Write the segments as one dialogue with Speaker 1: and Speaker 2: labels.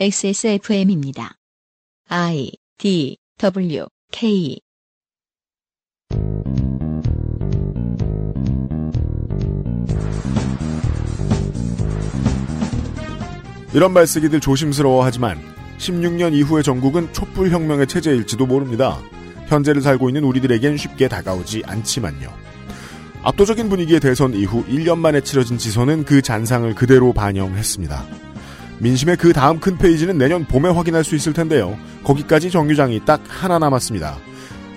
Speaker 1: XSFM입니다. I D W K
Speaker 2: 이런 말쓰기들 조심스러워하지만 16년 이후의 전국은 촛불혁명의 체제일지도 모릅니다. 현재를 살고 있는 우리들에겐 쉽게 다가오지 않지만요. 압도적인 분위기의 대선 이후 1년 만에 치러진 지선은 그 잔상을 그대로 반영했습니다. 민심의 그 다음 큰 페이지는 내년 봄에 확인할 수 있을 텐데요. 거기까지 정류장이 딱 하나 남았습니다.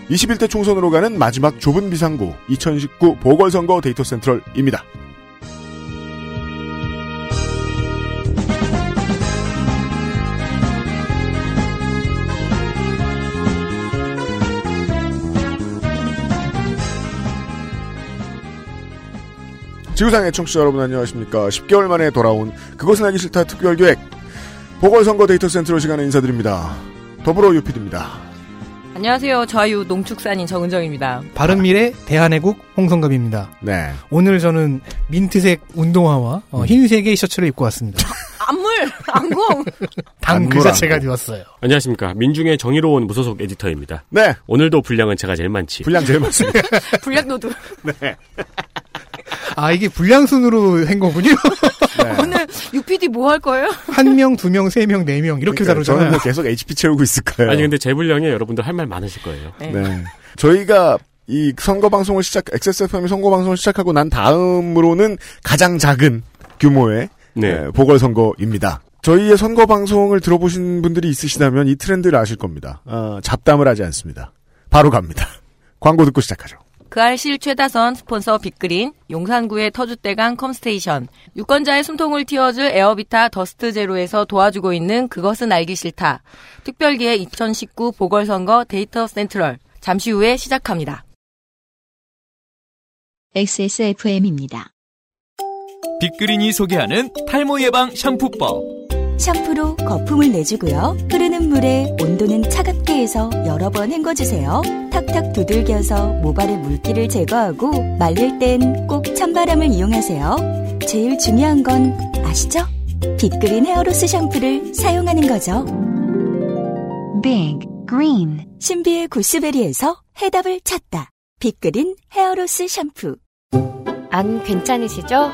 Speaker 2: 21대 총선으로 가는 마지막 좁은 비상구 2019 보궐선거 데이터 센트럴입니다. 지구상의 청취자 여러분 안녕하십니까. 10개월 만에 돌아온 그것은 알기 싫다 특별기획 보궐선거 데이터 센트럴 시간에 인사드립니다. 더불어 유피디입니다.
Speaker 3: 안녕하세요. 좌유 농축산인 정은정입니다.
Speaker 4: 바른미래 대한애국 홍성갑입니다.
Speaker 2: 네.
Speaker 4: 오늘 저는 민트색 운동화와 어, 흰색의 셔츠를 입고 왔습니다.
Speaker 3: 안물! 안공!
Speaker 4: 당 그 자체가. 되었어요.
Speaker 5: 안녕하십니까. 민중의 정의로운 무소속 에디터입니다.
Speaker 2: 네.
Speaker 5: 오늘도 분량은 제가 제일 많지.
Speaker 2: 분량 제일 많습니다.
Speaker 3: 불량노드.
Speaker 4: 아 이게 불량순으로 한 거군요.
Speaker 2: 네.
Speaker 3: 오늘 UPD 뭐 할 거예요?
Speaker 4: 한 명, 두 명, 세 명, 네 명 이렇게
Speaker 2: 그러니까요. 저는
Speaker 4: 다루잖아요.
Speaker 2: 뭐 계속 HP 채우고 있을 거예요.
Speaker 5: 아니 근데 제 분량에 여러분들 할 말 많으실 거예요.
Speaker 3: 네.
Speaker 2: 네. 저희가 이 선거 방송을 시작, XSFM이 선거 방송을 시작하고 난 다음으로는 가장 작은 규모의
Speaker 5: 네.
Speaker 2: 네, 보궐선거입니다. 저희의 선거 방송을 들어보신 분들이 있으시다면 이 트렌드를 아실 겁니다. 어, 잡담을 하지 않습니다. 바로 갑니다. 광고 듣고 시작하죠.
Speaker 3: 그 알실 최다선 스폰서 빅그린, 용산구의 터줏대감 컴스테이션, 유권자의 숨통을 틔워줄 에어비타 더스트 제로에서 도와주고 있는 그것은 알기 싫다. 특별기획 2019 보궐선거 데이터 센트럴. 잠시 후에 시작합니다.
Speaker 1: XSFM입니다.
Speaker 6: 빅그린이 소개하는 탈모 예방 샴푸법.
Speaker 7: 샴푸로 거품을 내주고요. 흐르는 물에 온도는 차갑게 해서 여러 번 헹궈주세요. 탁탁 두들겨서 모발의 물기를 제거하고 말릴 땐 꼭 찬바람을 이용하세요. 제일 중요한 건 아시죠? 빅그린 헤어로스 샴푸를 사용하는 거죠.
Speaker 8: Big Green
Speaker 7: 신비의 구스베리에서 해답을 찾다. 빅그린 헤어로스 샴푸.
Speaker 9: 안 괜찮으시죠?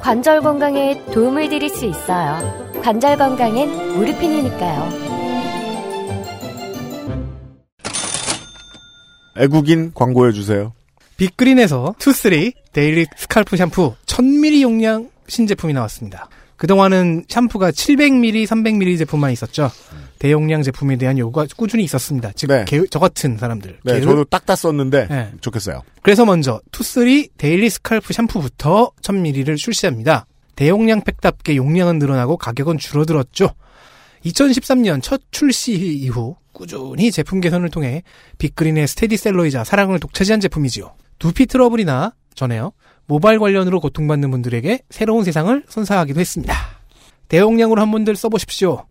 Speaker 9: 관절 건강에 도움을 드릴 수 있어요. 관절 건강엔 무르핀이니까요.
Speaker 2: 애국인 광고해주세요.
Speaker 4: 빅그린에서 투쓰리 daily scalp 샴푸 1000ml 용량 신제품이 나왔습니다. 그동안은 샴푸가 700ml, 300ml 제품만 있었죠. 대용량 제품에 대한 요구가 꾸준히 있었습니다. 즉,
Speaker 2: 네.
Speaker 4: 개- 저 같은 사람들.
Speaker 2: 네,
Speaker 4: 게으-
Speaker 2: 저도 딱다 썼는데
Speaker 4: 네.
Speaker 2: 좋겠어요.
Speaker 4: 그래서 먼저 투쓰리 daily scalp 샴푸부터 1000ml를 출시합니다. 대용량 팩답게 용량은 늘어나고 가격은 줄어들었죠. 2013년 첫 출시 이후 꾸준히 제품 개선을 통해 빅그린의 스테디셀러이자 사랑을 독차지한 제품이지요. 두피 트러블이나 전에요. 모발 관련으로 고통받는 분들에게 새로운 세상을 선사하기도 했습니다. 대용량으로 한 분들 써보십시오.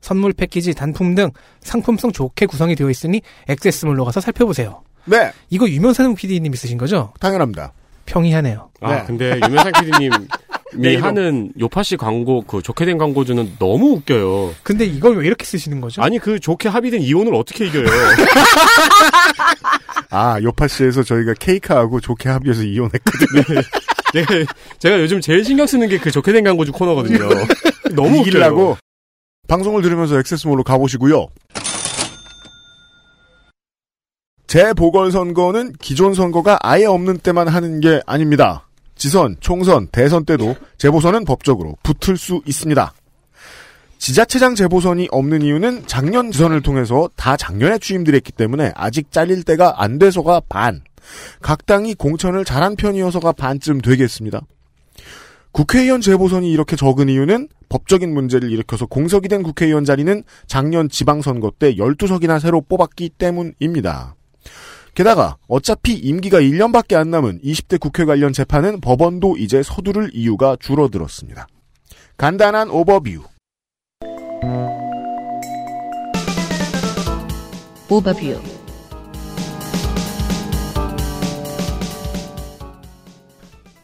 Speaker 4: 선물 패키지, 단품 등 상품성 좋게 구성이 되어 있으니 액세스몰로 가서 살펴보세요.
Speaker 2: 네,
Speaker 4: 이거 유명상 PD님이 쓰신 거죠?
Speaker 2: 당연합니다.
Speaker 4: 평이하네요.
Speaker 5: 아
Speaker 2: 네.
Speaker 5: 근데 유명상 PD님 이
Speaker 2: 네.
Speaker 5: 하는 요파시 광고 그 좋게 된 광고주는 너무 웃겨요.
Speaker 4: 근데 이걸 왜 이렇게 쓰시는 거죠?
Speaker 5: 아니 그 좋게 합의된 이혼을 어떻게 이겨요?
Speaker 2: 아, 요파시에서 저희가 케이크하고 좋게 합의해서 이혼했거든요.
Speaker 5: 제가, 제가 요즘 제일 신경 쓰는 게 그 좋게 된 광고주 코너거든요. 너무 웃겨요.
Speaker 2: 이기려고 방송을 들으면서 액세스몰로 가보시고요. 재보궐선거는 기존 선거가 아예 없는 때만 하는 게 아닙니다. 지선, 총선, 대선 때도 재보선은 법적으로 붙을 수 있습니다. 지자체장 재보선이 없는 이유는 작년 지선을 통해서 다 작년에 취임들 했기 때문에 아직 잘릴 때가 안 돼서가 반, 각 당이 공천을 잘한 편이어서가 반쯤 되겠습니다. 국회의원 재보선이 이렇게 적은 이유는 법적인 문제를 일으켜서 공석이 된 국회의원 자리는 작년 지방선거 때 12석이나 새로 뽑았기 때문입니다. 게다가 어차피 임기가 1년밖에 안 남은 20대 국회 관련 재판은 법원도 이제 서두를 이유가 줄어들었습니다. 간단한 오버뷰.
Speaker 1: 오버뷰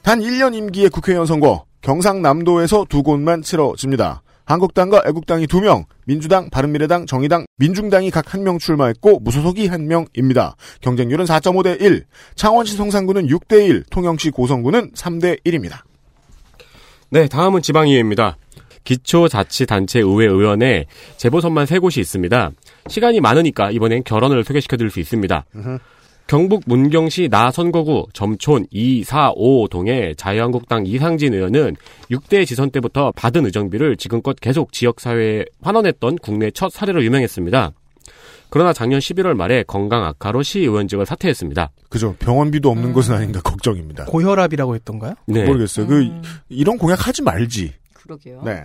Speaker 2: 단 1년 임기의 국회의원 선거 경상남도에서 두 곳만 치러집니다. 한국당과 애국당이 2명, 민주당, 바른미래당, 정의당, 민중당이 각 1명 출마했고 무소속이 1명입니다. 경쟁률은 4.5대 1, 창원시 성산구는 6대 1, 통영시 고성구는 3대 1입니다.
Speaker 5: 네, 다음은 지방의회입니다. 기초자치단체 의회 의원에 재보선만 세 곳이 있습니다. 시간이 많으니까 이번엔 결혼을 소개시켜드릴 수 있습니다. 경북 문경시 나선거구 점촌 2, 4, 5동의 자유한국당 이상진 의원은 6대 지선 때부터 받은 의정비를 지금껏 계속 지역사회에 환원했던 국내 첫 사례로 유명했습니다. 그러나 작년 11월 말에 건강 악화로 시의원직을 사퇴했습니다.
Speaker 2: 그죠. 병원비도 없는 것은 아닌가 걱정입니다.
Speaker 4: 고혈압이라고 했던가요?
Speaker 5: 네.
Speaker 2: 모르겠어요. 그 이런 공약 하지 말지.
Speaker 3: 그러게요.
Speaker 2: 네.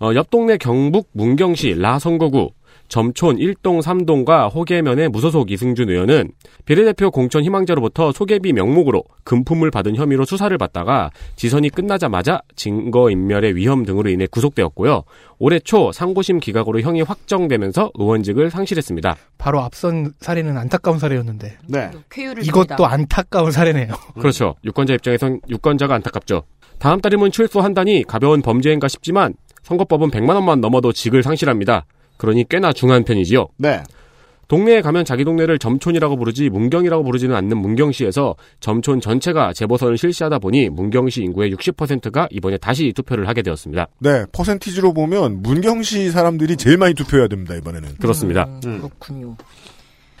Speaker 5: 어, 옆 동네 경북 문경시 라선거구 점촌 1동 3동과 호계면의 무소속 이승준 의원은 비례대표 공천 희망자로부터 소개비 명목으로 금품을 받은 혐의로 수사를 받다가 지선이 끝나자마자 증거인멸의 위험 등으로 인해 구속되었고요. 올해 초 상고심 기각으로 형이 확정되면서 의원직을 상실했습니다.
Speaker 4: 바로 앞선 사례는 안타까운 사례였는데
Speaker 2: 네.
Speaker 3: 쾌유를
Speaker 4: 이것도. 안타까운 사례네요.
Speaker 5: 그렇죠. 유권자 입장에선 유권자가 안타깝죠. 다음 달이면 출소한다니 가벼운 범죄인가 싶지만 선거법은 100만 원만 넘어도 직을 상실합니다. 그러니 꽤나 중한 편이지요.
Speaker 2: 네.
Speaker 5: 동네에 가면 자기 동네를 점촌이라고 부르지 문경이라고 부르지는 않는 문경시에서 점촌 전체가 재보선을 실시하다 보니 문경시 인구의 60%가 이번에 다시 투표를 하게 되었습니다.
Speaker 2: 네. 퍼센티지로 보면 문경시 사람들이 제일 많이 투표해야 됩니다, 이번에는.
Speaker 5: 그렇습니다.
Speaker 3: 음, 그렇군요.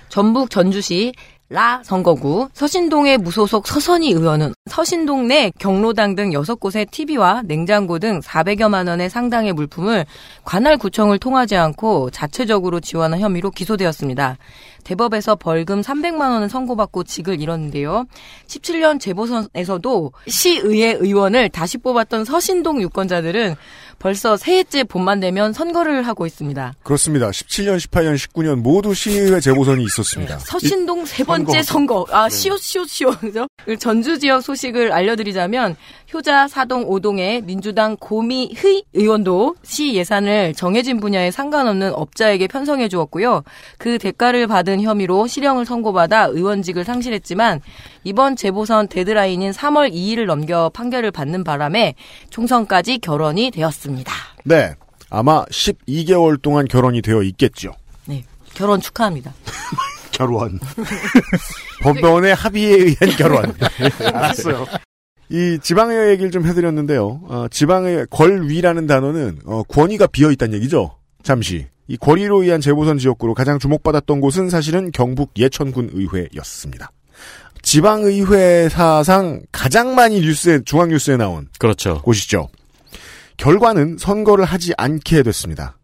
Speaker 3: 전북 전주시 라 선거구 서신동의 무소속 서선희 의원은 서신동 내 경로당 등 6곳의 TV와 냉장고 등 400여만 원의 상당의 물품을 관할 구청을 통하지 않고 자체적으로 지원한 혐의로 기소되었습니다. 대법에서 벌금 300만 원을 선고받고 직을 잃었는데요. 17년 재보선에서도 시의회 의원을 다시 뽑았던 서신동 유권자들은 벌써 새해째 봄만 되면 선거를 하고 있습니다.
Speaker 2: 그렇습니다. 17년, 18년, 19년 모두 시의회 재보선이 있었습니다.
Speaker 3: 서신동 세 번째 선거. 아, 시옷, 시옷, 시옷. 그죠? 그 전주 지역 소식을 알려드리자면, 효자 사동 5동의 민주당 고미의 의원도 시 예산을 정해진 분야에 상관없는 업자에게 편성해 주었고요. 그 대가를 받은 혐의로 실형을 선고받아 의원직을 상실했지만, 이번 재보선 데드라인인 3월 2일을 넘겨 판결을 받는 바람에 총선까지 결혼이 되었습니다.
Speaker 2: 네. 아마 12개월 동안 결혼이 되어 있겠죠.
Speaker 3: 네. 결혼 축하합니다.
Speaker 2: 결혼. 법원의 합의에 의한 결혼. 알았어요. 이 지방의회 얘기를 좀 해드렸는데요. 어, 지방의 권위라는 단어는 어, 권위가 비어 있다는 얘기죠. 잠시 이 권위로 의한 재보선 지역구로 가장 주목받았던 곳은 사실은 경북 예천군 의회였습니다. 지방의회 사상 가장 많이 뉴스에 중앙 뉴스에 나온
Speaker 5: 그렇죠.
Speaker 2: 곳이죠. 결과는 선거를 하지 않게 됐습니다.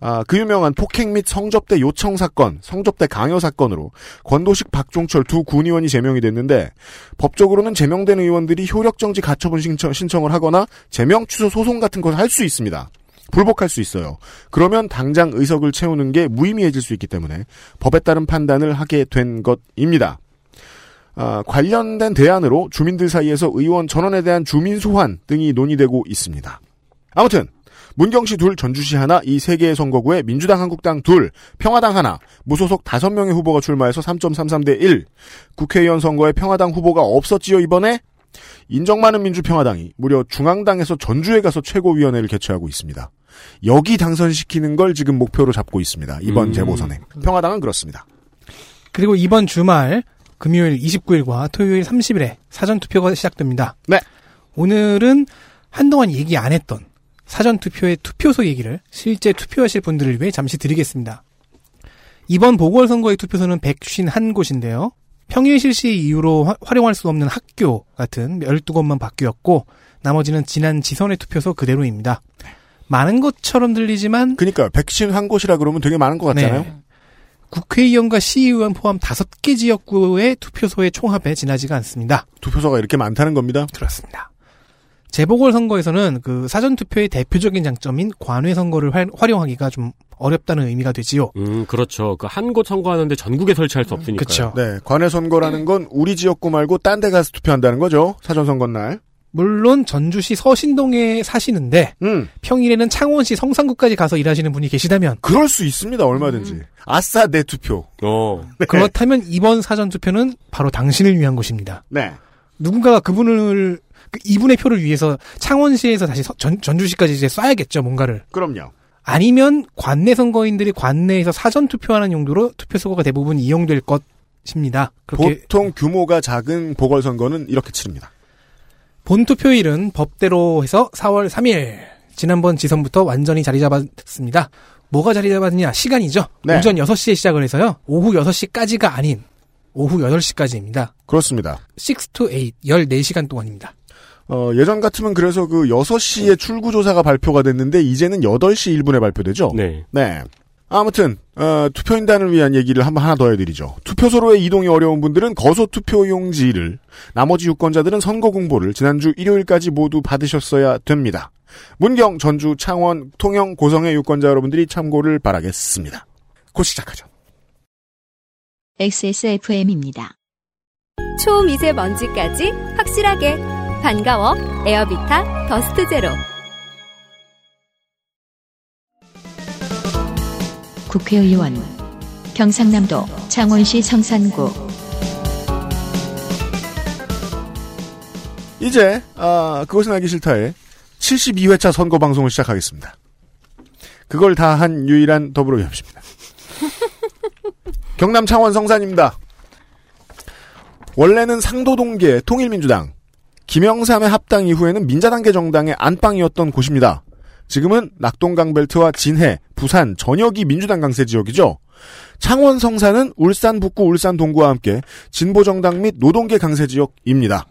Speaker 2: 아, 그 유명한 폭행 및 성접대 요청 사건, 성접대 강요 사건으로 권도식 박종철 두 군의원이 제명이 됐는데 법적으로는 제명된 의원들이 효력정지 가처분 신청, 신청을 하거나 제명 취소 소송 같은 걸할수 있습니다. 불복할 수 있어요. 그러면 당장 의석을 채우는 게 무의미해질 수 있기 때문에 법에 따른 판단을 하게 된 것입니다. 아, 관련된 대안으로 주민들 사이에서 의원 전원에 대한 주민 소환 등이 논의되고 있습니다. 아무튼 문경시 둘, 전주시 하나, 이 세 개의 선거구에 민주당, 한국당 둘, 평화당 하나, 무소속 다섯 명의 후보가 출마해서 3.33대 1. 국회의원 선거에 평화당 후보가 없었지요, 이번에? 인정 많은 민주평화당이 무려 중앙당에서 전주에 가서 최고위원회를 개최하고 있습니다. 여기 당선시키는 걸 지금 목표로 잡고 있습니다. 이번
Speaker 5: 음.
Speaker 2: 재보선에. 평화당은 그렇습니다.
Speaker 4: 그리고 이번 주말 금요일 29일과 토요일 30일에 사전 투표가 시작됩니다.
Speaker 2: 네.
Speaker 4: 오늘은 한동안 얘기 안 했던 사전 투표의 투표소 얘기를 실제 투표하실 분들을 위해 잠시 드리겠습니다. 이번 보궐선거의 투표소는 151곳인데요. 평일 실시 이후로 화- 활용할 수 없는 학교 같은 12곳만 바뀌었고 나머지는 지난 지선의 투표소 그대로입니다. 많은 것처럼 들리지만
Speaker 2: 그니까, 백신 한 곳이라 그러면 되게 많은 것 같잖아요?
Speaker 4: 네. 국회의원과 시의원 포함 다섯 개 지역구의 투표소의 총합에 지나지가 않습니다.
Speaker 2: 투표소가 이렇게 많다는 겁니다.
Speaker 4: 그렇습니다. 재보궐 선거에서는 그 사전 투표의 대표적인 장점인 관외 선거를 활- 활용하기가 좀 어렵다는 의미가 되지요.
Speaker 5: 음, 그렇죠. 그 한 곳 선거하는데 전국에 설치할 수 없으니까.
Speaker 4: 그쵸.
Speaker 2: 네, 관외 선거라는 건 우리 지역구 말고 딴 데 가서 투표한다는 거죠. 사전 선거 날.
Speaker 4: 물론 전주시 서신동에 사시는데
Speaker 2: 음,
Speaker 4: 평일에는 창원시 성산구까지 가서 일하시는 분이 계시다면
Speaker 2: 그럴 수 있습니다. 얼마든지. 아싸 내 투표.
Speaker 5: 어.
Speaker 4: 그렇다면 이번 사전 투표는 바로 당신을 위한 곳입니다.
Speaker 2: 네.
Speaker 4: 누군가가 그분을 그 이분의 표를 위해서 창원시에서 다시 서- 전, 전주시까지 이제 쏴야겠죠 뭔가를
Speaker 2: 그럼요.
Speaker 4: 아니면 관내 선거인들이 관내에서 사전 투표하는 용도로 투표 선거가 대부분 이용될 것입니다.
Speaker 2: 보통 규모가 작은 보궐선거는 이렇게 치릅니다.
Speaker 4: 본 투표일은 법대로 해서 4월 3일 지난번 지선부터 완전히 자리 잡았습니다. 뭐가 자리 잡았느냐? 시간이죠.
Speaker 2: 네.
Speaker 4: 오전 6시에 시작을 해서요. 오후 6시까지가 아닌 오후 8시까지입니다.
Speaker 2: 그렇습니다.
Speaker 4: 6 to 8, 14시간 동안입니다.
Speaker 2: 어, 예전 같으면 그래서 그 6시에 출구조사가 발표가 됐는데 이제는 8시 1분에 발표되죠?
Speaker 5: 네.
Speaker 2: 네. 아무튼 어, 투표인단을 위한 얘기를 한번 하나 더 해드리죠. 투표소로의 이동이 어려운 분들은 거소 투표용지를 나머지 유권자들은 선거 공보를 지난주 일요일까지 모두 받으셨어야 됩니다. 문경, 전주, 창원, 통영, 고성의 유권자 여러분들이 참고를 바라겠습니다. 곧 시작하죠.
Speaker 1: XSFM입니다.
Speaker 10: 초미세먼지까지 확실하게 반가워 에어비타 더스트 제로
Speaker 1: 국회의원 경상남도 창원시 성산구
Speaker 2: 이제 아, 그것은 알기 싫다의 72회차 선거 방송을 시작하겠습니다. 그걸 다 한 유일한 더불어민주입니다. 경남 창원 성산입니다. 원래는 상도동계 통일민주당, 김영삼의 합당 이후에는 민자단계 정당의 안방이었던 곳입니다. 지금은 낙동강 벨트와 진해, 부산, 전역이 민주당 강세 지역이죠. 창원 성산은 울산 북구, 울산 동구와 함께 진보 정당 및 노동계 강세 지역입니다.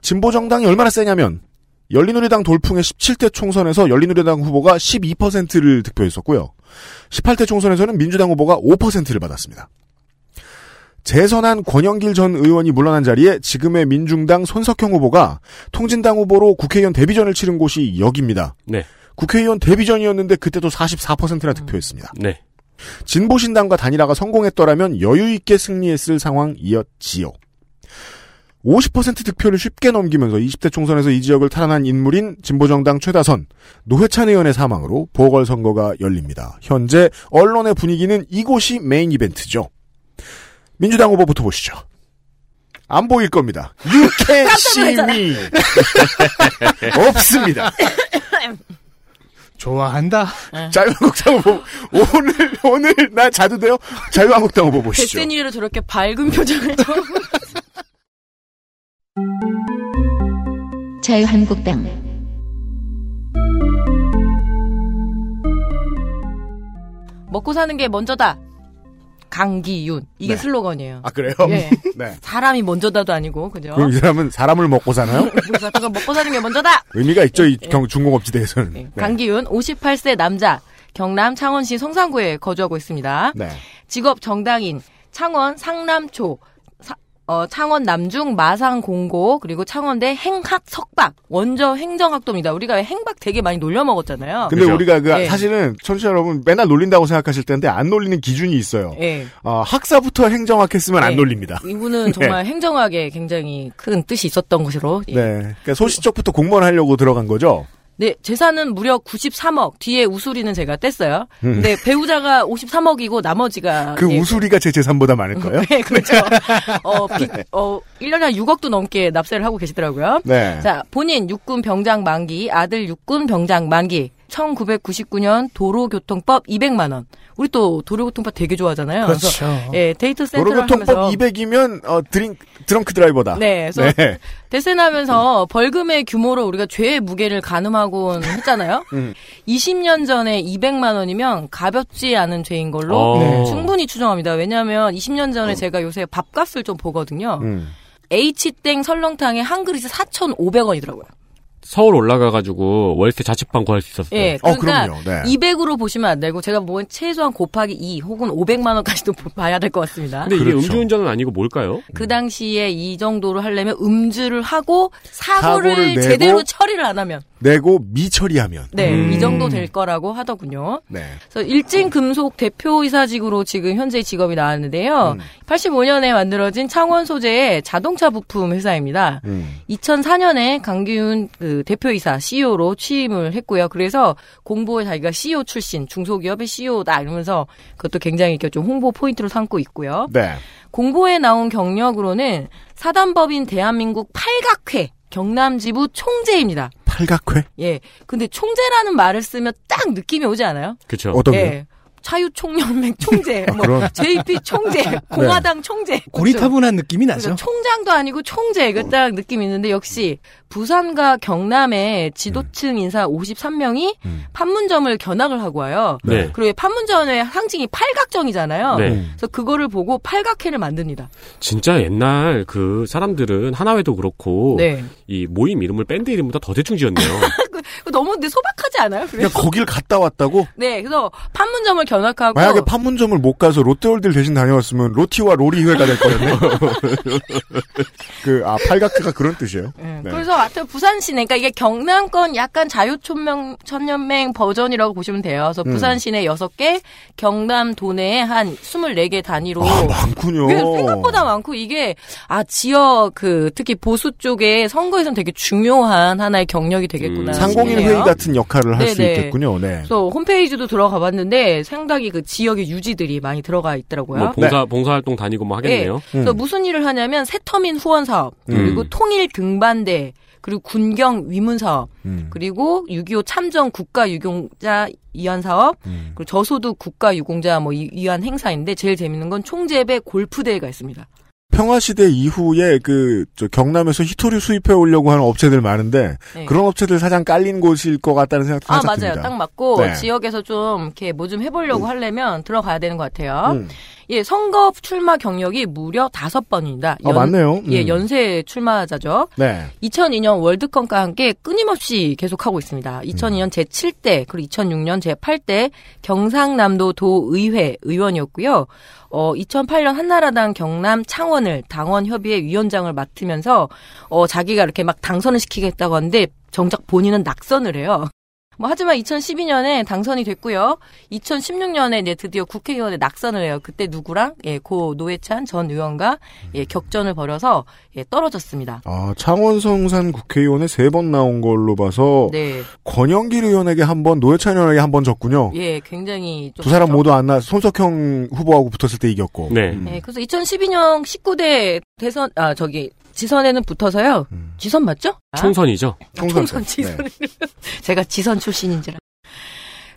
Speaker 2: 진보 정당이 얼마나 세냐면 열린우리당 돌풍의 17대 총선에서 열린우리당 후보가 12%를 득표했었고요. 18대 총선에서는 민주당 후보가 5%를 받았습니다. 재선한 권영길 전 의원이 물러난 자리에 지금의 민중당 손석형 후보가 통진당 후보로 국회의원 데뷔전을 치른 곳이 여기입니다.
Speaker 5: 네.
Speaker 2: 국회의원 데뷔전이었는데 그때도 44%나 득표했습니다.
Speaker 5: 네.
Speaker 2: 진보신당과 단일화가 성공했더라면 여유 있게 승리했을 상황이었지요. 50% 득표를 쉽게 넘기면서 20대 총선에서 이 지역을 탈환한 인물인 진보정당 최다선 노회찬 의원의 사망으로 보궐선거가 열립니다. 현재 언론의 분위기는 이곳이 메인 이벤트죠. 민주당 후보부터 보시죠. 안 보일 겁니다. 유쾌 시위 없습니다.
Speaker 4: 좋아한다.
Speaker 2: 자유한국당 후보 오늘 오늘 나 자도 돼요? 자유한국당 후보 보시죠.
Speaker 3: 데스니를 저렇게 밝은 표정을
Speaker 1: 자유한국당
Speaker 3: 먹고 사는 게 먼저다. 강기윤 이게
Speaker 2: 네.
Speaker 3: 슬로건이에요.
Speaker 2: 아 그래요?
Speaker 3: 예.
Speaker 2: 네.
Speaker 3: 사람이 먼저다도 아니고 그죠?
Speaker 2: 그럼 이 사람은 사람을 먹고 사나요?
Speaker 3: 그래서 먹고 사는 게 먼저다.
Speaker 2: 의미가 있죠, 이 경, 중공업지대에서는. 네.
Speaker 3: 강기윤 58세 남자 경남 창원시 성산구에 거주하고 있습니다.
Speaker 2: 네.
Speaker 3: 직업 정당인 창원 상남초 사- 어, 창원 남중 마상 공고 그리고 창원대 행학 석박 원저 행정학도입니다. 우리가 행박 되게 많이 놀려 먹었잖아요.
Speaker 2: 근데
Speaker 5: 그죠?
Speaker 2: 우리가 그
Speaker 3: 예.
Speaker 2: 사실은 청취자 여러분 맨날 놀린다고 생각하실 텐데 안 놀리는 기준이 있어요.
Speaker 3: 예.
Speaker 2: 어, 학사부터 행정학 했으면 안
Speaker 3: 네.
Speaker 2: 놀립니다.
Speaker 3: 이분은 정말 행정학에 굉장히 큰 뜻이 있었던 것으로. 예.
Speaker 2: 네. 그러니까 소시적부터 공무원 하려고 들어간 거죠.
Speaker 3: 네, 재산은 무려 93억. 뒤에 우수리는 제가 뗐어요.
Speaker 2: 음.
Speaker 3: 근데 배우자가 53억이고 나머지가
Speaker 2: 그
Speaker 3: 예.
Speaker 2: 우수리가 제 재산보다 많을까요?
Speaker 3: 네, 그렇죠. 어, 빚, 어, 1년에 한 6억도 넘게 납세를 하고 계시더라고요.
Speaker 2: 네.
Speaker 3: 자, 본인 육군 병장 만기, 아들 육군 병장 만기. 1999년 도로교통법 200만 원. 우리 또 도로교통법 되게 좋아하잖아요.
Speaker 4: 그렇죠.
Speaker 3: 그래서 예, 데이터 센트럴
Speaker 2: 도로교통법
Speaker 3: 하면서
Speaker 2: 200이면 어, drin- drunk driver다.
Speaker 3: 네, 그래서
Speaker 2: 네.
Speaker 3: 데센하면서 벌금의 규모로 우리가 죄의 무게를 가늠하곤 했잖아요.
Speaker 2: 음.
Speaker 3: 20년 전에 200만 원이면 가볍지 않은 죄인 걸로
Speaker 5: 어.
Speaker 4: 네.
Speaker 3: 충분히 추정합니다. 왜냐하면 20년 전에 제가 요새 밥값을 좀 보거든요.
Speaker 2: 음.
Speaker 3: H땡 설렁탕에 한 그릇이 4,500원이더라고요.
Speaker 5: 서울 올라가가지고 월세 자취방 구할 수 있었어요.
Speaker 3: 예,
Speaker 2: 어,
Speaker 3: 그러니까
Speaker 2: 그럼요. 네.
Speaker 3: 200으로 보시면 안 되고 제가 보면 최소한 곱하기 2 혹은 500만 원까지도 봐야 될 것 같습니다.
Speaker 5: 근데 이게
Speaker 2: 그렇죠.
Speaker 5: 음주운전은 아니고 뭘까요?
Speaker 3: 그 당시에 이 정도로 하려면 음주를 하고 사고를,
Speaker 2: 사고를 내고
Speaker 3: 제대로 처리를 안 하면
Speaker 2: 내고 미처리하면.
Speaker 3: 네,
Speaker 4: 음.
Speaker 3: 이 정도 될 거라고 하더군요.
Speaker 2: 네.
Speaker 3: 그래서 일진금속 대표이사직으로 지금 현재 직업이 나왔는데요.
Speaker 2: 음.
Speaker 3: 85년에 만들어진 창원 소재의 자동차 부품 회사입니다.
Speaker 2: 음.
Speaker 3: 2004년에 강기훈 그그 대표이사 CEO로 취임을 했고요. 그래서 공보에 자기가 CEO 출신, 중소기업의 CEO다 이러면서 그것도 굉장히 이렇게 좀 홍보 포인트로 삼고 있고요.
Speaker 2: 네.
Speaker 3: 공보에 나온 경력으로는 사단법인 대한민국 팔각회 경남지부 총재입니다.
Speaker 2: 팔각회?
Speaker 3: 예. 근데 총재라는 말을 쓰면 딱 느낌이 오지 않아요?
Speaker 5: 그렇죠.
Speaker 2: 어떤 게?
Speaker 3: 예. 자유총연맹 총재, 뭐
Speaker 2: 그런.
Speaker 3: JP 총재, 공화당 총재.
Speaker 4: 고리타분한 느낌이 나죠.
Speaker 3: 그러니까 총장도 아니고 총재 이거 딱 느낌이 있는데 역시 부산과 경남의 지도층 인사 53명이
Speaker 2: 음.
Speaker 3: 판문점을 견학을 하고 와요.
Speaker 5: 네.
Speaker 3: 그리고 판문점의 상징이 팔각정이잖아요.
Speaker 5: 네.
Speaker 3: 그래서 그거를 보고 팔각회를 만듭니다.
Speaker 5: 진짜 옛날 그 사람들은 하나회도 그렇고
Speaker 3: 네.
Speaker 5: 이 모임 이름을 밴드 이름보다 더 대충 지었네요.
Speaker 3: 너무 근데 소박하지 않아요?
Speaker 2: 그냥 거길 갔다 왔다고?
Speaker 3: 네, 그래서 판문점을 견학하고
Speaker 2: 만약에 판문점을 못 가서 롯데월드를 대신 다녀왔으면 로티와 로리 회가 될 거였네. 그, 아, 팔각회가 그런 뜻이에요.
Speaker 3: 네,
Speaker 2: 네.
Speaker 3: 그래서 하여튼 부산시내, 그러니까 이게 경남권 약간 자유촌명, 천연맹 버전이라고 보시면 돼요. 그래서
Speaker 2: 음.
Speaker 3: 부산시내 6개, 경남 도내에 한 24개 단위로.
Speaker 2: 아, 많군요.
Speaker 3: 생각보다 많고 이게 아 지역 그 특히 보수 쪽에 선거에선 되게 중요한 하나의 경력이 되겠구나.
Speaker 5: 음.
Speaker 2: 상공인
Speaker 3: 싶네요.
Speaker 2: 회의 같은 역할을 할 수. 있겠군요. 네.
Speaker 3: 그래서 홈페이지도 들어가 봤는데 상당히 그 지역의 유지들이 많이 들어가 있더라고요.
Speaker 5: 뭐 봉사 봉사 활동 다니고 뭐 하겠네요.
Speaker 2: 음.
Speaker 3: 그래서 무슨 일을 하냐면 새터민 후원 사업, 그리고
Speaker 5: 음.
Speaker 3: 통일 등반대, 그리고 군경 위문 사업,
Speaker 2: 음.
Speaker 3: 그리고 6.25 참정 국가 유공자 이완 사업,
Speaker 2: 음.
Speaker 3: 그리고 저소득 국가 유공자 뭐 이- 이완 행사인데 제일 재밌는 건 총재배 골프 대회가 있습니다.
Speaker 2: 평화시대 이후에 그, 저 경남에서 히토류 수입해 오려고 하는 업체들 많은데,
Speaker 3: 네.
Speaker 2: 그런 업체들 사장 깔린 곳일 것 같다는 생각도
Speaker 3: 아 맞아요,
Speaker 2: 듭니다.
Speaker 3: 딱 맞고
Speaker 2: 네.
Speaker 3: 지역에서 좀 이렇게 뭐 좀 해보려고 하려면 들어가야 되는 것 같아요.
Speaker 2: 음.
Speaker 3: 예, 선거 출마 경력이 무려 다섯 번입니다.
Speaker 2: 아, 맞네요.
Speaker 3: 예,
Speaker 2: 음.
Speaker 3: 연쇄 출마자죠.
Speaker 2: 네.
Speaker 3: 2002년 월드컵과 함께 끊임없이 계속하고 있습니다.
Speaker 2: 음.
Speaker 3: 2002년 제7대, 그리고 2006년 제8대 경상남도 도의회 의원이었고요. 어, 2008년 한나라당 경남 창원을 당원협의회 위원장을 맡으면서 어, 자기가 이렇게 막 당선을 시키겠다고 하는데 정작 본인은 낙선을 해요. 뭐 하지만 2012년에 당선이 됐고요. 2016년에 이제 드디어 국회의원에 낙선을 해요. 그때 누구랑 예, 고 노회찬 전 의원과 예, 격전을 벌여서 예, 떨어졌습니다.
Speaker 2: 아, 창원성산 국회의원에 세 번 나온 걸로 봐서,
Speaker 3: 네.
Speaker 2: 권영길 의원에게 한 번, 노회찬 의원에게 한 번 졌군요.
Speaker 3: 예, 굉장히
Speaker 2: 좀두 사람
Speaker 3: 그렇죠.
Speaker 2: 모두 안 나, 손석형 후보하고 붙었을 때 이겼고.
Speaker 5: 네.
Speaker 2: 음.
Speaker 3: 네, 그래서 2012년 19대 대선 아 저기 지선에는 붙어서요.
Speaker 2: 음.
Speaker 3: 지선 맞죠? 아?
Speaker 5: 총선이죠.
Speaker 2: 총선
Speaker 3: 총선
Speaker 2: 때.
Speaker 3: 지선.
Speaker 2: 네.
Speaker 3: 제가 지선 출신인지라.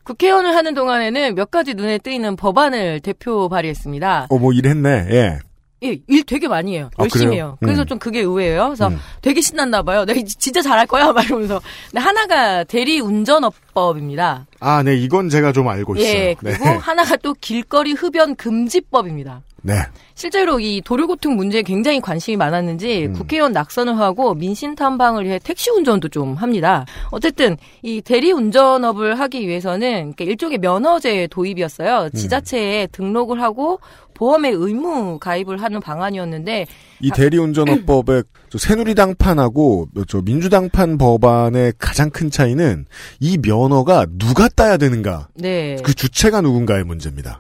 Speaker 3: 국회의원을 하는 동안에는 몇 가지 눈에 띄는 법안을 대표 발의했습니다.
Speaker 2: 어, 뭐 일했네, 예.
Speaker 3: 예, 일 되게 많이 해요.
Speaker 2: 아,
Speaker 3: 열심히
Speaker 2: 그래요?
Speaker 3: 해요. 그래서
Speaker 2: 음.
Speaker 3: 좀 그게 의외예요. 그래서
Speaker 2: 음.
Speaker 3: 되게 신났나 봐요. 내가 지- 진짜 잘할 거야 막 이러면서. 근데 하나가 대리 운전업법입니다.
Speaker 2: 아, 네, 이건 제가 좀 알고 있어요.
Speaker 3: 예, 그리고
Speaker 2: 네.
Speaker 3: 하나가 또 길거리 흡연 금지법입니다.
Speaker 2: 네.
Speaker 3: 실제로 이 도로교통 문제에 굉장히 관심이 많았는지
Speaker 2: 음.
Speaker 3: 국회의원 낙선을 하고 민심 탐방을 위해 택시 운전도 좀 합니다. 어쨌든 이 대리 운전업을 하기 위해서는 일종의 면허제 도입이었어요.
Speaker 2: 음.
Speaker 3: 지자체에 등록을 하고 보험에 의무 가입을 하는 방안이었는데
Speaker 2: 이 대리운전업법의 저 새누리당판하고 저 민주당판 법안의 가장 큰 차이는 이 면허가 누가 따야 되는가,
Speaker 3: 네.
Speaker 2: 그 주체가 누군가의 문제입니다.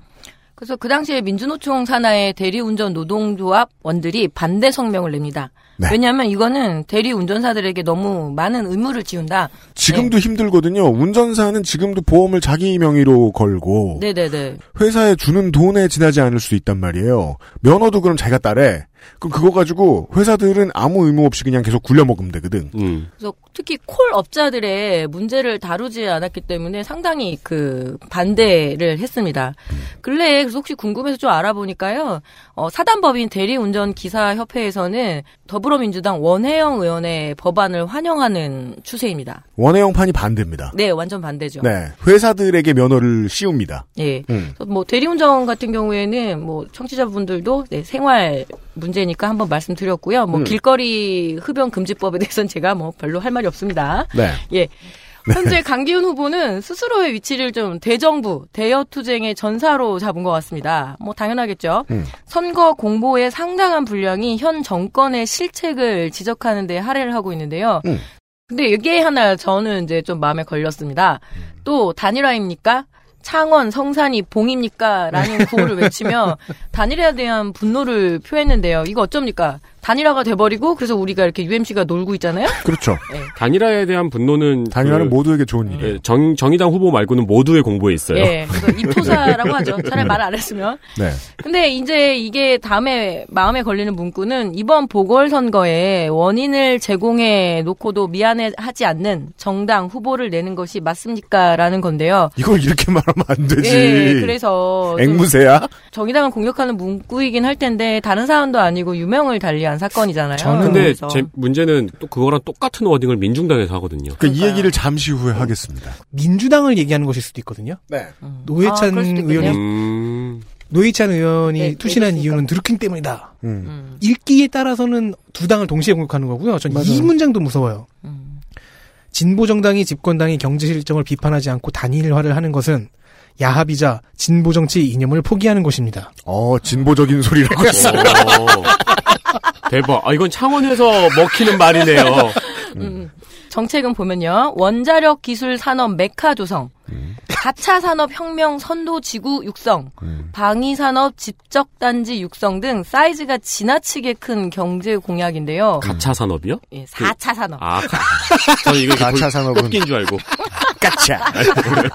Speaker 3: 그래서 그 당시에 민주노총 산하의 대리운전 노동조합 원들이 반대 성명을 냅니다.
Speaker 2: 네.
Speaker 3: 왜냐하면 이거는 대리 운전사들에게 너무 많은 의무를 지운다.
Speaker 2: 지금도 힘들거든요. 운전사는 지금도 보험을 자기 명의로 걸고
Speaker 3: 네네네.
Speaker 2: 회사에 주는 돈에 지나지 않을 수 있단 말이에요. 면허도 그럼 자기가 따래. 그럼 그거 가지고 회사들은 아무 의무 없이 그냥 계속 굴려 먹으면 되거든.
Speaker 5: 음.
Speaker 3: 그래서 특히 콜 업자들의 문제를 다루지 않았기 때문에 상당히 그 반대를 했습니다. 근래에 그래서 혹시 궁금해서 좀 알아보니까요. 어, 사단법인 대리운전 기사협회에서는 더불어민주당 원혜영 의원의 법안을 환영하는 추세입니다.
Speaker 2: 원혜영 판이 반대입니다.
Speaker 3: 네, 완전 반대죠.
Speaker 2: 네, 회사들에게 면허를 씌웁니다.
Speaker 3: 예.
Speaker 2: 음.
Speaker 3: 뭐 대리운전 같은 경우에는 뭐 청취자분들도 네, 생활 문제니까 한번 말씀드렸고요. 뭐
Speaker 2: 음.
Speaker 3: 길거리 흡연 금지법에 대해서는 제가 뭐 별로 할 말이 없습니다.
Speaker 2: 네.
Speaker 3: 예. 현재 강기훈 후보는 스스로의 위치를 좀 대정부, 대여투쟁의 전사로 잡은 것 같습니다. 뭐 당연하겠죠.
Speaker 2: 음.
Speaker 3: 선거 공보의 상당한 분량이 현 정권의 실책을 지적하는 데 할애를 하고 있는데요.
Speaker 2: 음.
Speaker 3: 근데 이게 하나 저는 이제 좀 마음에 걸렸습니다. 또 단일화입니까? 창원, 성산이 봉입니까? 라는 구호를 외치며 단일화에 대한 분노를 표했는데요. 이거 어쩝니까? 단일화가 돼버리고 그래서 우리가 이렇게 UMC가 놀고 있잖아요.
Speaker 2: 그렇죠.
Speaker 5: 단일화에 대한 분노는
Speaker 2: 단일화는
Speaker 5: 그,
Speaker 2: 모두에게 좋은 일이에요.
Speaker 5: 예, 정, 정의당 후보 말고는 모두의 공보에 있어요.
Speaker 3: 예, 그래서 입토사라고 하죠. 차라리 말안 했으면.
Speaker 2: 네.
Speaker 3: 근데 이제 이게 다음에 마음에 걸리는 문구는 이번 보궐선거에 원인을 제공해 놓고도 미안해하지 않는 정당 후보를 내는 것이 맞습니까라는 건데요.
Speaker 2: 이걸 이렇게 말하면 안 되지.
Speaker 3: 예, 그래서 좀
Speaker 2: 앵무새야?
Speaker 3: 정의당을 공격하는 문구이긴 할 텐데 다른 사안도 아니고 유명을 달리 한 사건이잖아요.
Speaker 5: 근데
Speaker 3: 그래서
Speaker 5: 제 문제는 또 그거랑 똑같은 워딩을 민중당에서 하거든요.
Speaker 2: 그이 얘기를 잠시 후에 하겠습니다.
Speaker 4: 민주당을 얘기하는 것일 수도 있거든요.
Speaker 2: 네.
Speaker 4: 노회찬
Speaker 3: 아.
Speaker 4: 의원이
Speaker 5: 음,
Speaker 4: 노회찬 의원이
Speaker 3: 네,
Speaker 4: 투신한. 이유는 드루킹 때문이다.
Speaker 2: 음.
Speaker 3: 음,
Speaker 4: 읽기에 따라서는 두 당을 동시에 공격하는 거고요. 전 이. 문장도 무서워요.
Speaker 3: 음.
Speaker 4: 진보 정당이 집권당의 경제 실정을 비판하지 않고 단일화를 하는 것은 야합이자 진보 정치 이념을 포기하는 것입니다.
Speaker 2: 어, 진보적인 소리라고 했어.
Speaker 5: 오. 대박. 아, 이건 창원에서 먹히는 말이네요.
Speaker 3: 음. 정책은 보면요. 원자력 기술 산업 메카 조성, 4차 산업 혁명 선도 지구 육성, 방위 산업 집적 단지 육성 등 사이즈가 지나치게 큰 경제 공약인데요.
Speaker 5: 가차 산업이요?
Speaker 3: 예, 4차 산업.
Speaker 5: 아, 가, 저는 이거
Speaker 2: 가차
Speaker 5: 돌-
Speaker 2: 산업은
Speaker 5: 뽑기인 줄 알고.
Speaker 2: 까차.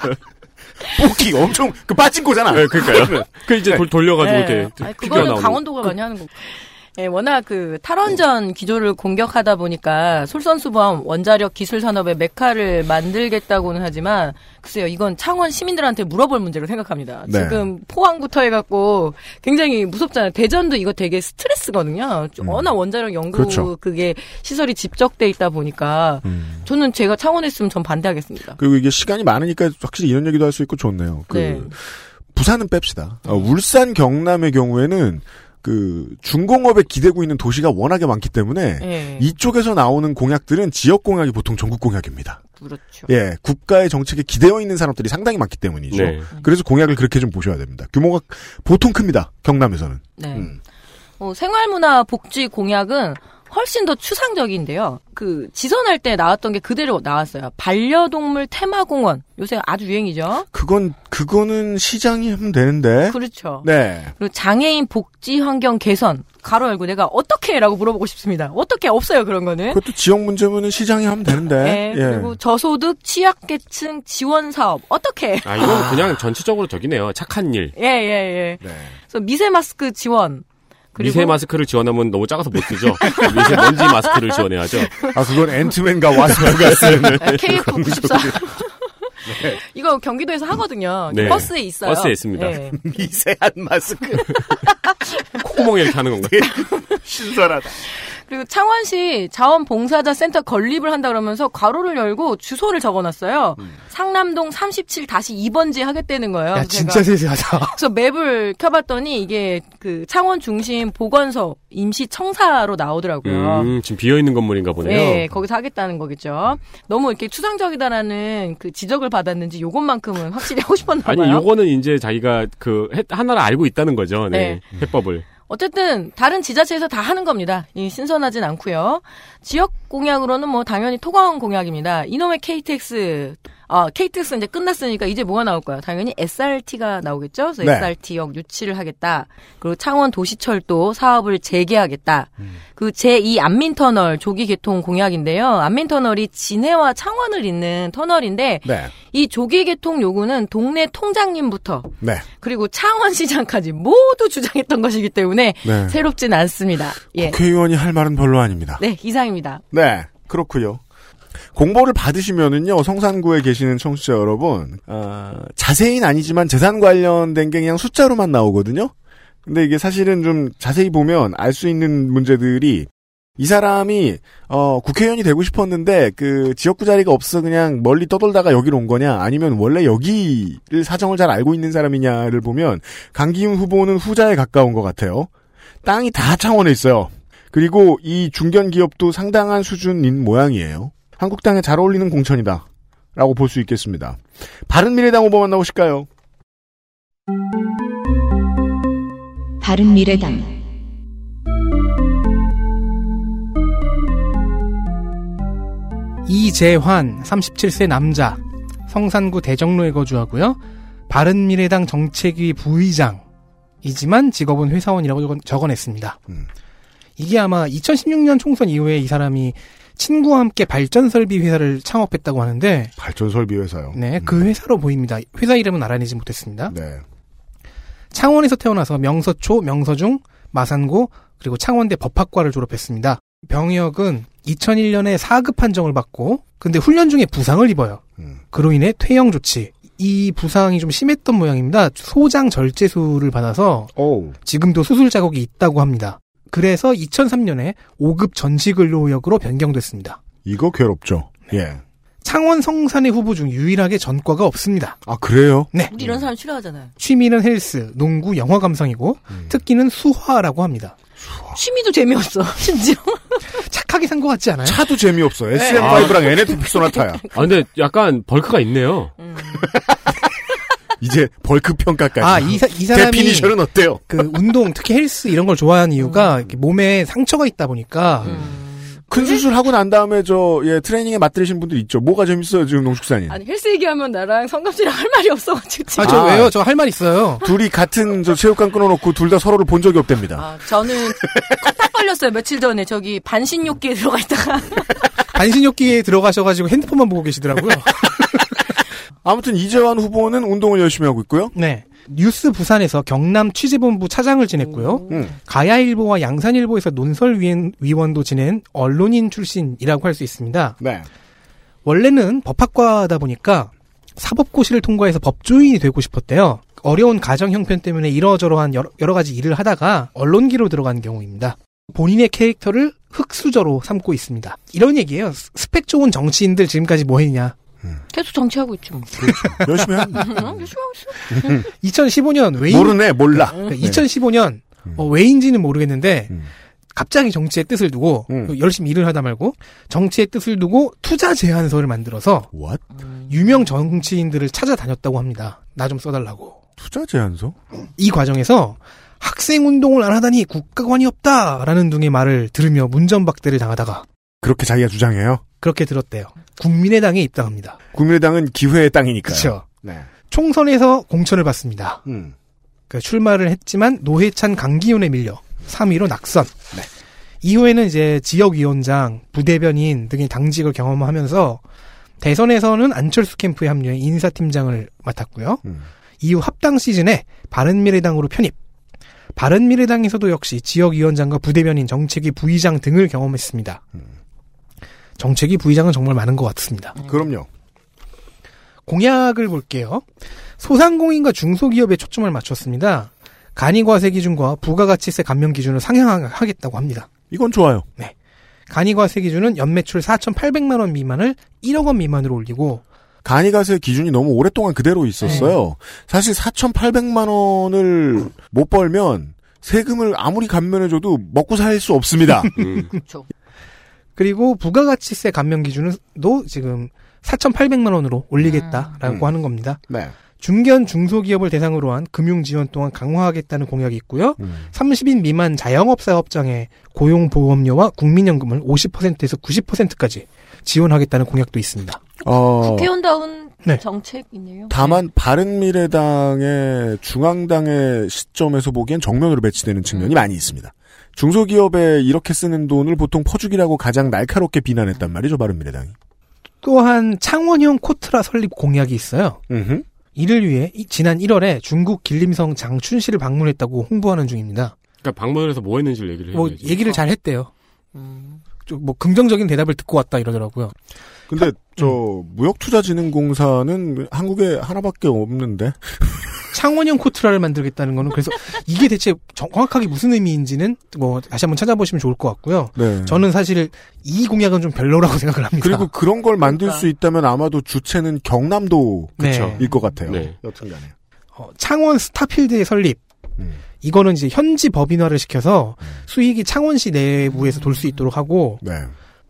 Speaker 2: 뽑기 엄청 그 빠진 거잖아.
Speaker 5: 네, 그러니까요. 그 이제 돌, 돌려가지고
Speaker 3: 예.
Speaker 5: 이렇게
Speaker 3: 아니, 그거는
Speaker 5: 나오는.
Speaker 3: 강원도가 많이 하는 거고. 예, 워낙 그 탈원전 기조를 공격하다 보니까 솔선수범 원자력 기술 산업의 메카를 만들겠다고는 하지만 글쎄요 이건 창원 시민들한테 물어볼 문제로 생각합니다.
Speaker 2: 네.
Speaker 3: 지금 포항부터 해갖고 굉장히 무섭잖아요. 대전도 이거 되게 스트레스거든요. 워낙 원자력 연구
Speaker 2: 음. 그렇죠.
Speaker 3: 그게 시설이 집적돼 있다 보니까
Speaker 2: 음.
Speaker 3: 저는 제가 창원에 있으면 전 반대하겠습니다.
Speaker 2: 그리고 이게 시간이 많으니까 확실히 이런 얘기도 할 수 있고 좋네요. 그
Speaker 3: 네.
Speaker 2: 부산은 뺍시다. 어, 울산 경남의 경우에는 그 중공업에 기대고 있는 도시가 워낙에 많기 때문에
Speaker 3: 예,
Speaker 2: 이쪽에서 나오는 공약들은 지역 공약이 보통 전국 공약입니다.
Speaker 3: 그렇죠.
Speaker 2: 예, 국가의 정책에 기대어 있는 사람들이 상당히 많기 때문이죠.
Speaker 5: 네.
Speaker 2: 그래서 공약을 그렇게 좀 보셔야 됩니다. 규모가 보통 큽니다. 경남에서는.
Speaker 3: 네.
Speaker 2: 음.
Speaker 3: 어, 생활문화 복지 공약은 훨씬 더 추상적인데요. 그 지선할 때 나왔던 게 그대로 나왔어요. 반려동물 테마공원 요새 아주 유행이죠.
Speaker 2: 그건 그거는 시장이 하면 되는데.
Speaker 3: 그렇죠.
Speaker 2: 네.
Speaker 3: 그리고 장애인 복지 환경 개선 가로 열고 내가 어떻게라고 물어보고 싶습니다. 어떻게 없어요 그런 거는.
Speaker 2: 그것도 지역 문제면은 시장이 하면 되는데.
Speaker 3: 네,
Speaker 2: 예.
Speaker 3: 그리고 저소득 취약계층 지원 사업 어떻게?
Speaker 5: 아, 이건 그냥 전체적으로 저기네요. 착한 일.
Speaker 3: 예, 예, 예.
Speaker 2: 네.
Speaker 3: 그래서 미세 마스크 지원.
Speaker 5: 미세 마스크를 지원하면 너무 작아서 못 쓰죠. 미세 먼지 마스크를 지원해야죠.
Speaker 2: 아 그건 앤트맨과 와스프가 쓴
Speaker 3: KF94. 이거 경기도에서 하거든요.
Speaker 5: 네.
Speaker 3: 버스에 있어요.
Speaker 5: 버스에 있습니다.
Speaker 3: 네.
Speaker 2: 미세한 마스크.
Speaker 5: 콧구멍에 이렇게 하는 건가요?
Speaker 2: 신선하다.
Speaker 3: 그리고 창원시 자원봉사자 센터 건립을 한다 그러면서 괄호를 열고 주소를 적어놨어요. 상남동 37-2번지 하겠다는 거예요.
Speaker 4: 야 진짜 세세하다.
Speaker 3: 그래서 맵을 켜봤더니 이게 그 창원 중심 보건소 임시 청사로 나오더라고요.
Speaker 5: 음, 지금 비어있는 건물인가 보네요.
Speaker 3: 네, 거기서 하겠다는 거겠죠. 너무 이렇게 추상적이다라는 그 지적을 받았는지 요것만큼은 확실히 하고 싶었나 봐요.
Speaker 5: 아니, 요거는 이제 자기가 그, 해- 하나를 알고 있다는 거죠. 네. 해법을.
Speaker 3: 어쨌든 다른 지자체에서 다 하는 겁니다. 이 신선하진 않고요. 지역 공약으로는 뭐 당연히 토광 공약입니다. 이놈의 KTX 아 KTX 이제 끝났으니까 이제 뭐가 나올까요? 당연히 SRT가 나오겠죠. 그래서
Speaker 2: 네.
Speaker 3: SRT역 유치를 하겠다. 그리고 창원 도시철도 사업을 재개하겠다. 그 제2 안민터널 조기 개통 공약인데요. 안민터널이 진해와 창원을 잇는 터널인데
Speaker 2: 네.
Speaker 3: 이 조기 개통 요구는 동네 통장님부터
Speaker 2: 네.
Speaker 3: 그리고 창원시장까지 모두 주장했던 것이기 때문에
Speaker 2: 네.
Speaker 3: 새롭진 않습니다. 예.
Speaker 2: 국회의원이 할 말은 별로 아닙니다.
Speaker 3: 네, 이상입니다.
Speaker 2: 네, 그렇고요. 공보를 받으시면은요 성산구에 계시는 청취자 여러분 어, 자세히는 아니지만 재산 관련된 게 그냥 숫자로만 나오거든요. 근데 이게 사실은 좀 자세히 보면 알 수 있는 문제들이 이 사람이 어 국회의원이 되고 싶었는데 그 지역구 자리가 없어 그냥 멀리 떠돌다가 여기로 온 거냐 아니면 원래 여기를 사정을 잘 알고 있는 사람이냐를 보면 강기훈 후보는 후자에 가까운 것 같아요. 땅이 다 창원에 있어요. 그리고 이 중견 기업도 상당한 수준인 모양이에요. 한국당에 잘 어울리는 공천이다. 라고 볼 수 있겠습니다. 바른미래당 후보 만나보실까요?
Speaker 1: 바른미래당
Speaker 4: 이재환 37세 남자 성산구 대정로에 거주하고요. 바른미래당 정책위 부의장이지만 직업은 회사원이라고 적어- 적어냈습니다.
Speaker 2: 음.
Speaker 4: 이게 아마 2016년 총선 이후에 이 사람이 친구와 함께 발전 설비 회사를 창업했다고 하는데
Speaker 2: 발전 설비 회사요.
Speaker 4: 네, 그 회사로 보입니다. 회사 이름은 알아내지 못했습니다.
Speaker 2: 네.
Speaker 4: 창원에서 태어나서 명서초, 명서중, 마산고 그리고 창원대 법학과를 졸업했습니다. 병역은 2001년에 4급 판정을 받고 근데 훈련 중에 부상을 입어요.
Speaker 2: 음.
Speaker 4: 그로 인해 퇴영 조치. 이 부상이 좀 심했던 모양입니다. 소장 절제수를 받아서
Speaker 2: 오.
Speaker 4: 지금도 수술 자국이 있다고 합니다. 그래서 2003년에 5급 전시근로역으로 변경됐습니다.
Speaker 2: 이거 괴롭죠. 예.
Speaker 4: 창원 성산의 후보 중 유일하게 전과가 없습니다.
Speaker 2: 아 그래요?
Speaker 4: 네.
Speaker 3: 우리 이런 사람 싫어하잖아요.
Speaker 4: 취미는 헬스, 농구, 영화 감상이고 특기는 수화라고 합니다.
Speaker 3: 취미도 재미없어. 심지어.
Speaker 4: 착하게 산 것 같지 않아요?
Speaker 2: 차도 재미없어. SM5랑 NF 소나타야.
Speaker 5: 아 근데 약간 bulk가 있네요.
Speaker 2: 이제 bulk 평가까지.
Speaker 4: 아, 이, 사, 이 사람이
Speaker 2: definition은 어때요?
Speaker 4: 그 운동, 특히 헬스 이런 걸 좋아하는 이유가 이렇게 몸에 상처가 있다 보니까
Speaker 2: 큰 수술 하고 난 다음에 저 예, 트레이닝에 맛들으신 분들 있죠. 뭐가 재밌어요 지금 농축산인.
Speaker 3: 아니 헬스 얘기하면 나랑 성감씨랑 할 말이 없어가지고 지금.
Speaker 4: 아, 저
Speaker 2: 아.
Speaker 4: 왜요? 저 할 말 있어요.
Speaker 2: 둘이 같은 저 체육관 끊어놓고 둘 다 서로를 본 적이 없답니다.
Speaker 3: 아, 저는 컷딱 걸렸어요 며칠 전에 저기 반신욕기에 들어가 있다가
Speaker 4: 반신욕기에 들어가셔가지고 핸드폰만 보고 계시더라고요.
Speaker 2: 아무튼 이재환 후보는 운동을 열심히 하고 있고요.
Speaker 4: 네. 뉴스 부산에서 경남 취재본부 차장을 지냈고요.
Speaker 2: 음.
Speaker 4: 가야일보와 양산일보에서 논설위원도 지낸 언론인 출신이라고 할 수 있습니다.
Speaker 2: 네.
Speaker 4: 원래는 법학과다 보니까 사법고시를 통과해서 법조인이 되고 싶었대요. 어려운 가정 형편 때문에 이러저러한 여러, 여러 가지 일을 하다가 언론기로 들어간 경우입니다. 본인의 캐릭터를 흑수저로 삼고 있습니다. 이런 얘기예요. 스- 스펙 좋은 정치인들 지금까지 뭐 했냐.
Speaker 3: 계속 정치하고 있죠. 뭐.
Speaker 2: 열심히 한.
Speaker 3: 응, 열심히 하고 있어.
Speaker 4: 2015년 외인
Speaker 2: 모르네 몰라.
Speaker 4: 그러니까 2015년 어, 왜인지는 모르겠는데
Speaker 2: 음.
Speaker 4: 갑자기 정치의 뜻을 두고
Speaker 2: 음.
Speaker 4: 열심히 일을 하다 말고 정치의 뜻을 두고 투자 제안서를 만들어서
Speaker 2: What?
Speaker 4: 유명 정치인들을 찾아다녔다고 합니다. 나 좀 써달라고.
Speaker 2: 투자 제안서?
Speaker 4: 이 과정에서 학생 운동을 안 하다니 국가관이 없다라는 등의 말을 들으며 문전박대를 당하다가
Speaker 2: 그렇게 자기가 주장해요.
Speaker 4: 그렇게 들었대요. 국민의당에 입당합니다.
Speaker 2: 국민의당은 기회의 땅이니까요.
Speaker 4: 그렇죠.
Speaker 2: 네.
Speaker 4: 총선에서 공천을 받습니다.
Speaker 2: 음.
Speaker 4: 그 출마를 했지만 노회찬 강기훈에 밀려 3위로 낙선.
Speaker 2: 네.
Speaker 4: 이후에는 이제 지역위원장, 부대변인 등의 당직을 경험하면서 대선에서는 안철수 캠프에 합류해 인사팀장을 맡았고요.
Speaker 2: 음.
Speaker 4: 이후 합당 시즌에 바른미래당으로 편입. 바른미래당에서도 역시 지역위원장과 부대변인, 정책위 부의장 등을 경험했습니다. 정책위 부의장은 정말 많은 것 같습니다.
Speaker 2: 그럼요.
Speaker 4: 공약을 볼게요. 소상공인과 중소기업에 초점을 맞췄습니다. 간이과세 기준과 부가가치세 감면 기준을 상향하겠다고 합니다.
Speaker 2: 이건 좋아요.
Speaker 4: 간이과세 기준은 연매출 4,800만 원 미만을 1억 원 미만으로 올리고
Speaker 2: 간이가세 기준이 너무 오랫동안 그대로 있었어요. 사실 4,800만 원을 못 벌면 세금을 아무리 감면해줘도 먹고 살 수 없습니다.
Speaker 5: 음.
Speaker 4: 그리고 부가가치세 감면 기준도 지금 4,800만 원으로 올리겠다라고
Speaker 2: 음.
Speaker 4: 하는 겁니다.
Speaker 2: 네.
Speaker 4: 중견 중소기업을 대상으로 한 금융 지원 또한 강화하겠다는 공약이 있고요.
Speaker 2: 음.
Speaker 4: 30인 미만 자영업 사업장의 고용 보험료와 국민연금을 50%에서 90%까지 지원하겠다는 공약도 있습니다.
Speaker 2: 어,
Speaker 3: 국회의원다운
Speaker 4: 네.
Speaker 3: 정책이네요.
Speaker 2: 다만 바른미래당의 중앙당의 시점에서 보기엔 정면으로 배치되는 측면이 많이 있습니다. 중소기업에 이렇게 쓰는 돈을 보통 퍼주기라고 가장 날카롭게 비난했단 말이죠, 바른미래당이.
Speaker 4: 또한 창원형 코트라 설립 공약이 있어요.
Speaker 2: 음흠.
Speaker 4: 이를 위해 이- 지난 1월에 중국 길림성 장춘시를 방문했다고 홍보하는 중입니다.
Speaker 5: 그러니까 방문을 해서 뭐 했는지를 얘기를
Speaker 4: 뭐
Speaker 5: 해야지.
Speaker 4: 얘기를 잘 했대요.
Speaker 3: 음.
Speaker 4: 좀뭐 긍정적인 대답을 듣고 왔다 이러더라고요.
Speaker 2: 근데 저 무역투자진흥공사는 한국에 하나밖에 없는데
Speaker 4: 창원형 코트라를 만들겠다는 거는 그래서 이게 대체 정확하게 무슨 의미인지는 뭐 다시 한번 찾아보시면 좋을 것 같고요.
Speaker 2: 네.
Speaker 4: 저는 사실 이 공약은 좀 별로라고 생각을 합니다.
Speaker 2: 그리고 그런 걸 만들
Speaker 3: 그러니까.
Speaker 2: 수 있다면 아마도 주체는 경남도일
Speaker 4: 네.
Speaker 2: 것 같아요.
Speaker 5: 네.
Speaker 2: 여튼간에.
Speaker 4: 어, 창원 스타필드의 설립.
Speaker 2: 음.
Speaker 4: 이거는 이제 현지 법인화를 시켜서 수익이 창원시 내부에서 돌 수 있도록 하고
Speaker 2: 네.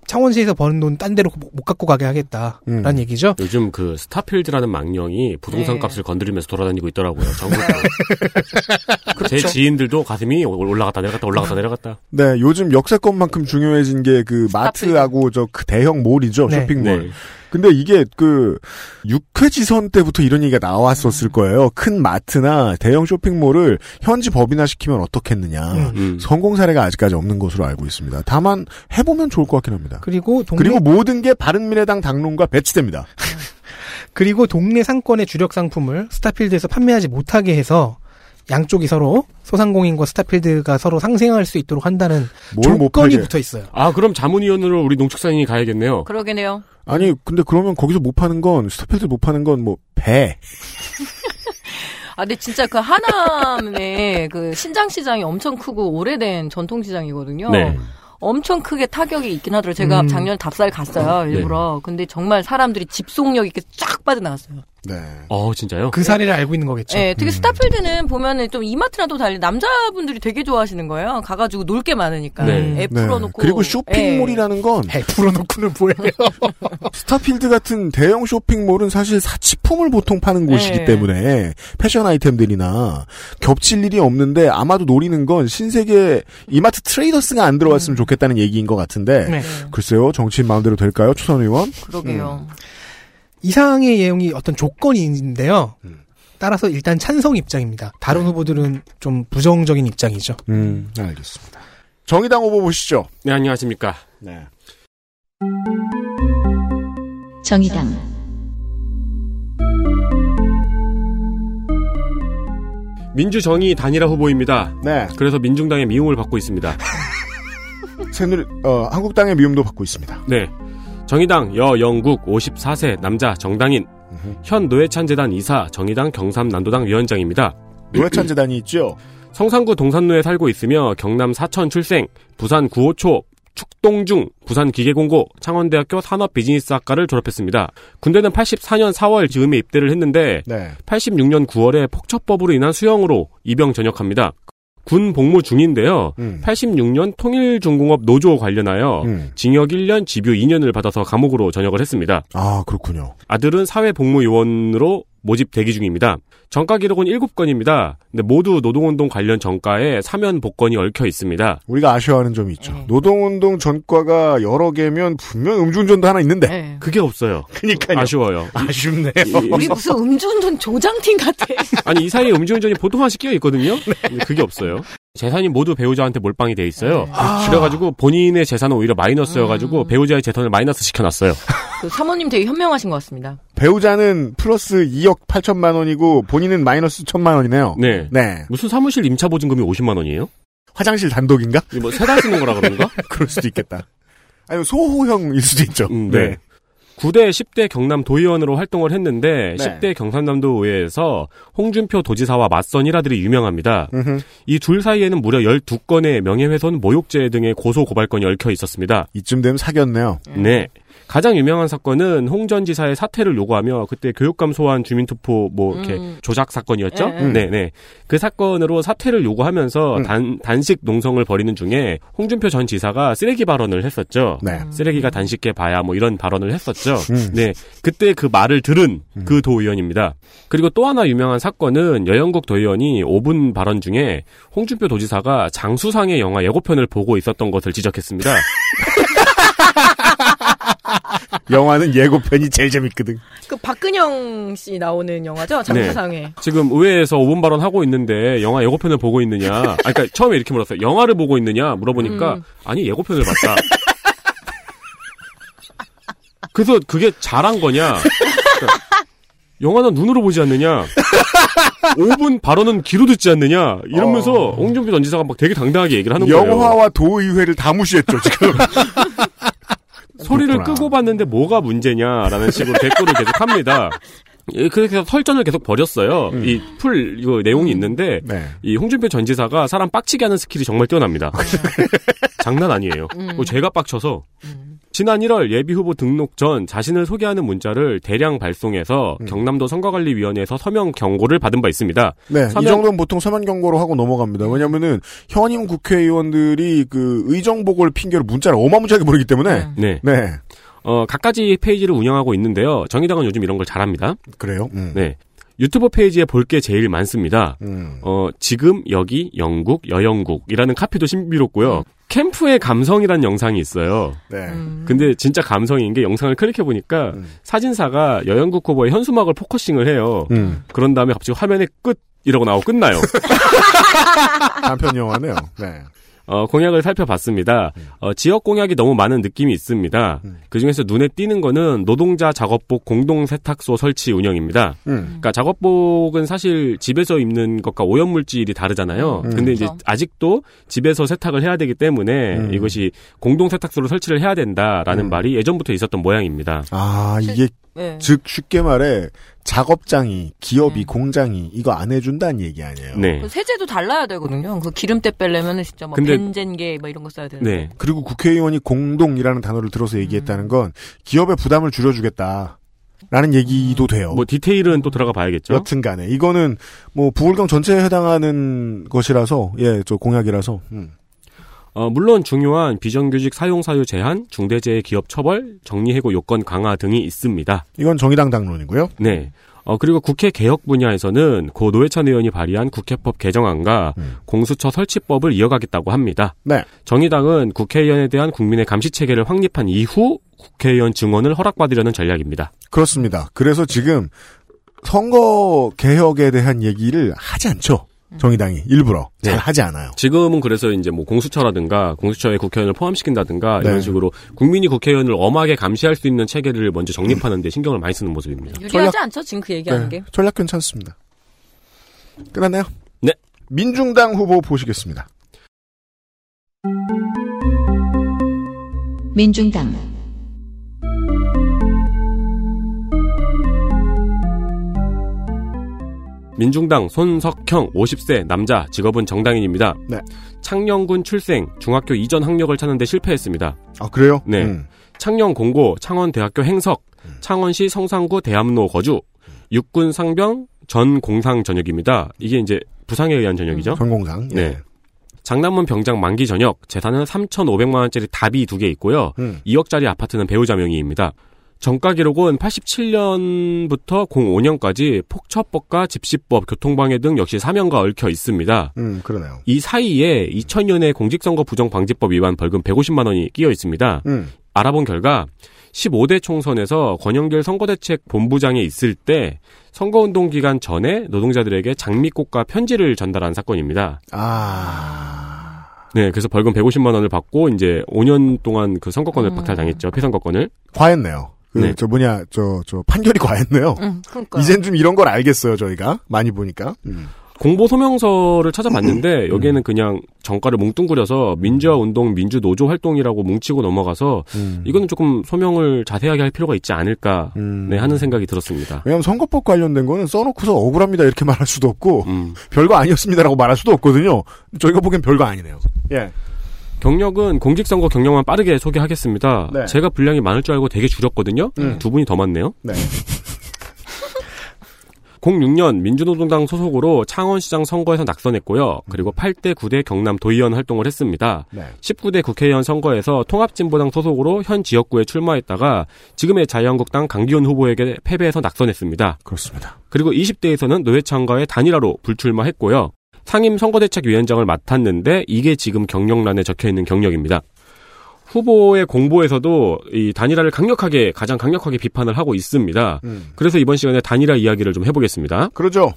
Speaker 4: 창원시에서 버는 돈 딴 데로 못 갖고 가게 하겠다라는
Speaker 2: 음.
Speaker 4: 얘기죠.
Speaker 5: 요즘 그 스타필드라는 망령이 부동산
Speaker 3: 네.
Speaker 5: 값을 건드리면서 돌아다니고 있더라고요. 전국으로. 제 지인들도 가슴이 올라갔다 내려갔다 올라갔다 내려갔다.
Speaker 2: 네, 요즘 역세권만큼 중요해진 게 그 마트하고 저 그 대형 몰이죠,
Speaker 4: 네.
Speaker 2: 쇼핑몰.
Speaker 5: 네.
Speaker 2: 근데 이게 그 육회지선 때부터 이런 얘기가 나왔었을 거예요. 큰 마트나 대형 쇼핑몰을 현지 법인화 시키면 어떻겠느냐.
Speaker 5: 음.
Speaker 2: 성공 사례가 아직까지 없는 것으로 알고 있습니다. 다만 해보면 좋을 것 같긴 합니다.
Speaker 4: 그리고 동네
Speaker 2: 그리고 모든 게 바른미래당 당론과 배치됩니다.
Speaker 4: 그리고 동네 상권의 주력 상품을 스타필드에서 판매하지 못하게 해서 양쪽이 서로 소상공인과 스타필드가 서로 상생할 수 있도록 한다는 조건이. 붙어 있어요.
Speaker 5: 아, 그럼 자문위원으로 우리 농축산인이 가야겠네요.
Speaker 3: 그러게네요.
Speaker 2: 아니 근데 그러면 거기서 못 파는 건 스타필드 못 파는 건 뭐 배.
Speaker 3: 아, 근데 진짜 그 하남의 그 신장 시장이 엄청 크고 오래된 전통 시장이거든요.
Speaker 5: 네.
Speaker 3: 엄청 크게 타격이 있긴 하더라고요. 제가
Speaker 4: 음.
Speaker 3: 작년 답사를 갔어요, 일부러. 근데 정말 사람들이 집속력 있게 쫙 빠져나갔어요.
Speaker 2: 네.
Speaker 5: 어, 진짜요?
Speaker 4: 그 사례를 알고 있는 거겠죠.
Speaker 3: 네, 특히 스타필드는 보면은 좀 이마트랑 또 달리 남자분들이 되게 좋아하시는 거예요. 가가지고 놀 게 많으니까.
Speaker 5: 네.
Speaker 3: 애 풀어놓고.
Speaker 2: 그리고
Speaker 3: 예.
Speaker 2: 쇼핑몰이라는
Speaker 4: 건해 풀어놓고는 뭐예요?
Speaker 2: 스타필드 같은 대형 쇼핑몰은 사실 사치품을 보통 파는 곳이기
Speaker 3: 네.
Speaker 2: 때문에 패션 아이템들이나 겹칠 일이 없는데 아마도 노리는 건 신세계 이마트 트레이더스가 안 들어왔으면 좋겠다는 얘기인 것 같은데
Speaker 4: 네.
Speaker 2: 글쎄요 정치인 마음대로 될까요 초선 의원?
Speaker 3: 그러게요.
Speaker 4: 이상의 내용이 어떤 조건이 있는데요.
Speaker 2: 음.
Speaker 4: 따라서 일단 찬성 입장입니다. 다른 후보들은 좀 부정적인 입장이죠.
Speaker 2: 음 알겠습니다. 정의당 후보 보시죠.
Speaker 5: 네, 안녕하십니까.
Speaker 2: 네.
Speaker 1: 정의당
Speaker 5: 민주정의 단일화 후보입니다.
Speaker 2: 네.
Speaker 5: 그래서 민중당의 미움을 받고 있습니다.
Speaker 2: 새누리 어, 한국당의 미움도 받고 있습니다.
Speaker 5: 네. 정의당 여영국 54세 남자 정당인 현 노회찬 재단 이사 정의당 경삼남도당 위원장입니다.
Speaker 2: 노회찬 재단이 있죠.
Speaker 5: 성산구 동산로에 살고 있으며 경남 사천 출생, 부산 구호초, 축동중, 부산 기계공고, 창원대학교 산업비즈니스학과를 졸업했습니다. 군대는 84년 4월 즈음에 입대를 했는데
Speaker 2: 네.
Speaker 5: 86년 9월에 폭처법으로 인한 수형으로 입영 전역합니다. 군 복무 중인데요.
Speaker 2: 음.
Speaker 5: 86년 통일중공업 노조 관련하여
Speaker 2: 음.
Speaker 5: 징역 1년, 집유 2년을 받아서 감옥으로 전역을 했습니다.
Speaker 2: 아 그렇군요.
Speaker 5: 아들은 사회복무요원으로 모집 대기 중입니다. 정가 기록은 7건입니다. 근데 모두 노동운동 관련 정가에 사면 복권이 얽혀 있습니다.
Speaker 2: 우리가 아쉬워하는 점이 있죠.
Speaker 3: 네.
Speaker 2: 노동운동 전과가 여러 개면 분명 음주운전도 하나 있는데.
Speaker 3: 네.
Speaker 5: 그게 없어요.
Speaker 2: 그니까요.
Speaker 5: 아쉬워요.
Speaker 2: 아쉽네요.
Speaker 5: 이-
Speaker 3: 우리 무슨 음주운전 조장팀 같아.
Speaker 5: 아니 이 사이에 음주운전이 보통 하나씩 끼어 있거든요. 근데 그게 없어요. 재산이 모두 배우자한테 몰빵이 돼 있어요. 그래가지고 본인의 재산은 오히려 마이너스여가지고 배우자의 재산을 마이너스 시켜놨어요.
Speaker 3: 그 사모님 되게 현명하신 것 같습니다.
Speaker 2: 배우자는 플러스 2억 8천만 원이고 본인은 마이너스 1천만 원이네요.
Speaker 5: 네.
Speaker 2: 네.
Speaker 5: 무슨 사무실 임차 보증금이 50만 원이에요?
Speaker 2: 화장실 단독인가?
Speaker 5: 뭐 세달 쓰는 거라 그런가?
Speaker 2: 그럴 수도 있겠다. 아니면 소호형일 수도 있죠.
Speaker 5: 음, 네. 9대 10대 경남 도의원으로 활동을 했는데
Speaker 2: 네.
Speaker 5: 10대 경상남도 의회에서 홍준표 도지사와 맞선 일화들이 유명합니다. 이 둘 사이에는 무려 12건의 명예훼손 모욕죄 등의 고소 고발건이 얽혀 있었습니다.
Speaker 2: 이쯤 되면 사귀었네요.
Speaker 5: 네. 가장 유명한 사건은 홍전 지사의 사퇴를 요구하며 그때 교육감 소환 주민투표 뭐 이렇게
Speaker 3: 음.
Speaker 5: 조작 사건이었죠.
Speaker 3: 네,
Speaker 5: 네, 네. 그 사건으로 사퇴를 요구하면서
Speaker 2: 음.
Speaker 5: 단, 단식 농성을 벌이는 중에 홍준표 전 지사가 쓰레기 발언을 했었죠.
Speaker 2: 네.
Speaker 5: 쓰레기가 단식해 봐야 뭐 이런 발언을 했었죠.
Speaker 2: 음.
Speaker 5: 네. 그때 그 말을 들은 그 도의원입니다. 그리고 또 하나 유명한 사건은 여영국 도의원이 5분 발언 중에 홍준표 도지사가 장수상의 영화 예고편을 보고 있었던 것을 지적했습니다.
Speaker 2: 영화는 예고편이 제일 재밌거든.
Speaker 3: 그 박근영 씨 나오는 영화죠? 장수상회.
Speaker 5: 지금 의회에서 5분 발언 하고 있는데 영화 예고편을 보고 있느냐? 아, 그러니까 처음에 이렇게 물었어요. 영화를 보고 있느냐 물어보니까
Speaker 3: 음.
Speaker 5: 아니 예고편을 봤다. 그래서 그게 잘한 거냐? 그러니까 영화는 눈으로 보지 않느냐? 5분 발언은 귀로 듣지 않느냐? 이러면서
Speaker 2: 어.
Speaker 5: 홍준표 전 지사가 막 되게 당당하게 얘기를 하는 거예요.
Speaker 2: 영화와 도의회를 다 무시했죠, 지금.
Speaker 5: 소리를
Speaker 2: 그렇구나.
Speaker 5: 끄고 봤는데 뭐가 문제냐라는 식으로 댓글을 계속 합니다. 예, 그래서 설전을 계속 벌였어요.
Speaker 2: 음.
Speaker 5: 리플 이거 내용이 있는데
Speaker 2: 네.
Speaker 5: 이 홍준표 전 지사가 사람 빡치게 하는 skill이 정말 뛰어납니다. 장난 아니에요.
Speaker 3: 음.
Speaker 5: 뭐 제가 빡쳐서
Speaker 3: 음.
Speaker 5: 지난 1월 예비 후보 등록 전 자신을 소개하는 문자를 대량 발송해서
Speaker 2: 음.
Speaker 5: 경남도 선거관리위원회에서 서면 경고를 받은 바 있습니다.
Speaker 2: 네, 이
Speaker 5: 서면-
Speaker 2: 정도는 보통 서면 경고로 하고 넘어갑니다. 왜냐면은 현임 국회의원들이 그 의정보고를 핑계로 문자를 어마무지하게 보내기 때문에
Speaker 3: 음.
Speaker 5: 네.
Speaker 2: 네,
Speaker 5: 어, 각가지 페이지를 운영하고 있는데요. 정의당은 요즘 이런 걸 잘합니다.
Speaker 2: 그래요. 음.
Speaker 5: 네. 유튜브 페이지에 볼 게 제일 많습니다.
Speaker 2: 음.
Speaker 5: 어, 지금 여기 영국 여영국이라는 카피도 신비롭고요. 캠프의 감성이란 영상이 있어요.
Speaker 2: 네.
Speaker 3: 음.
Speaker 5: 근데 진짜 감성인 게 영상을 클릭해 보니까 사진사가 여영국 후보의 현수막을 focusing을 해요.
Speaker 2: 음.
Speaker 5: 그런 다음에 갑자기 화면에 끝 이러고 나오고 끝나요.
Speaker 2: 단편 영화네요. 네.
Speaker 5: 어, 공약을 살펴봤습니다. 어, 지역 공약이 너무 많은 느낌이 있습니다. 그 중에서 눈에 띄는 거는 노동자 작업복 공동 세탁소 설치 운영입니다.
Speaker 2: 음.
Speaker 5: 그러니까 작업복은 사실 집에서 입는 것과 오염 물질이 다르잖아요.
Speaker 2: 음.
Speaker 5: 근데 이제
Speaker 3: 그렇죠.
Speaker 5: 아직도 집에서 세탁을 해야 되기 때문에
Speaker 2: 음.
Speaker 5: 이것이 공동 세탁소를 설치를 해야 된다라는
Speaker 2: 음.
Speaker 5: 말이 예전부터 있었던 모양입니다.
Speaker 2: 아, 이게,
Speaker 3: 네.
Speaker 2: 즉, 쉽게 말해, 작업장이, 기업이,
Speaker 3: 네.
Speaker 2: 공장이, 이거 안 해준다는 얘기 아니에요.
Speaker 5: 네.
Speaker 3: 그 세제도 달라야 되거든요. 그 기름때 빼려면은 진짜 뭐
Speaker 5: 근데-
Speaker 3: 벤젠계 뭐 이런 거 써야 되는데.
Speaker 5: 네.
Speaker 2: 그리고 국회의원이 공동이라는 단어를 들어서 얘기했다는 건 기업의 부담을 줄여주겠다. 라는 얘기도 돼요.
Speaker 5: 뭐 디테일은 또 들어가 봐야겠죠.
Speaker 2: 여튼 간에. 이거는 뭐 부울경 전체에 해당하는 것이라서, 예, 저 공약이라서, 음.
Speaker 5: 어, 물론 중요한 비정규직 사용 사유 제한, 중대재해 기업 처벌, 정리해고 요건 강화 등이 있습니다.
Speaker 2: 이건 정의당 당론이고요.
Speaker 5: 네. 어, 그리고 국회 개혁 분야에서는 고 노회찬 의원이 발의한 국회법 개정안과
Speaker 2: 음.
Speaker 5: 공수처 설치법을 이어가겠다고 합니다.
Speaker 2: 네.
Speaker 5: 정의당은 국회의원에 대한 국민의 감시 체계를 확립한 이후 국회의원 증언을 허락받으려는 전략입니다.
Speaker 2: 그렇습니다. 그래서 지금 선거 개혁에 대한 얘기를 하지 않죠. 정의당이 일부러
Speaker 5: 네.
Speaker 2: 잘 하지 않아요.
Speaker 5: 지금은 그래서 이제 뭐 공수처라든가 공수처에 국회의원을 포함시킨다든가
Speaker 2: 네.
Speaker 5: 이런 식으로 국민이 국회의원을 엄하게 감시할 수 있는 체계를 먼저 정립하는 데 신경을 많이 쓰는 모습입니다.
Speaker 3: 유리하지
Speaker 2: 전략-
Speaker 3: 않죠? 지금 그 얘기하는 게.
Speaker 2: 전략 괜찮습니다. 끝났나요?
Speaker 5: 네.
Speaker 2: 민중당 후보 보시겠습니다.
Speaker 1: 민중당
Speaker 5: 민중당 손석형 50세 남자 직업은 정당인입니다.
Speaker 2: 네.
Speaker 5: 창녕군 출생 중학교 이전 학력을 찾는데 실패했습니다.
Speaker 2: 아 그래요?
Speaker 5: 네.
Speaker 2: 음.
Speaker 5: 창녕 공고 창원대학교 행석 창원시 성산구 대암로 거주 육군 상병 전 공상 전역입니다. 이게 이제 부상에 의한 전역이죠.
Speaker 2: 전공상. 예.
Speaker 5: 네. 장남문 병장 만기 전역 재산은 3,500만 원짜리 답이 두 개 있고요.
Speaker 2: 음.
Speaker 5: 2억짜리 아파트는 배우자 명의입니다. 정가 기록은 87년부터 05년까지 폭처법과 집시법, 교통방해 등 역시 사면과 얽혀 있습니다.
Speaker 2: 음, 그러네요.
Speaker 5: 이 사이에 2000년에 공직선거 부정방지법 위반 벌금 150만 원이 끼어 있습니다.
Speaker 2: 음.
Speaker 5: 알아본 결과 15대 총선에서 권영길 선거대책 본부장에 있을 때 선거운동 기간 전에 노동자들에게 장미꽃과 편지를 전달한 사건입니다.
Speaker 2: 아.
Speaker 5: 네, 그래서 벌금 150만 원을 받고 이제 5년 동안 그 선거권을
Speaker 3: 음.
Speaker 5: 박탈당했죠. 피선거권을.
Speaker 2: 과했네요. 그,
Speaker 5: 네.
Speaker 2: 저 뭐냐, 저, 저, 판결이 과했네요.
Speaker 3: 응, 그러니까.
Speaker 2: 이젠 좀 이런 걸 알겠어요, 저희가. 많이 보니까. 음.
Speaker 5: 공보 소명서를 찾아봤는데 여기에는 그냥 정가를 뭉뚱그려서 민주화 운동, 민주 노조 활동이라고 뭉치고 넘어가서
Speaker 2: 음.
Speaker 5: 이거는 조금 소명을 자세하게 할 필요가 있지 않을까
Speaker 2: 음.
Speaker 5: 네, 하는 생각이 들었습니다.
Speaker 2: 왜냐면 선거법 관련된 거는 써놓고서 억울합니다 이렇게 말할 수도 없고
Speaker 5: 음.
Speaker 2: 별거 아니었습니다라고 말할 수도 없거든요. 저희가 보기엔 별거 아니네요. 예.
Speaker 5: 경력은 공직선거 경력만 빠르게 소개하겠습니다.
Speaker 2: 네.
Speaker 5: 제가 분량이 많을 줄 알고 되게 줄였거든요.
Speaker 2: 음.
Speaker 5: 두 분이 더 많네요.
Speaker 2: 네.
Speaker 5: 06년 민주노동당 소속으로 창원시장 선거에서 낙선했고요. 그리고 8대 9대 경남 도의원 활동을 했습니다.
Speaker 2: 네.
Speaker 5: 19대 국회의원 선거에서 통합진보당 소속으로 현 지역구에 출마했다가 지금의 자유한국당 강기훈 후보에게 패배해서 낙선했습니다.
Speaker 2: 그렇습니다.
Speaker 5: 그리고 20대에서는 노회찬과의 단일화로 불출마했고요. 상임 선거대책위원장을 맡았는데 이게 지금 경력란에 적혀 있는 경력입니다. 후보의 공보에서도 이 단일화를 강력하게 가장 강력하게 비판을 하고 있습니다.
Speaker 2: 음.
Speaker 5: 그래서 이번 시간에 단일화 이야기를 좀 해보겠습니다.
Speaker 2: 그러죠.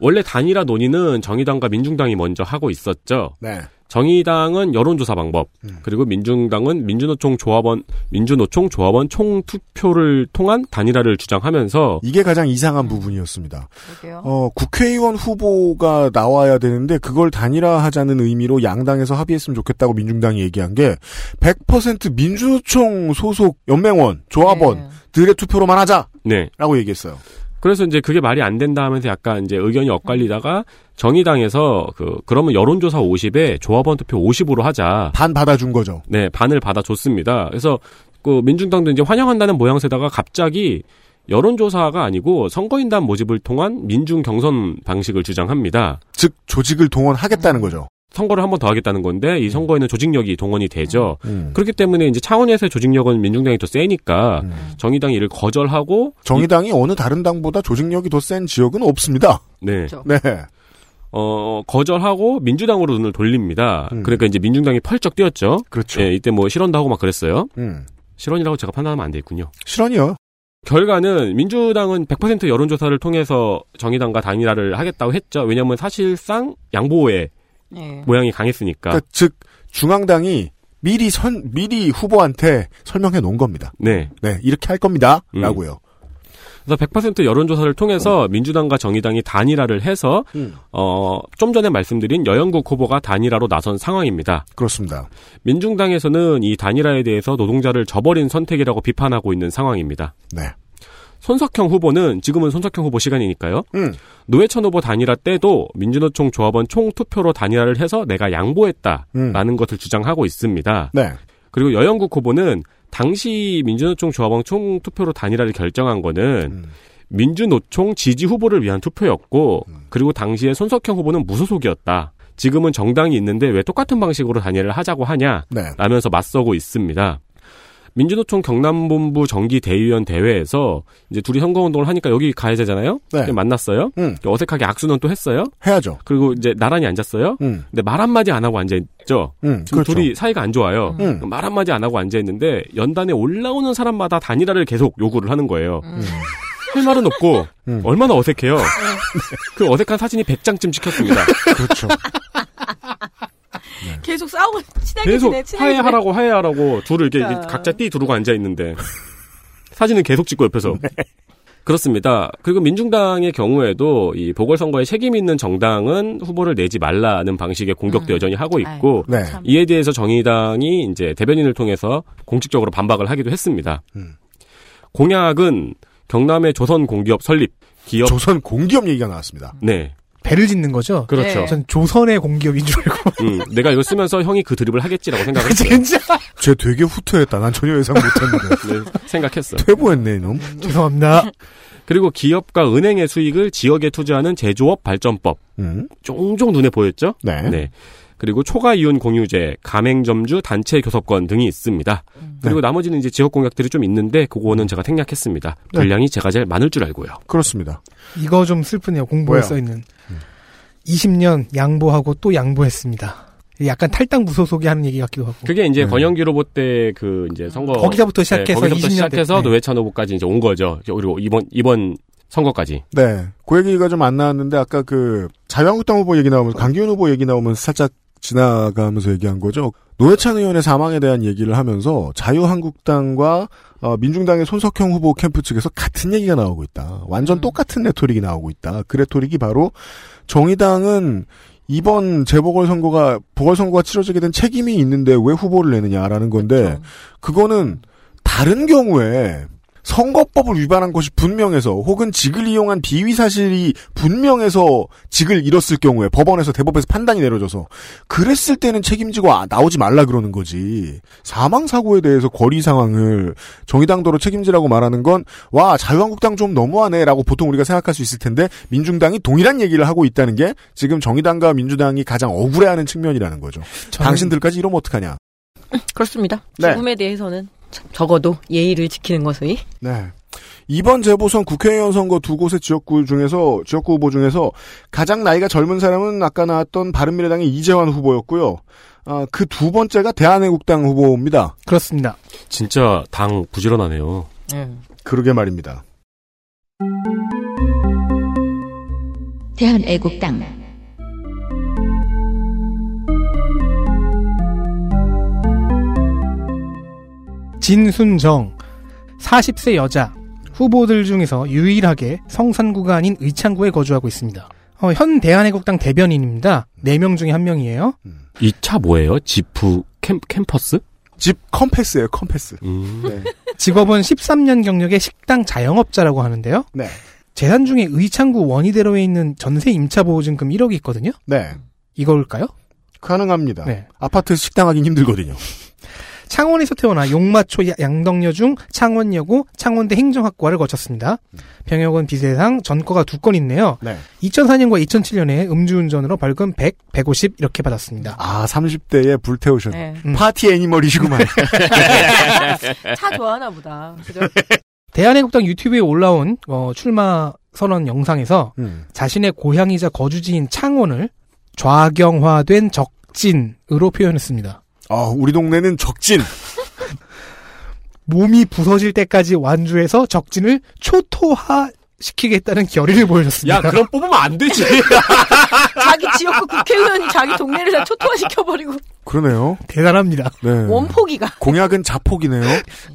Speaker 5: 원래 단일화 논의는 정의당과 민중당이 먼저 하고 있었죠.
Speaker 2: 네.
Speaker 5: 정의당은 여론조사 방법,
Speaker 2: 음.
Speaker 5: 그리고 민중당은 민주노총 조합원, 민주노총 조합원 총투표를 통한 단일화를 주장하면서
Speaker 2: 이게 가장 이상한 부분이었습니다.
Speaker 3: 그러게요.
Speaker 2: 어, 국회의원 후보가 나와야 되는데 그걸 단일화하자는 의미로 양당에서 합의했으면 좋겠다고 민중당이 얘기한 게 100% 민주노총 소속 연맹원, 조합원들의 투표로만 하자라고
Speaker 5: 네.
Speaker 2: 얘기했어요.
Speaker 5: 그래서 이제 그게 말이 안 된다 하면서 약간 이제 의견이 엇갈리다가 정의당에서 그 그러면 여론조사 50에 조합원 투표 50으로 하자.
Speaker 2: 반 받아준 거죠.
Speaker 5: 네, 반을 받아줬습니다. 그래서 그 민중당도 이제 환영한다는 모양새다가 갑자기 여론조사가 아니고 선거인단 모집을 통한 민중 경선 방식을 주장합니다.
Speaker 2: 즉 조직을 동원하겠다는 거죠.
Speaker 5: 선거를 한 번 더 하겠다는 건데 이 선거에는 조직력이 동원이 되죠.
Speaker 2: 음.
Speaker 5: 그렇기 때문에 이제 차원에서의 조직력은 민중당이 더 세니까
Speaker 2: 음.
Speaker 5: 정의당이 이를 거절하고
Speaker 2: 정의당이 어느 다른 당보다 조직력이 더 센 지역은 없습니다.
Speaker 5: 네.
Speaker 3: 그렇죠.
Speaker 2: 네.
Speaker 5: 어, 거절하고 민주당으로 눈을 돌립니다.
Speaker 2: 음.
Speaker 5: 그러니까 이제 민중당이 펄쩍 뛰었죠.
Speaker 2: 그렇죠.
Speaker 5: 예, 이때 뭐 실언도 하고 막 그랬어요.
Speaker 2: 음.
Speaker 5: 실언이라고 제가 판단하면 안 되겠군요.
Speaker 2: 실언이요.
Speaker 5: 결과는 민주당은 100% 여론조사를 통해서 정의당과 단일화를 하겠다고 했죠. 왜냐하면 사실상 양보의
Speaker 3: 네.
Speaker 5: 모양이 강했으니까.
Speaker 2: 그러니까 즉 중앙당이 미리 선 미리 후보한테 설명해 놓은 겁니다.
Speaker 5: 네.
Speaker 2: 네, 이렇게 할 겁니다라고요.
Speaker 5: 음. 그래서 100% 여론조사를 통해서 민주당과 정의당이 단일화를 해서
Speaker 2: 음.
Speaker 5: 어, 좀 전에 말씀드린 여영국 후보가 단일화로 나선 상황입니다.
Speaker 2: 그렇습니다.
Speaker 5: 민중당에서는 이 단일화에 대해서 노동자를 저버린 선택이라고 비판하고 있는 상황입니다.
Speaker 2: 네.
Speaker 5: 손석형 후보는 지금은 손석형 후보 시간이니까요.
Speaker 2: 음.
Speaker 5: 노회찬 후보 단일화 때도 민주노총 조합원 총 투표로 단일화를 해서 내가 양보했다라는
Speaker 2: 음.
Speaker 5: 것을 주장하고 있습니다.
Speaker 2: 네.
Speaker 5: 그리고 여영국 후보는 당시 민주노총 조합원 총 투표로 단일화를 결정한 거는
Speaker 2: 음.
Speaker 5: 민주노총 지지 후보를 위한 투표였고 그리고 당시에 손석형 후보는 무소속이었다. 지금은 정당이 있는데 왜 똑같은 방식으로 단일화를 하자고 하냐?
Speaker 2: 네.
Speaker 5: 라면서 맞서고 있습니다. 민주노총 경남본부 정기 대의원 대회에서 이제 둘이 선거운동을 하니까 여기 가야 되잖아요.
Speaker 2: 네.
Speaker 5: 만났어요.
Speaker 2: 음.
Speaker 5: 어색하게 악수는 또 했어요.
Speaker 2: 해야죠.
Speaker 5: 그리고 이제 나란히 앉았어요.
Speaker 2: 음.
Speaker 5: 근데 말 한마디 안 하고 앉아있죠.
Speaker 2: 음.
Speaker 5: 지금
Speaker 2: 그렇죠.
Speaker 5: 둘이 사이가 안 좋아요.
Speaker 2: 음.
Speaker 5: 말 한마디 안 하고 앉아있는데 연단에 올라오는 사람마다 단일화를 계속 요구를 하는 거예요. 할 말은 없고
Speaker 2: 음.
Speaker 5: 얼마나 어색해요. 그 어색한 사진이 100장쯤 찍혔습니다.
Speaker 2: 그렇죠.
Speaker 3: 계속 싸우고 친하게
Speaker 5: 계속
Speaker 3: 지내, 친하게 지내.
Speaker 5: 화해하라고 화해하라고 둘을 이렇게
Speaker 3: 야.
Speaker 5: 각자 띠 두르고 앉아 있는데 사진은 계속 찍고 옆에서
Speaker 2: 네.
Speaker 5: 그렇습니다. 그리고 민중당의 경우에도 이 보궐선거에 책임 있는 정당은 후보를 내지 말라는 방식의 공격도
Speaker 3: 음.
Speaker 5: 여전히 하고 있고
Speaker 2: 네.
Speaker 3: 참.
Speaker 5: 이에 대해서 정의당이 이제 대변인을 통해서 공식적으로 반박을 하기도 했습니다.
Speaker 2: 음.
Speaker 5: 공약은 경남의 조선 공기업 설립 기업
Speaker 2: 조선 공기업 얘기가 나왔습니다.
Speaker 5: 네
Speaker 4: 배를 짓는 거죠.
Speaker 5: 그렇죠.
Speaker 3: 네.
Speaker 4: 전 조선의 공기업인 줄 알고.
Speaker 5: 음, 내가 이걸 쓰면서 형이 그 드립을 하겠지라고 생각했어요.
Speaker 4: 진짜
Speaker 2: 쟤 되게 후퇴했다. 난 전혀 예상 못했는데.
Speaker 5: 네, 생각했어.
Speaker 2: 퇴보했네 이놈.
Speaker 4: 죄송합니다.
Speaker 5: 그리고 기업과 은행의 수익을 지역에 투자하는 제조업 발전법
Speaker 2: 음.
Speaker 5: 종종 눈에 보였죠.
Speaker 2: 네.
Speaker 5: 네. 그리고 초과 이윤 공유제, 가맹점주 단체 교섭권 등이 있습니다. 그리고 나머지는 이제 지역 공약들이 좀 있는데 그거는 제가 생략했습니다.
Speaker 2: 네.
Speaker 5: 분량이 제가 제일 많을 줄 알고요.
Speaker 2: 그렇습니다.
Speaker 4: 이거 좀 슬프네요. 공보에
Speaker 2: 뭐요?
Speaker 4: 써 있는. 20년 양보하고 또 양보했습니다. 약간 탈당 무소 속이 하는 얘기 같기도 하고.
Speaker 5: 그게 이제
Speaker 2: 네.
Speaker 5: 권영기 후보 때그 이제 선거
Speaker 4: 거기서부터 시작해서
Speaker 5: 네, 거기서부터
Speaker 4: 20년
Speaker 5: 시작해서
Speaker 4: 대-
Speaker 5: 노회찬 후보까지 이제 온 거죠. 그리고 이번 이번 선거까지.
Speaker 2: 네. 그 얘기가 좀 안 나왔는데 아까 그 자유한국당 후보 얘기 나오면서 강기훈 후보 얘기 나오면서 살짝 지나가면서 얘기한 거죠. 노회찬 의원의 사망에 대한 얘기를 하면서 자유한국당과 어, 민중당의 손석형 후보 캠프 측에서 같은 얘기가 나오고 있다. 완전 똑같은 레토릭이 나오고 있다. 그 레토릭이 바로 정의당은 이번 재보궐선거가 보궐선거가 치러지게 된 책임이 있는데 왜 후보를 내느냐라는 건데 그거는 다른 경우에 선거법을 위반한 것이 분명해서 혹은 직을 이용한 비위 사실이 분명해서 직을 잃었을 경우에 법원에서 대법에서 판단이 내려져서 그랬을 때는 책임지고 아- 나오지 말라 그러는 거지 사망 사고에 대해서 거리 상황을 정의당도로 책임지라고 말하는 건 와 자유한국당 좀 너무하네라고 보통 우리가 생각할 수 있을 텐데 민중당이 동일한 얘기를 하고 있다는 게 지금 정의당과 민주당이 가장 억울해하는 측면이라는 거죠.
Speaker 4: 저는
Speaker 2: 당신들까지 이러면 어떡하냐?
Speaker 3: 그렇습니다.
Speaker 2: 네.
Speaker 3: 죽음에 대해서는 참 적어도 예의를 지키는 것이
Speaker 2: 네. 이번 재보선 국회의원 선거 두 곳의 지역구 중에서 지역구 후보 중에서 가장 나이가 젊은 사람은 아까 나왔던 바른미래당의 이재환 후보였고요. 아, 그 두 번째가 대한애국당 후보입니다.
Speaker 4: 그렇습니다.
Speaker 5: 진짜 당 부지런하네요.
Speaker 2: 그러게 말입니다.
Speaker 1: 대한애국당
Speaker 4: 진순정 40세 여자 후보들 중에서 유일하게 성산구가 아닌 의창구에 거주하고 있습니다. 어, 현 대한애국당 대변인입니다. 4명 중에 한 명이에요.
Speaker 5: 이 차 뭐예요? 지프 캠, 캠퍼스?
Speaker 2: 집 컴패스예요, 컴패스.
Speaker 5: 음.
Speaker 2: 네.
Speaker 4: 직업은 13년 경력의 식당 자영업자라고 하는데요.
Speaker 2: 네.
Speaker 4: 재산 중에 의창구 원희대로에 있는 전세 임차보증금 1억이 있거든요.
Speaker 2: 네.
Speaker 4: 이걸까요?
Speaker 2: 가능합니다.
Speaker 4: 네.
Speaker 2: 아파트에서 식당 하긴 힘들거든요.
Speaker 4: 창원에서 태어나 용마초 야- 양덕여중 창원여고 창원대 행정학과를 거쳤습니다. 병역은 비세상 전과가 두 건 있네요.
Speaker 2: 네.
Speaker 4: 2004년과 2007년에 음주운전으로 벌금 100, 150 이렇게 받았습니다.
Speaker 2: 아, 30대에 불태우셨.
Speaker 3: 네.
Speaker 4: 음.
Speaker 2: 파티 애니멀이시구만.
Speaker 3: 차 좋아하나 보다. 그죠?
Speaker 4: 대한애국당 유튜브에 올라온 어, 출마 선언 영상에서
Speaker 2: 음.
Speaker 4: 자신의 고향이자 거주지인 창원을 좌경화된 적진으로 표현했습니다.
Speaker 2: 아, 우리 동네는 적진.
Speaker 4: 몸이 부서질 때까지 완주해서 적진을 초토화 시키겠다는 결의를 보여줬습니다.
Speaker 5: 야, 그럼 뽑으면 안 되지.
Speaker 3: 자기 지역구 국회의원이 자기 동네를 다 초토화시켜버리고
Speaker 2: 그러네요.
Speaker 4: 대단합니다.
Speaker 2: 네.
Speaker 3: 원폭이가.
Speaker 2: 공약은 자폭이네요.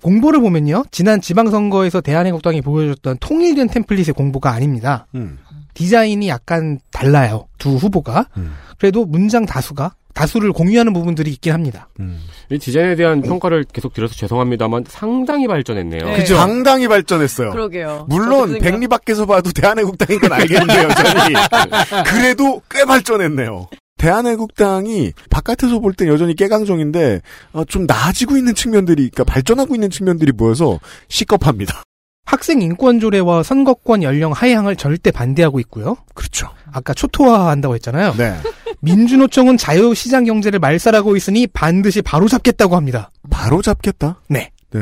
Speaker 4: 공보를 보면요. 지난 지방선거에서 대한애국당이 보여줬던 통일된 템플릿의 공보가 아닙니다.
Speaker 2: 음.
Speaker 4: 디자인이 약간 달라요. 두 후보가.
Speaker 2: 음.
Speaker 4: 그래도 문장 다수가 다수를 공유하는 부분들이 있긴 합니다.
Speaker 2: 음.
Speaker 5: 이 디자인에 대한 평가를 계속 드려서 죄송합니다만 상당히 발전했네요.
Speaker 3: 네.
Speaker 2: 그죠? 상당히 발전했어요.
Speaker 3: 그러게요.
Speaker 2: 물론 백리 밖에서 봐도 대한애국당인 건 알겠는데요, 저는. 그래도 꽤 발전했네요. 대한애국당이 바깥에서 볼 땐 여전히 깨강정인데 어, 좀 나아지고 있는 측면들이, 그러니까 발전하고 있는 측면들이 보여서 시겁합니다.
Speaker 4: 학생 인권 조례와 선거권 연령 하향을 절대 반대하고 있고요.
Speaker 2: 그렇죠.
Speaker 4: 아까 초토화한다고 했잖아요.
Speaker 2: 네.
Speaker 4: 민주노총은 자유시장 경제를 말살하고 있으니 반드시 바로잡겠다고 합니다.
Speaker 2: 바로 잡겠다?
Speaker 4: 네.
Speaker 2: 네.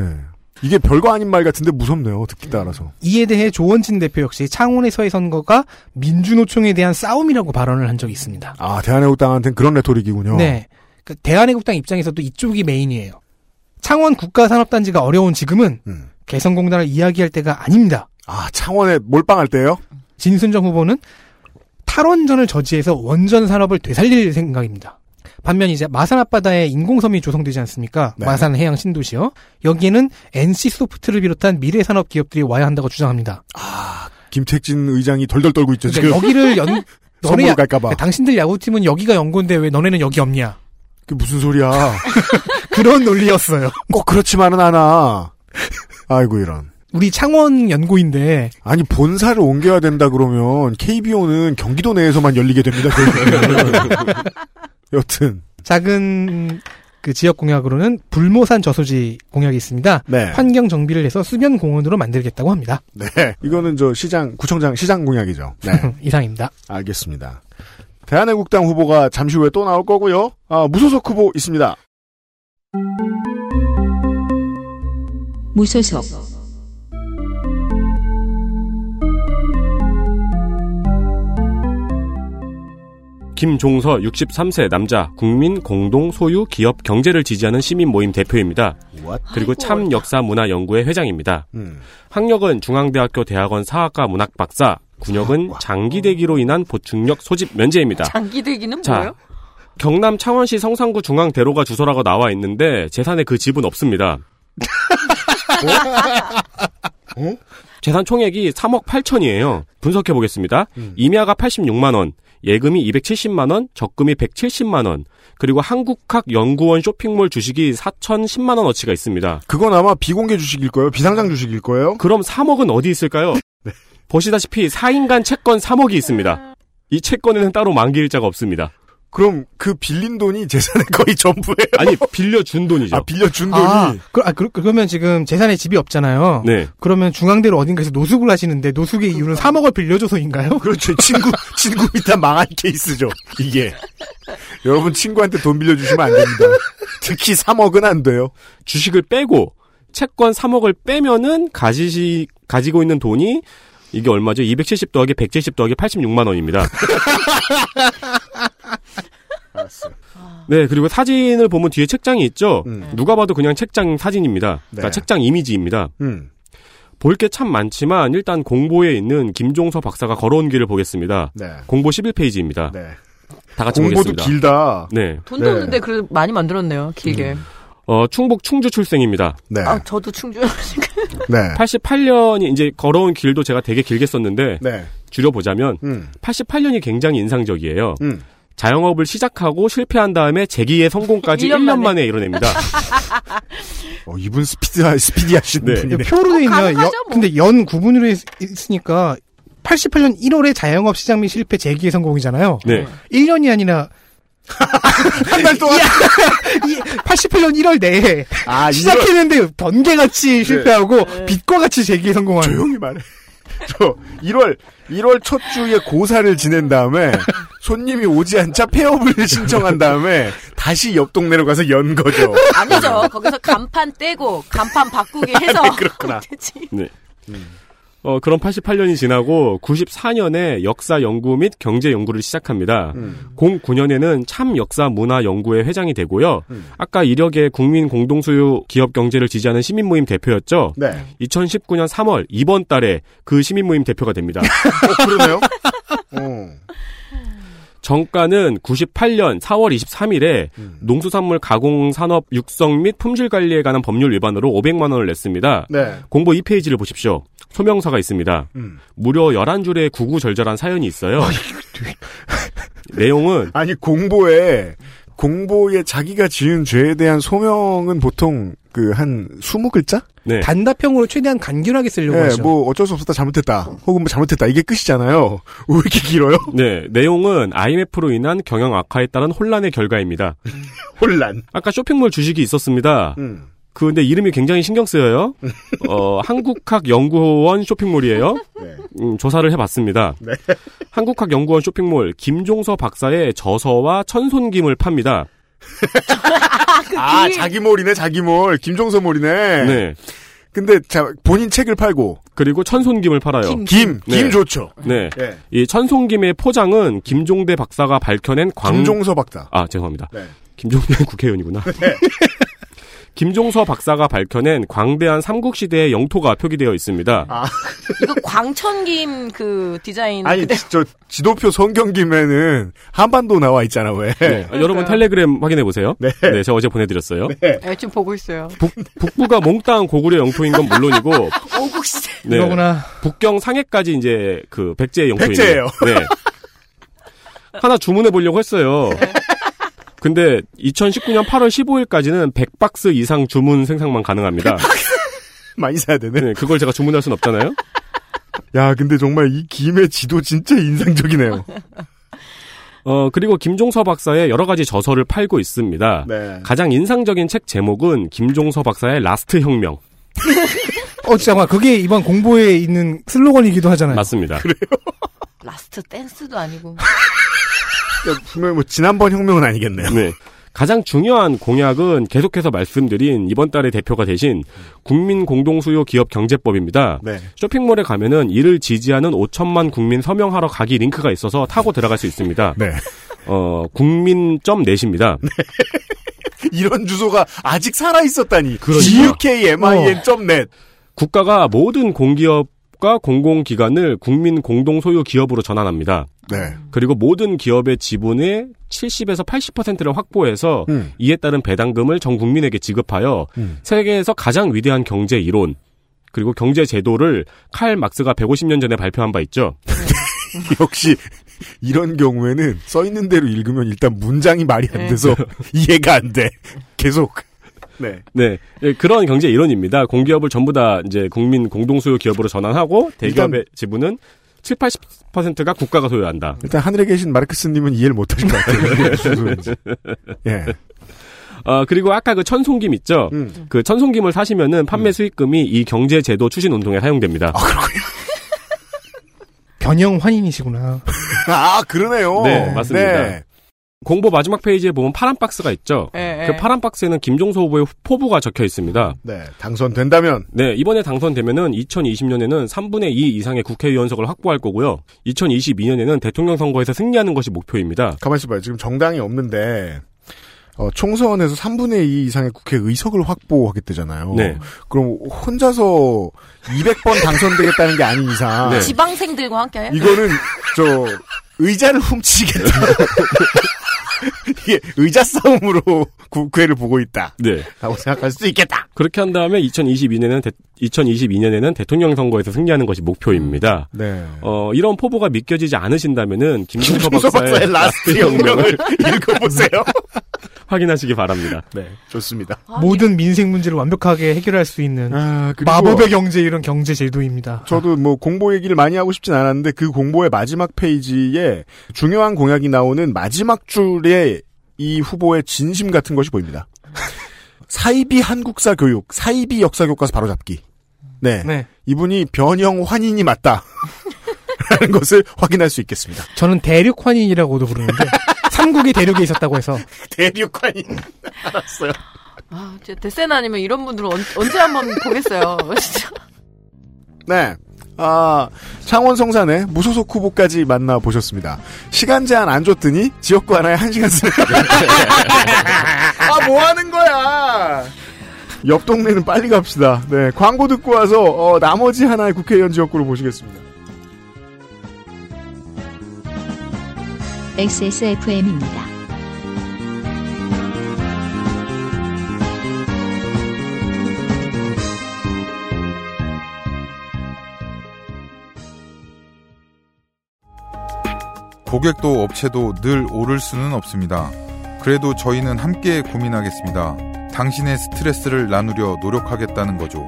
Speaker 2: 이게 별거 아닌 말 같은데 무섭네요, 듣기 따라서.
Speaker 4: 이에 대해 조원진 대표 역시 창원에서의 선거가 민주노총에 대한 싸움이라고 발언을 한 적이 있습니다.
Speaker 2: 아, 대한애국당한테는 그런 레토릭이군요.
Speaker 4: 네. 그 대한애국당 입장에서도 이쪽이 메인이에요. 창원 국가산업단지가 어려운 지금은
Speaker 2: 음.
Speaker 4: 개성공단을 이야기할 때가 아닙니다.
Speaker 2: 아, 창원에 몰빵할 때요?
Speaker 4: 진순정 후보는 탈원전을 저지해서 원전 산업을 되살릴 생각입니다. 반면 이제 마산 앞바다에 인공섬이 조성되지 않습니까?
Speaker 2: 네.
Speaker 4: 마산 해양 신도시요. 여기에는 NC 소프트를 비롯한 미래 산업 기업들이 와야 한다고 주장합니다.
Speaker 2: 김택진 의장이 덜덜 떨고 있죠, 지금.
Speaker 4: 그러니까 여기를 연 너네
Speaker 2: 갈까봐.
Speaker 4: 당신들 야구팀은 여기가 연고인데 왜 너네는 여기 없냐?
Speaker 2: 그게 무슨 소리야.
Speaker 4: 그런 논리였어요.
Speaker 2: 꼭 그렇지만은 않아. 아이고, 이런.
Speaker 4: 우리 창원 연고인데
Speaker 2: 아니, 본사를 옮겨야 된다 그러면 KBO는 경기도 내에서만 열리게 됩니다. 여튼.
Speaker 4: 작은 그 지역 공약으로는 불모산 저수지 공약이 있습니다.
Speaker 2: 네.
Speaker 4: 환경 정비를 해서 수변 공원으로 만들겠다고 합니다.
Speaker 2: 네. 이거는 저 시장, 구청장, 시장 공약이죠. 네.
Speaker 4: 이상입니다.
Speaker 2: 알겠습니다. 대한애국당 후보가 잠시 후에 또 나올 거고요. 아, 무소속 후보 있습니다.
Speaker 1: 무소속
Speaker 5: 김종서 63세 남자 국민 공동 소유 기업 경제를 지지하는 시민 모임 대표입니다.
Speaker 2: What?
Speaker 5: 그리고 참 역사 문화 연구회 회장입니다.
Speaker 2: 음.
Speaker 5: 학력은 중앙대학교 대학원 사학과 문학 박사, 군역은 장기대기로 인한 보충력 소집 면제입니다.
Speaker 3: 장기대기는
Speaker 5: 자,
Speaker 3: 뭐예요?
Speaker 5: 경남 창원시 성산구 중앙대로가 주소라고 나와 있는데 재산에 그 집은 없습니다.
Speaker 2: 어?
Speaker 5: 재산 총액이 3억 8천이에요. 분석해 보겠습니다.
Speaker 2: 음.
Speaker 5: 임야가 86만 원, 예금이 270만 원, 적금이 170만 원, 그리고 한국학 연구원 쇼핑몰 주식이 4,010만 원 어치가 있습니다.
Speaker 2: 그건 아마 비공개 주식일 거예요. 비상장 주식일 거예요.
Speaker 5: 그럼 3억은 어디 있을까요?
Speaker 2: 네.
Speaker 5: 보시다시피 4인간 채권 3억이 있습니다. 이 채권에는 따로 만기일자가 없습니다.
Speaker 2: 그럼 그 빌린 돈이 재산의 거의 전부예요.
Speaker 5: 아니 빌려준 돈이죠.
Speaker 2: 아, 빌려준 돈이.
Speaker 4: 아, 그, 아, 그, 그러면 지금 재산에 집이 없잖아요.
Speaker 5: 네.
Speaker 4: 그러면 중앙대로 어딘가에서 노숙을 하시는데 노숙의 이유는 3억을 빌려줘서인가요?
Speaker 2: 그렇죠. 친구, 친구 밑에 망한 케이스죠. 이게. 여러분 친구한테 돈 빌려주시면 안 됩니다. 특히 3억은 안 돼요.
Speaker 5: 주식을 빼고 채권 3억을 빼면은 가지시 가지고 있는 돈이 이게 얼마죠? 270 더하기 170 더하기 86만 원입니다. 네, 그리고 사진을 보면 뒤에 책장이 있죠?
Speaker 2: 음.
Speaker 5: 누가 봐도 그냥 책장 사진입니다. 그러니까
Speaker 2: 네.
Speaker 5: 책장 이미지입니다.
Speaker 2: 음.
Speaker 5: 볼게 참 많지만 일단 공보에 있는 김종서 박사가 걸어온 길을 보겠습니다.
Speaker 2: 네.
Speaker 5: 공보 11페이지입니다.
Speaker 2: 네.
Speaker 5: 다 같이
Speaker 2: 공보도
Speaker 5: 보겠습니다.
Speaker 2: 길다.
Speaker 5: 네.
Speaker 3: 돈도
Speaker 2: 네.
Speaker 3: 없는데 그래도 많이 만들었네요. 길게.
Speaker 5: 어, 충북 충주 출생입니다.
Speaker 2: 네.
Speaker 3: 아, 저도 충주.
Speaker 2: 네.
Speaker 5: 88년이 이제 걸어온 길도 제가 되게 길게 썼는데
Speaker 2: 네.
Speaker 5: 줄여보자면
Speaker 2: 음.
Speaker 5: 88년이 굉장히 인상적이에요.
Speaker 2: 음.
Speaker 5: 자영업을 시작하고 실패한 다음에 재기의 성공까지
Speaker 3: 1년
Speaker 5: 1년,
Speaker 3: 만에.
Speaker 5: 이뤄냅니다.
Speaker 2: 어, 이분 스피드, 스피디 하신
Speaker 5: 네.
Speaker 2: 분이네.
Speaker 4: 표로 돼 있네요.
Speaker 3: 가능하죠,
Speaker 4: 여-
Speaker 3: 뭐.
Speaker 4: 근데 연 구분으로 있, 있으니까 88년 1월에 자영업 시장 및 실패 재기의 성공이잖아요.
Speaker 5: 네.
Speaker 4: 1년이 아니라
Speaker 2: 한 달 동안.
Speaker 4: 88년 1월 내에
Speaker 2: 아,
Speaker 4: 시작했는데 번개같이 실패하고
Speaker 3: 네.
Speaker 4: 빛과 같이 재기의 성공하는
Speaker 2: 조용히 말해. 저 1월 1월 첫 주에 고사를 지낸 다음에 손님이 오지 않자 폐업을 신청한 다음에 다시 옆 동네로 가서 연 거죠.
Speaker 3: 아니죠. 거기서 간판 떼고 간판 바꾸기 해서.
Speaker 2: 그렇구나.
Speaker 3: 되지.
Speaker 5: 네. 어, 그런 88년이 지나고 94년에 역사 연구 및 경제 연구를 시작합니다.
Speaker 2: 음.
Speaker 5: 09년에는 참 역사 문화 연구회 회장이 되고요.
Speaker 2: 음.
Speaker 5: 아까 이력의 국민 공동소유 기업 경제를 지지하는 시민 모임 대표였죠.
Speaker 2: 네.
Speaker 5: 2019년 3월 이번 달에 그 시민 모임 대표가 됩니다.
Speaker 2: 어, 그러네요. 어.
Speaker 5: 정가는 98년 4월 23일에
Speaker 2: 음.
Speaker 5: 농수산물 가공 산업 육성 및 품질 관리에 관한 법률 위반으로 500만 원을 냈습니다.
Speaker 2: 네.
Speaker 5: 공보 2페이지를 보십시오. 소명서가 있습니다.
Speaker 2: 음.
Speaker 5: 무려 11줄의 구구절절한 사연이 있어요. 내용은
Speaker 2: 아니 공보에 공보에 자기가 지은 죄에 대한 소명은 보통 그 한 20글자?
Speaker 5: 네.
Speaker 4: 단답형으로 최대한 간결하게 쓰려고
Speaker 2: 네,
Speaker 4: 하죠.
Speaker 2: 뭐 어쩔 수 없었다 잘못했다 혹은 뭐 잘못했다 이게 끝이잖아요. 왜 이렇게 길어요?
Speaker 5: 네, 내용은 IMF로 인한 경영 악화에 따른 혼란의 결과입니다.
Speaker 2: 혼란.
Speaker 5: 아까 쇼핑몰 주식이 있었습니다.
Speaker 2: 음.
Speaker 5: 그 근데 이름이 굉장히 신경 쓰여요. 어, 한국학연구원 쇼핑몰이에요.
Speaker 2: 네.
Speaker 5: 음, 조사를 해봤습니다.
Speaker 2: 네.
Speaker 5: 한국학연구원 쇼핑몰 김종서 박사의 저서와 천손김을 팝니다.
Speaker 2: 아 자기 몰이네 자기 몰 김종서 몰이네.
Speaker 5: 네.
Speaker 2: 근데 자 본인 책을 팔고
Speaker 5: 그리고 천손김을 팔아요.
Speaker 3: 김.
Speaker 2: 김 김
Speaker 5: 네.
Speaker 2: 좋죠.
Speaker 5: 네.
Speaker 2: 예.
Speaker 5: 이 천손김의 포장은 김종대 박사가 밝혀낸 광.
Speaker 2: 김종서 박사.
Speaker 5: 아 죄송합니다.
Speaker 2: 네.
Speaker 5: 김종대 국회의원이구나. 김종서 박사가 밝혀낸 광대한 삼국시대의 영토가 표기되어 있습니다.
Speaker 2: 아.
Speaker 3: 이거 광천김 그 디자인.
Speaker 2: 아니
Speaker 3: 그대로-
Speaker 2: 저 지도표 성경김에는 한반도 나와 있잖아 왜?
Speaker 5: 네. 아, 여러분 텔레그램 확인해 보세요.
Speaker 2: 네.
Speaker 5: 네, 제가 어제 보내드렸어요.
Speaker 3: 네, 지금 보고 있어요.
Speaker 5: 북, 북부가 몽땅 고구려 영토인 건 물론이고,
Speaker 3: 오국시대.
Speaker 5: 네,
Speaker 4: 이거구나.
Speaker 5: 북경 상해까지 이제 그 백제 영토인
Speaker 2: 백제예요.
Speaker 5: 네. 하나 주문해 보려고 했어요. 근데 2019년 8월 15일까지는 100박스 이상 주문 생산만 가능합니다.
Speaker 2: 많이 사야 되네.
Speaker 5: 네, 그걸 제가 주문할 순 없잖아요.
Speaker 2: 야 근데 정말 이 김의 지도 진짜 인상적이네요.
Speaker 5: 어, 그리고 김종서 박사의 여러 가지 저서를 팔고 있습니다.
Speaker 2: 네.
Speaker 5: 가장 인상적인 책 제목은 김종서 박사의 last 혁명.
Speaker 4: 어, 잠깐만. 그게 이번 공보에 있는 슬로건이기도 하잖아요.
Speaker 5: 맞습니다.
Speaker 3: last dance도 아니고.
Speaker 2: 분명 뭐 지난번 혁명은 아니겠네요.
Speaker 5: 네. 가장 중요한 공약은 계속해서 말씀드린 이번 달의 대표가 되신 국민 공동소유 기업 경제법입니다.
Speaker 2: 네.
Speaker 5: 쇼핑몰에 가면은 이를 지지하는 5천만 국민 서명하러 가기 링크가 있어서 타고 들어갈 수 있습니다.
Speaker 2: 네.
Speaker 5: 어, 국민.net입니다.
Speaker 2: 이런 주소가 아직 살아 있었다니.
Speaker 5: 그러니까.
Speaker 2: gukmin.net.
Speaker 5: 국가가 모든 공기업 과 공공기관을 국민 공동 소유 기업으로 전환합니다.
Speaker 2: 네.
Speaker 5: 그리고 모든 기업의 지분의 70에서 80%를 확보해서
Speaker 2: 음.
Speaker 5: 이에 따른 배당금을 전 국민에게 지급하여
Speaker 2: 음.
Speaker 5: 세계에서 가장 위대한 경제 이론 그리고 경제 제도를 칼 막스가 150년 전에 발표한 바 있죠.
Speaker 2: 역시 이런 경우에는 써 있는 대로 읽으면 일단 문장이 말이 안
Speaker 3: 네.
Speaker 2: 돼서 이해가 안 돼. 계속. 네.
Speaker 5: 네, 예, 그런 경제 이론입니다. 공기업을 전부 다 이제 국민 공동소유 기업으로 전환하고 대기업의 지분은 7, 80%가 국가가 소유한다.
Speaker 2: 일단 하늘에 계신 마르크스님은 이해를 못 하실 것 같아요. 예.
Speaker 5: 어, 그리고 아까 그 천송김 있죠?
Speaker 2: 음.
Speaker 5: 그 천송김을 사시면은 판매 수익금이 이 경제 제도 추진 운동에 사용됩니다.
Speaker 4: 변형 환인이시구나.
Speaker 2: 아, 그러네요.
Speaker 5: 네, 맞습니다.
Speaker 2: 네.
Speaker 5: 공보 마지막 페이지에 보면 파란 박스가 있죠?
Speaker 3: 예,
Speaker 5: 그
Speaker 3: 예.
Speaker 5: 파란 박스에는 김종서 후보의 포부가 적혀 있습니다.
Speaker 2: 네, 당선된다면
Speaker 5: 네, 이번에 당선되면은 2020년에는 3분의 2 이상의 국회의원석을 확보할 거고요. 2022년에는 대통령 선거에서 승리하는 것이 목표입니다.
Speaker 2: 가만히 있어봐요. 지금 정당이 없는데 어, 총선에서 3분의 2 이상의 국회 의석을 확보하겠다잖아요.
Speaker 5: 네.
Speaker 2: 그럼 혼자서 200번 당선되겠다는 게 아닌 이상
Speaker 5: 네.
Speaker 3: 지방생들과 함께?
Speaker 2: 이거는 저 의자를 훔치겠다. 이게 의자 싸움으로 국회를 보고 있다.
Speaker 5: 네.
Speaker 2: 라고 생각할 수도 있겠다.
Speaker 5: 그렇게 한 다음에 2022년에는 2022년에는 대통령 선거에서 승리하는 것이 목표입니다.
Speaker 2: 네.
Speaker 5: 어, 이런 포부가 믿겨지지 김종서 박사의,
Speaker 2: 박사의 last 혁명을 읽어보세요.
Speaker 5: 확인하시기 바랍니다.
Speaker 2: 네, 좋습니다.
Speaker 3: 아,
Speaker 4: 모든 민생 문제를 완벽하게 해결할 수 있는
Speaker 2: 아,
Speaker 4: 마법의 경제 이런 경제 제도입니다.
Speaker 2: 저도 뭐 공보 얘기를 많이 하고 싶진 않았는데 그 공보의 마지막 페이지에 중요한 공약이 나오는 마지막 줄에 이 후보의 진심 같은 것이 보입니다. 사이비 한국사 교육, 사이비 역사 교과서 바로잡기. 네.
Speaker 4: 네.
Speaker 2: 이분이 변형 환인이 맞다. 라는 것을 확인할 수 있겠습니다.
Speaker 4: 저는 대륙 환인이라고도 부르는데 삼국이 대륙에 있었다고 해서
Speaker 2: 대륙 환인. 알았어요.
Speaker 3: 아, 진짜 데센 아니면 이런 분들은 언, 언제 한번 보겠어요. 진짜.
Speaker 2: 네. 아, 창원 성산의 무소속 후보까지 만나보셨습니다. 시간 제한 안 줬더니 지역구 하나에 한 시간 쓰네. 아, 뭐 하는 거야? 옆 동네는 빨리 갑시다. 네, 광고 듣고 와서, 어, 나머지 하나의 국회의원 지역구로 보시겠습니다.
Speaker 1: XSFM입니다.
Speaker 11: 고객도 업체도 늘 오를 수는 없습니다. 그래도 저희는 함께 고민하겠습니다. 당신의 스트레스를 나누려 노력하겠다는 거죠.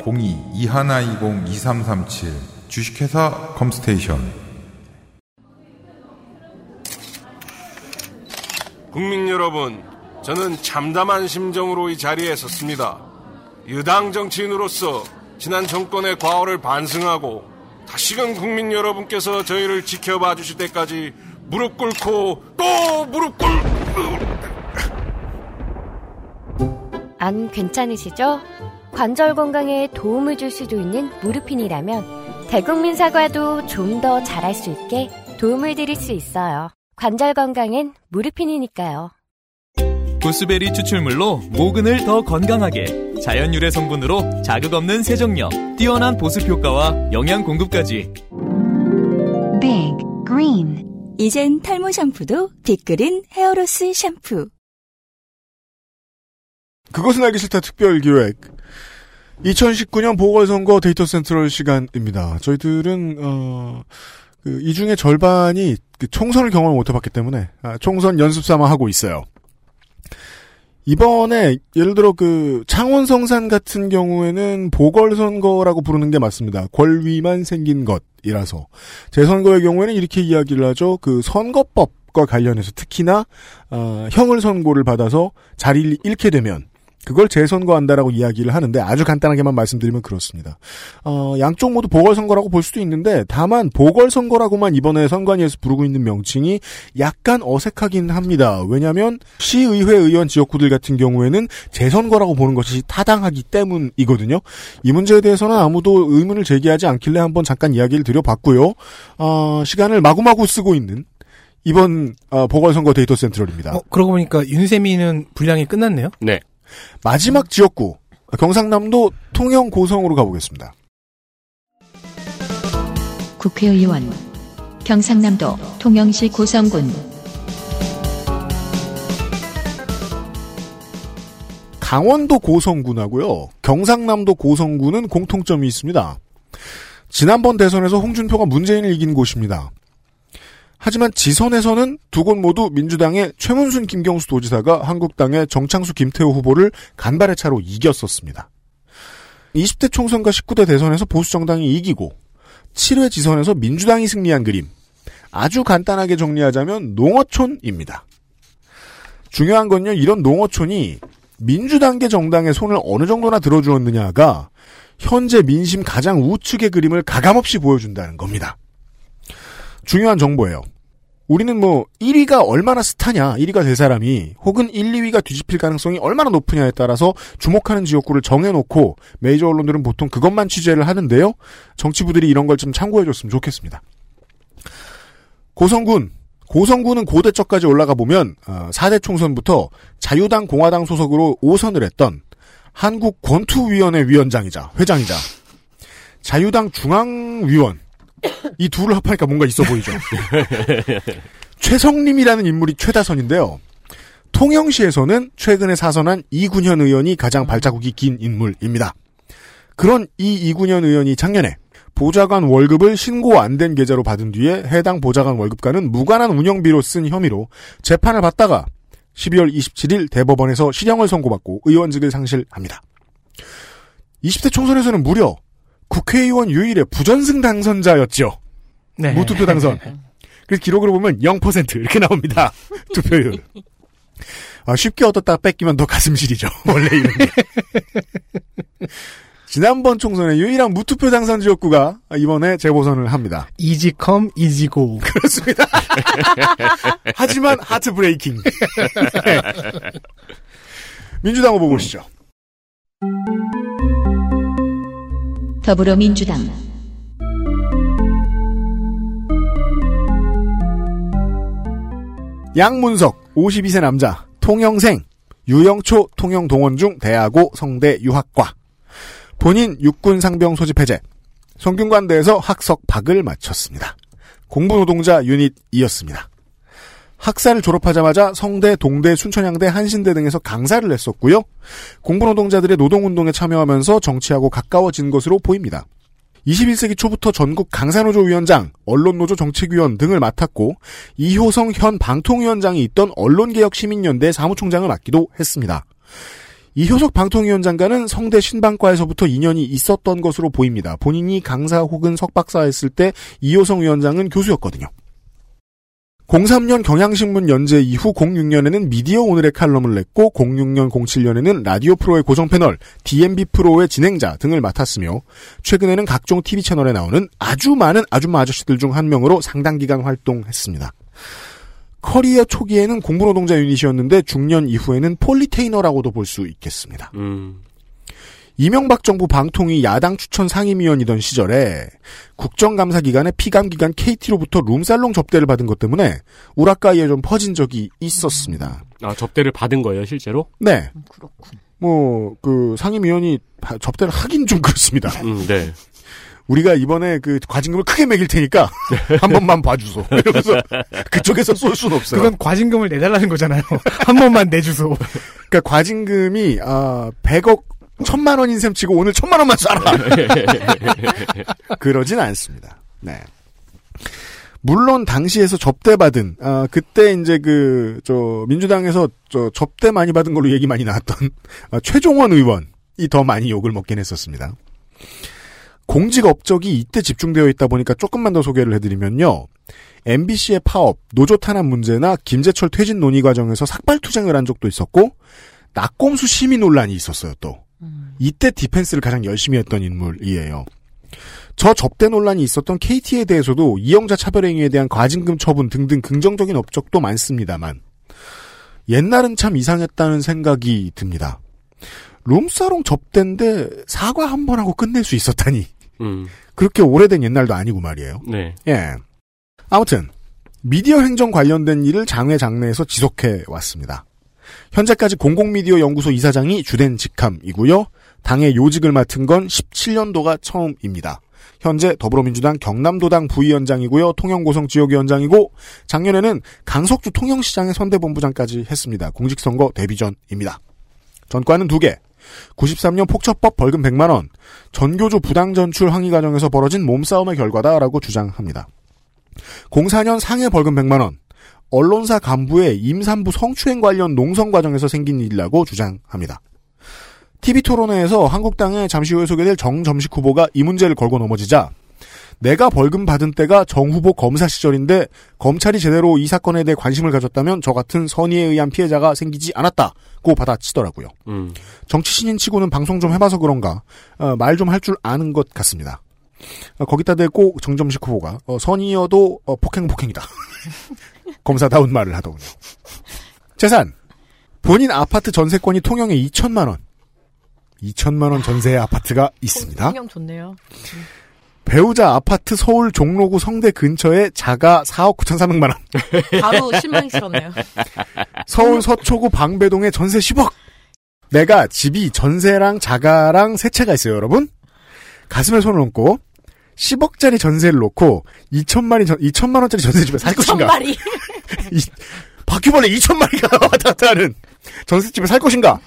Speaker 11: 02-2120-2337 주식회사 컴스테이션
Speaker 12: 국민 여러분, 저는 참담한 심정으로 이 자리에 섰습니다. 여당 정치인으로서 지난 정권의 과오를 반성하고 다시금 국민 여러분께서 저희를 지켜봐 주실 때까지 무릎 꿇고 또 무릎 꿇...
Speaker 9: 안 괜찮으시죠? 관절 건강에 도움을 줄 수도 있는 무르핀이라면 대국민 사과도 좀 더 잘할 수 있게 도움을 드릴 수 있어요. 관절 건강엔 무르핀이니까요.
Speaker 6: 구스베리 추출물로 모근을 더 건강하게 자연 유래 성분으로 자극 없는 세정력, 뛰어난 보습 효과와 영양 공급까지.
Speaker 8: Big Green
Speaker 7: 이젠 탈모 샴푸도 빅그린 헤어로스 샴푸.
Speaker 2: 그것은 알기 싫다 특별기획. 2019년 보궐선거 데이터 센트럴 시간입니다. 저희들은, 어, 그, 이 중에 절반이 그 총선을 경험을 못 해봤기 때문에, 아, 총선 연습 삼아 하고 있어요. 이번에, 예를 들어 그, 창원 성산 같은 경우에는 보궐선거라고 부르는 게 맞습니다. 권위만 생긴 것이라서. 재선거의 경우에는 이렇게 이야기를 하죠. 그, 선거법과 관련해서 특히나, 어, 형을 선고를 받아서 자리를 잃게 되면, 그걸 재선거한다라고 이야기를 하는데 아주 간단하게만 말씀드리면 그렇습니다. 어, 양쪽 모두 보궐선거라고 볼 수도 있는데 다만 보궐선거라고만 이번에 선관위에서 부르고 있는 명칭이 약간 어색하긴 합니다. 왜냐하면 시의회 의원 지역구들 같은 경우에는 재선거라고 보는 것이 타당하기 때문이거든요. 이 문제에 대해서는 아무도 의문을 제기하지 않길래 한번 잠깐 이야기를 드려봤고요. 어, 시간을 마구마구 쓰고 있는 이번 어, 보궐선거 데이터 센트럴입니다.
Speaker 4: 어, 그러고 보니까 윤세민은 분량이 끝났네요.
Speaker 5: 네.
Speaker 2: 마지막 지역구 경상남도 통영 고성으로 가보겠습니다.
Speaker 1: 국회의원 경상남도 통영시 고성군
Speaker 2: 강원도 고성군하고요. 경상남도 고성군은 공통점이 있습니다. 지난번 대선에서 홍준표가 문재인을 이긴 곳입니다. 하지만 지선에서는 두 곳 모두 민주당의 최문순 김경수 도지사가 한국당의 정창수 김태호 후보를 간발의 차로 이겼었습니다. 20대 총선과 19대 대선에서 보수정당이 이기고 7회 지선에서 민주당이 승리한 그림. 아주 간단하게 정리하자면 농어촌입니다. 중요한 건요. 이런 농어촌이 민주당계 정당의 손을 어느 정도나 들어주었느냐가 현재 민심 가장 우측의 그림을 가감없이 보여준다는 겁니다. 중요한 정보예요. 우리는 뭐 1위가 얼마나 스타냐, 1위가 될 사람이 혹은 1, 2위가 뒤집힐 가능성이 얼마나 높으냐에 따라서 주목하는 지역구를 정해놓고 메이저 언론들은 보통 그것만 취재를 하는데요. 정치부들이 이런 걸 좀 참고해줬으면 좋겠습니다. 고성군, 고성군은 고대적까지 올라가 보면 4대 총선부터 자유당 공화당 소속으로 5선을 했던 한국 권투위원회 위원장이자 회장이자 자유당 중앙위원 이 둘을 합하니까 뭔가 있어 보이죠. 최성림이라는 인물이 최다선인데요. 통영시에서는 최근에 사선한 이군현 의원이 가장 발자국이 긴 인물입니다. 그런 이 이군현 의원이 작년에 보좌관 월급을 신고 안 된 계좌로 받은 뒤에 해당 보좌관 월급과는 무관한 운영비로 쓴 혐의로 재판을 받다가 12월 27일 대법원에서 실형을 선고받고 의원직을 상실합니다. 20대 총선에서는 무려 국회의원 유일의 부전승 당선자였죠.
Speaker 4: 네.
Speaker 2: 무투표 당선. 그래서 기록으로 보면 0% 이렇게 나옵니다. 투표율. 아, 쉽게 얻었다 뺏기면 더 가슴 시리죠. 원래 이런 게. 지난번 총선의 유일한 무투표 당선 지역구가 이번에 재보선을 합니다.
Speaker 4: 이지컴 이지고.
Speaker 2: 그렇습니다. 하지만 하트 브레이킹. 민주당 후보 보시죠.
Speaker 1: 더불어민주당
Speaker 2: 양문석 52세 남자 통영생 유영초 통영동원 중 대하고 성대 유학과 본인 육군 상병 소집 해제 성균관대에서 학석 박을 마쳤습니다. 공부노동자 유닛이었습니다. 학사를 졸업하자마자 성대, 동대, 순천향대, 한신대 등에서 강사를 했었고요. 공부노동자들의 노동운동에 참여하면서 정치하고 가까워진 것으로 보입니다. 21세기 초부터 전국 강사노조 위원장, 언론노조 정책위원 등을 맡았고 이효성 현 방통위원장이 있던 언론개혁시민연대 사무총장을 맡기도 했습니다. 이효석 방통위원장과는 성대 신방과에서부터 인연이 있었던 것으로 보입니다. 본인이 강사 혹은 석박사 했을 때 이효성 위원장은 교수였거든요. 03년 경향신문 연재 이후 06년에는 미디어 오늘의 칼럼을 냈고 06년 07년에는 라디오 프로의 고정 패널 DMB 프로의 진행자 등을 맡았으며 최근에는 각종 TV 채널에 나오는 아주 많은 아줌마 아저씨들 중 한 명으로 상당 기간 활동했습니다. 커리어 초기에는 공부노동자 유닛이었는데 중년 이후에는 politainer라고도 볼 수 있겠습니다.
Speaker 5: 음.
Speaker 2: 이명박 정부 방통위 야당 추천 상임위원이던 시절에 국정감사 기간에 피감 기관 KT로부터 룸살롱 접대를 받은 것 때문에 우라카이에 좀 퍼진 적이 있었습니다.
Speaker 5: 아, 접대를 받은 거예요, 실제로?
Speaker 2: 네. 뭐, 그 상임위원이 바- 접대를 하긴 좀 그렇습니다.
Speaker 5: 음, 네.
Speaker 2: 우리가 이번에 그 과징금을 크게 매길 테니까 한 번만 봐주소. 이러면서 그쪽에서 쏠 수는 없어요.
Speaker 4: 그건 과징금을 내달라는 거잖아요. 한 번만 내주소.
Speaker 2: 그러니까 과징금이 아 100억 천만 원인 셈 치고 오늘 천만 원만 쏴라. 그러진 않습니다. 네. 물론 당시에서 접대받은 아 그때 이제 그 저 민주당에서 저 접대 많이 받은 걸로 얘기 많이 나왔던 아, 최종원 의원이 더 많이 욕을 먹긴 했었습니다. 공직 업적이 이때 집중되어 있다 보니까 조금만 더 소개를 해드리면요. MBC의 파업, 노조 탄압 문제나 김재철 퇴진 논의 과정에서 삭발 투쟁을 한 적도 있었고 낙곰수 시민 논란이 있었어요 또. 이때 디펜스를 가장 열심히 했던 인물이에요. 저 접대 논란이 있었던 KT에 대해서도 이영자 차별행위에 대한 과징금 처분 등등 긍정적인 업적도 많습니다만 옛날은 참 이상했다는 생각이 듭니다. 룸사롱 접대인데 사과 한 번 하고 끝낼 수 있었다니.
Speaker 5: 음.
Speaker 2: 그렇게 오래된 옛날도 아니고 말이에요.
Speaker 5: 네.
Speaker 2: 예. 아무튼 미디어 행정 관련된 일을 장외 장내에서 지속해 왔습니다. 현재까지 공공미디어 연구소 이사장이 주된 직함이고요. 당의 요직을 맡은 건 17년도가 처음입니다. 현재 더불어민주당 경남도당 부위원장이고요. 통영고성 지역위원장이고 작년에는 강석주 통영시장의 선대본부장까지 했습니다. 공직선거 데뷔 전입니다. 전과는 두 개. 93년 폭처법 벌금 100만 원, 전교조 부당 전출 항의 과정에서 벌어진 몸싸움의 결과다라고 주장합니다. 04년 상해 벌금 100만 원, 언론사 간부의 임산부 성추행 관련 농성 과정에서 생긴 일이라고 주장합니다. TV 토론회에서 한국당에 잠시 후에 소개될 정점식 후보가 이 문제를 걸고 넘어지자 내가 벌금 받은 때가 정 후보 검사 시절인데 검찰이 제대로 이 사건에 대해 관심을 가졌다면 저 같은 선의에 의한 피해자가 생기지 않았다고 받아치더라고요.
Speaker 5: 음.
Speaker 2: 정치 신인 치고는 방송 좀 해봐서 그런가 말좀 할 줄 아는 것 같습니다. 어, 거기다 대고 정점식 후보가 어, 선의여도 어, 폭행 폭행이다. 검사다운 말을 하더군요. 재산 본인 아파트 전세권이 통영에 2천만 원. 2천만 원 전세의 아파트가 있습니다.
Speaker 3: 성형 좋네요.
Speaker 2: 배우자 아파트 서울 종로구 성대 근처에 자가 4억 9,400만 원.
Speaker 3: 바로 실망스럽네요.
Speaker 2: 서울 서초구 방배동에 전세 10억. 내가 집이 전세랑 자가랑 세 채가 있어요, 여러분. 가슴에 손을 얹고 10억짜리 전세를 놓고 2천만이 전 2천만 원짜리 전세집에 살 것인가?
Speaker 3: 마리.
Speaker 2: 이, 바퀴벌레 2천 마리가 왔다 갔다 하는 전세집에 살 것인가?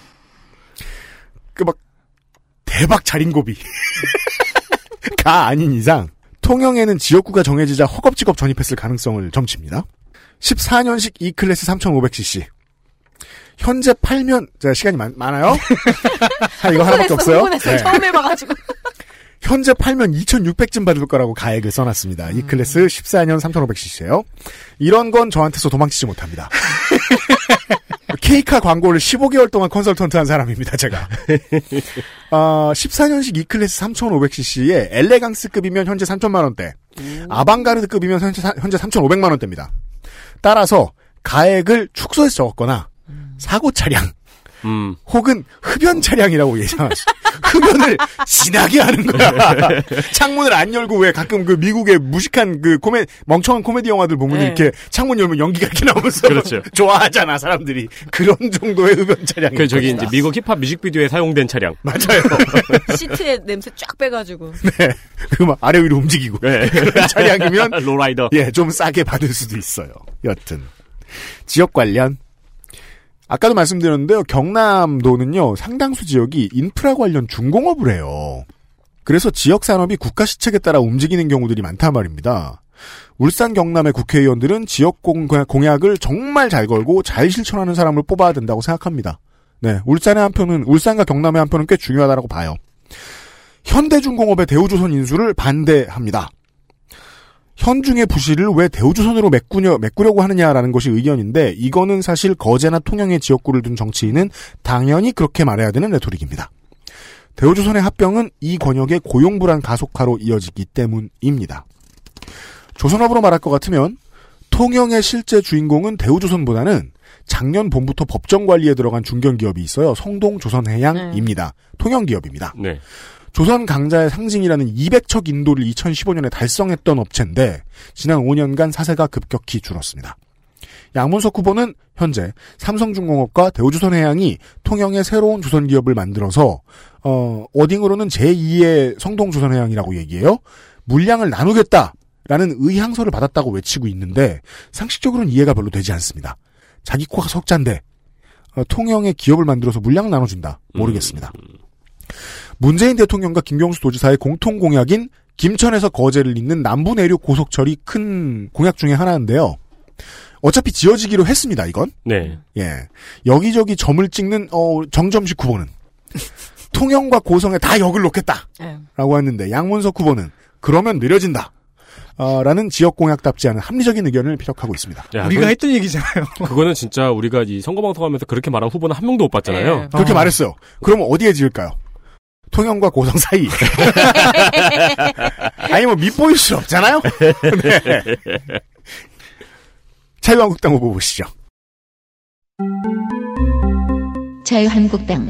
Speaker 2: 그 막 대박 자린고비 가 아닌 이상 통영에는 지역구가 정해지자 허겁지겁 전입했을 가능성을 점칩니다. 14년식 E클래스 3500cc. 현재 팔면 제가 시간이 많, 많아요? 아, 이거 하나밖에 없어요. 네.
Speaker 3: 처음 해봐가지고.
Speaker 2: 현재 팔면 2,600쯤 받을 거라고 가액을 써놨습니다. 이 클래스 14년 3,500cc예요. 이런 건 저한테서 도망치지 못합니다. 케이카 광고를 15개월 동안 컨설턴트 한 사람입니다. 제가. 어, 14년식 E클래스 3,500cc에 엘레강스급이면 현재 3천만 원대, 아방가르드급이면 현재, 사- 현재 3,500만 원대입니다. 따라서 가액을 축소해서 적었거나 사고 차량
Speaker 5: 음.
Speaker 2: 혹은 흡연 차량이라고 예상하시. 흡연을 진하게 하는 거야. 창문을 안 열고 왜 가끔 그 미국의 무식한 그 코메 멍청한 코미디 영화들 보면
Speaker 5: 네.
Speaker 2: 이렇게 창문 열면 연기가 이렇게 나오면서
Speaker 5: 그렇죠.
Speaker 2: 좋아하잖아 사람들이 그런 정도의 흡연 차량.
Speaker 5: 그 저기 이제 미국 힙합 뮤직비디오에 사용된 차량.
Speaker 2: 맞아요.
Speaker 3: 시트에 냄새 쫙 빼가지고.
Speaker 2: 네. 그막 아래 위로 움직이고
Speaker 5: 네.
Speaker 2: 그런 차량이면
Speaker 5: 로라이더.
Speaker 2: 예, 좀 싸게 받을 수도 있어요. 여튼 지역 관련 아까도 말씀드렸는데요. 경남도는요 상당수 지역이 인프라 관련 중공업을 해요. 그래서 지역 산업이 국가 시책에 따라 움직이는 경우들이 많단 말입니다. 울산 경남의 국회의원들은 지역 공- 공약을 정말 잘 걸고 잘 실천하는 사람을 뽑아야 된다고 생각합니다. 네, 울산의 한 표는 울산과 경남의 한 표는 꽤 중요하다고 봐요. 현대중공업의 대우조선 인수를 반대합니다. 현중의 부실을 왜 대우조선으로 메꾸려, 메꾸려고 하느냐라는 것이 의견인데 이거는 사실 거제나 통영의 지역구를 둔 정치인은 당연히 그렇게 말해야 되는 레토릭입니다. 대우조선의 합병은 이 권역의 고용불안 가속화로 이어지기 때문입니다. 조선업으로 말할 것 같으면 통영의 실제 주인공은 대우조선보다는 작년 봄부터 법정 관리에 들어간 중견기업이 있어요. 성동 조선해양입니다. 통영기업입니다.
Speaker 5: 네.
Speaker 2: 조선 강자의 상징이라는 200척 인도를 2015년에 달성했던 업체인데 지난 5년간 사세가 급격히 줄었습니다. 양문석 후보는 현재 삼성중공업과 대우조선해양이 통영의 새로운 조선 기업을 만들어서 어, 워딩으로는 제2의 성동조선해양이라고 얘기해요. 물량을 나누겠다라는 의향서를 받았다고 외치고 있는데 상식적으로는 이해가 별로 되지 않습니다. 자기 코가 석잔데 어, 통영의 기업을 만들어서 물량을 나눠준다. 모르겠습니다. 문재인 대통령과 김경수 도지사의 공통 공약인 김천에서 거제를 잇는 남부 내륙 고속철이 큰 공약 중에 하나인데요. 어차피 지어지기로 했습니다. 이건
Speaker 5: 네.
Speaker 2: 예 여기저기 점을 찍는 어, 정점식 후보는 통영과 고성에 다 역을 놓겠다라고
Speaker 3: 네.
Speaker 2: 했는데 양문석 후보는 그러면 느려진다. 어, 라는 지역 공약답지 않은 합리적인 의견을 피력하고 있습니다.
Speaker 5: 야,
Speaker 4: 우리가
Speaker 5: 그건-
Speaker 4: 했던 얘기잖아요.
Speaker 5: 그거는 진짜 우리가 이 선거방송하면서 그렇게 말한 후보는 한 명도 못 봤잖아요.
Speaker 3: 네.
Speaker 2: 그렇게 말했어요. 그럼 어디에 지을까요? 통영과 고성 사이. 아니 뭐 밑보일 수 없잖아요. 네. 자유한국당 후보 보시죠.
Speaker 1: 자유한국당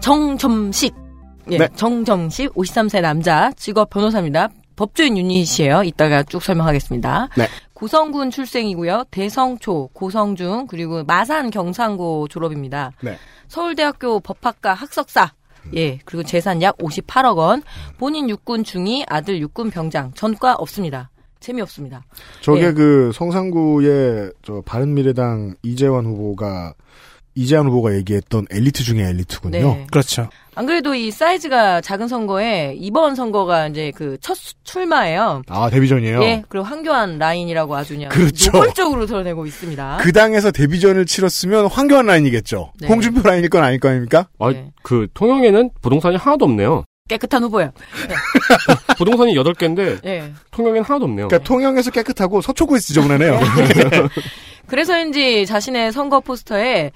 Speaker 3: 정점식. 예,
Speaker 2: 네.
Speaker 3: 정점식 53세 남자 직업 변호사입니다. 법조인 유닛이에요. 이따가 쭉 설명하겠습니다.
Speaker 2: 네.
Speaker 3: 고성군 출생이고요. 대성초, 고성중 그리고 마산 경상고 졸업입니다.
Speaker 2: 네.
Speaker 3: 서울대학교 법학과 학석사. 예, 그리고 재산 약 58억 원. 본인 육군 중위, 아들 육군 병장. 전과 없습니다. 재미없습니다.
Speaker 2: 저게
Speaker 3: 예.
Speaker 2: 그 성상구의 저 바른미래당 이재원 후보가 이재원 후보가 얘기했던 엘리트 중에 엘리트군요.
Speaker 3: 네.
Speaker 4: 그렇죠.
Speaker 3: 안 그래도 이 사이즈가 작은 선거에 이번 선거가 이제 그 첫 출마예요.
Speaker 2: 아 데뷔전이에요.
Speaker 3: 예, 그리고 황교안 라인이라고 아주 그냥
Speaker 2: 그렇죠.
Speaker 3: 노골적으로 드러내고 있습니다.
Speaker 2: 그 당에서 데뷔전을 치렀으면 황교안 라인이겠죠.
Speaker 3: 네.
Speaker 2: 홍준표 라인일 건 아닐 거 아닙니까?
Speaker 5: 아, 그 통영에는 부동산이 하나도 없네요.
Speaker 3: 깨끗한 후보예요.
Speaker 5: 부동산이 8개인데
Speaker 3: 예.
Speaker 5: 통영에는 하나도 없네요.
Speaker 2: 그러니까 통영에서 깨끗하고 서초구에서 지저분하네요.
Speaker 3: 그래서인지 자신의 선거 포스터에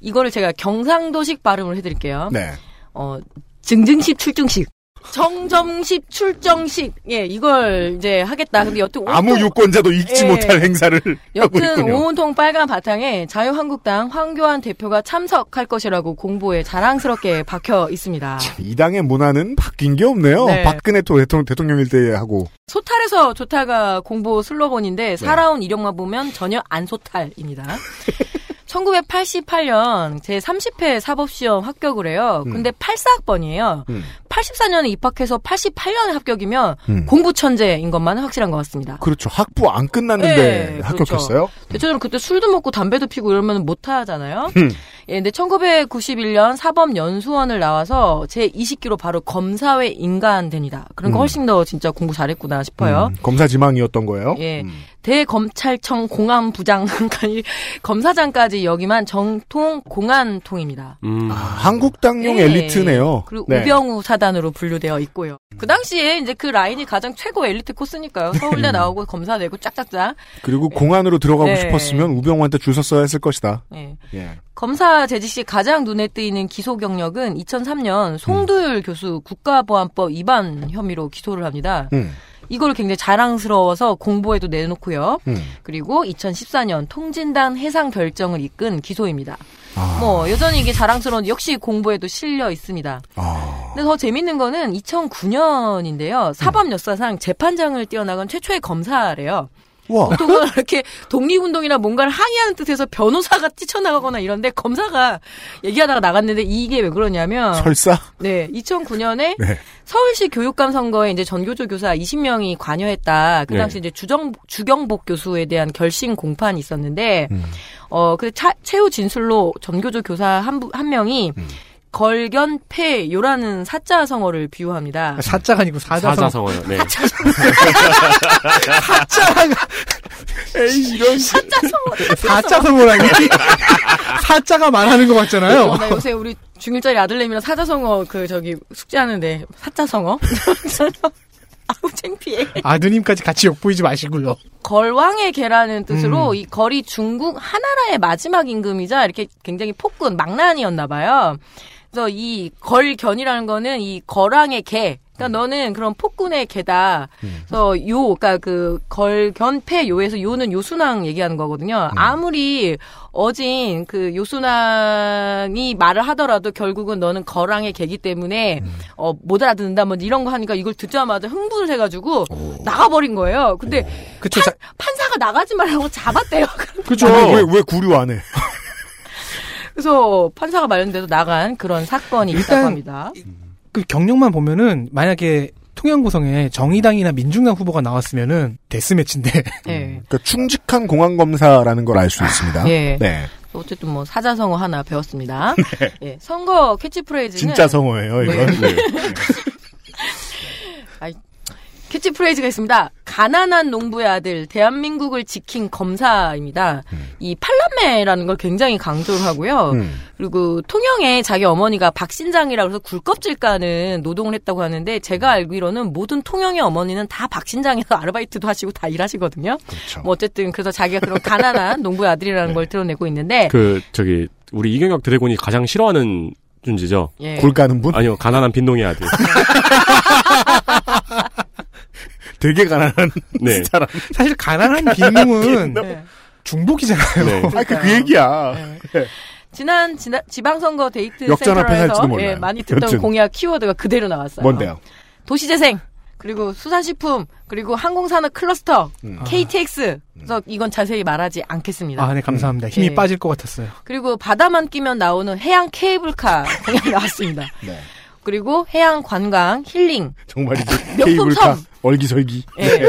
Speaker 3: 이거를 제가 경상도식 발음을 해드릴게요.
Speaker 2: 네.
Speaker 3: 어, 증증식 출중식. 정점식 출정식. 예, 이걸 이제 하겠다. 근데 여튼
Speaker 2: 아무
Speaker 3: 온통-
Speaker 2: 유권자도 읽지
Speaker 3: 예.
Speaker 2: 못할 행사를 하고
Speaker 3: 여튼
Speaker 2: 있군요.
Speaker 3: 온통 빨간 바탕에 자유한국당 황교안 대표가 참석할 것이라고 공보에 자랑스럽게 박혀 있습니다.
Speaker 2: 이 당의 문화는 바뀐 게 없네요.
Speaker 3: 네.
Speaker 2: 박근혜 또 대통령, 대통령일 때 하고.
Speaker 3: 소탈에서 좋다가 공보 슬로건인데 살아온 이력만 보면 전혀 안 소탈입니다. 1988년 제 30회 사법시험 합격을 해요. 근데 84학번이에요.
Speaker 2: 음.
Speaker 3: 84년에 입학해서 88년에 합격이면
Speaker 2: 음.
Speaker 3: 공부 천재인 것만은 확실한 것 같습니다.
Speaker 2: 그렇죠. 학부 안 끝났는데
Speaker 3: 네,
Speaker 2: 합격했어요.
Speaker 3: 대체적으로 그때 술도 먹고 담배도 피고 이러면 못 하잖아요.
Speaker 2: 음.
Speaker 3: 예, 근데 1991년 사법연수원을 나와서 제 20기로 바로 검사회 인간 됩니다. 그런 거
Speaker 2: 음.
Speaker 3: 훨씬 더 진짜 공부 잘했구나 싶어요.
Speaker 2: 음, 검사 지망이었던 거예요.
Speaker 3: 예.
Speaker 2: 음.
Speaker 3: 대검찰청 공안부장까지 검사장까지 여기만 정통 공안통입니다.
Speaker 5: 음.
Speaker 2: 아, 한국당용
Speaker 3: 예.
Speaker 2: 엘리트네요.
Speaker 3: 그리고
Speaker 2: 네.
Speaker 3: 우병우 사단으로 분류되어 있고요. 그 당시에 이제 그 라인이 가장 최고 엘리트 코스니까요. 서울대 나오고 검사 되고 짝짝짝.
Speaker 2: 그리고 공안으로 들어가고
Speaker 3: 네.
Speaker 2: 싶었으면 우병우한테 줄 섰어야 했을 것이다.
Speaker 3: 예.
Speaker 2: 예.
Speaker 3: 검사 재직 시 가장 눈에 띄는 기소 경력은 2003년 송두율 교수 국가보안법 위반 혐의로 기소를 합니다.
Speaker 2: 음.
Speaker 3: 이걸 굉장히 자랑스러워서 공보에도 내놓고요.
Speaker 2: 음.
Speaker 3: 그리고 2014년 통진단 해상 결정을 이끈 기소입니다.
Speaker 2: 아.
Speaker 3: 뭐 여전히 이게 자랑스러운 역시 공보에도 실려 있습니다.
Speaker 2: 아.
Speaker 3: 근데 더 재밌는 거는 2009년인데요. 사법 역사상 재판장을 뛰어나간 최초의 검사래요.
Speaker 2: 와.
Speaker 3: 보통은 이렇게 독립운동이나 뭔가를 항의하는 뜻에서 변호사가 뛰쳐나가거나 이런데 검사가 얘기하다가 나갔는데 이게 왜 그러냐면
Speaker 2: 설사?
Speaker 3: 네, 2009년에
Speaker 2: 네.
Speaker 3: 서울시 교육감 선거에 이제 전교조 교사 20명이 관여했다. 그
Speaker 2: 네.
Speaker 3: 당시 이제 주정 주경복 교수에 대한 결심 공판이 있었는데
Speaker 2: 음.
Speaker 3: 어그 최후 진술로 전교조 교사 한, 부- 한 명이
Speaker 2: 음.
Speaker 3: 걸견패요라는 사자성어를 비유합니다.
Speaker 4: 사자가 아니고 사자성.
Speaker 5: 사자성어 요. 네.
Speaker 4: 사자가
Speaker 2: 에이 이런
Speaker 3: 사자성어.
Speaker 4: 사자성어라니 사자가 말하는 것 같잖아요.
Speaker 3: 어, 나 요새 우리 중일짜리 아들내미랑 사자성어 그 저기 숙제하는데 사자성어. 아우 창피해.
Speaker 4: 아드님까지 같이 욕보이지 마시고요.
Speaker 3: 걸왕의 개라는 뜻으로
Speaker 4: 음.
Speaker 3: 이 걸이 중국 하나라의 마지막 임금이자 이렇게 굉장히 폭군 망난이었나 봐요. 그래서 이 걸견이라는 거는 이 걸왕의 개. 그러니까 너는 그런 폭군의 개다. 그래서 요, 그러니까 그 걸견패 요에서 요는 요순왕 얘기하는 거거든요. 아무리 어진 그 요순왕이 말을 하더라도 결국은 너는 걸왕의 개기 때문에 어, 못 알아듣는다 뭐 이런 거 하니까 이걸 듣자마자 흥분을 해가지고 나가버린 거예요. 근데
Speaker 4: 그쵸.
Speaker 3: 판, 판사가 나가지 말라고 잡았대요.
Speaker 2: 그죠? 왜, 왜 구류 안 해?
Speaker 3: 그래서 판사가 마련돼서 나간 그런 사건이 있다고 합니다.
Speaker 4: 그 경력만 보면은 만약에 통영고성에 정의당이나 민중당 후보가 나왔으면은 데스매치인데.
Speaker 3: 네.
Speaker 2: 그러니까 충직한 공안 검사라는 걸 알 수 있습니다.
Speaker 3: 예.
Speaker 2: 네.
Speaker 3: 어쨌든 뭐 사자성어 하나 배웠습니다. 예, 선거 캐치프레이즈는
Speaker 2: 진짜 성어예요, 이건.
Speaker 3: 네.
Speaker 2: 네.
Speaker 3: 캐치프레이즈가 있습니다. 가난한 농부의 아들, 대한민국을 지킨 검사입니다. 이 팔남매라는 걸 굉장히 강조를 하고요.
Speaker 2: 음.
Speaker 3: 그리고 통영에 자기 어머니가 박신장이라고 해서 굴껍질 까는 노동을 했다고 하는데 제가 알기로는 모든 통영의 어머니는 다 박신장에서 아르바이트도 하시고 다 일하시거든요.
Speaker 2: 그렇죠.
Speaker 3: 뭐 어쨌든 그래서 자기가 그런 가난한 농부의 아들이라는 걸 드러내고 있는데
Speaker 5: 그 저기 우리 이경혁 드래곤이 가장 싫어하는 존재죠.
Speaker 3: 예.
Speaker 2: 굴 까는 분?
Speaker 5: 아니요, 가난한 빈농의 아들.
Speaker 2: 되게 가난한
Speaker 5: 네.
Speaker 2: 사람.
Speaker 4: 사실 가난한 빈농은
Speaker 3: 네.
Speaker 4: 중복이잖아요.
Speaker 5: 네.
Speaker 2: 아, 그, 그 얘기야. 네.
Speaker 3: 지난 지난 지방선거
Speaker 2: 데이터
Speaker 3: 센터에서. 예, 많이 듣던
Speaker 2: 여튼.
Speaker 3: 공약 키워드가 그대로 나왔어요.
Speaker 2: 뭔데요?
Speaker 3: 도시재생 그리고 수산식품 그리고 항공산업 클러스터
Speaker 2: 음.
Speaker 3: KTX 그래서 이건 자세히 말하지 않겠습니다.
Speaker 4: 아, 네, 감사합니다. 힘이
Speaker 3: 네.
Speaker 4: 빠질 것 같았어요.
Speaker 3: 그리고 바다만 끼면 나오는 해양 케이블카 공약이 나왔습니다.
Speaker 2: 네.
Speaker 3: 그리고 해양 관광 힐링
Speaker 2: 정말이지.
Speaker 3: 명품
Speaker 2: 케이블카,
Speaker 3: 섬.
Speaker 2: 얼기설기.
Speaker 3: 예.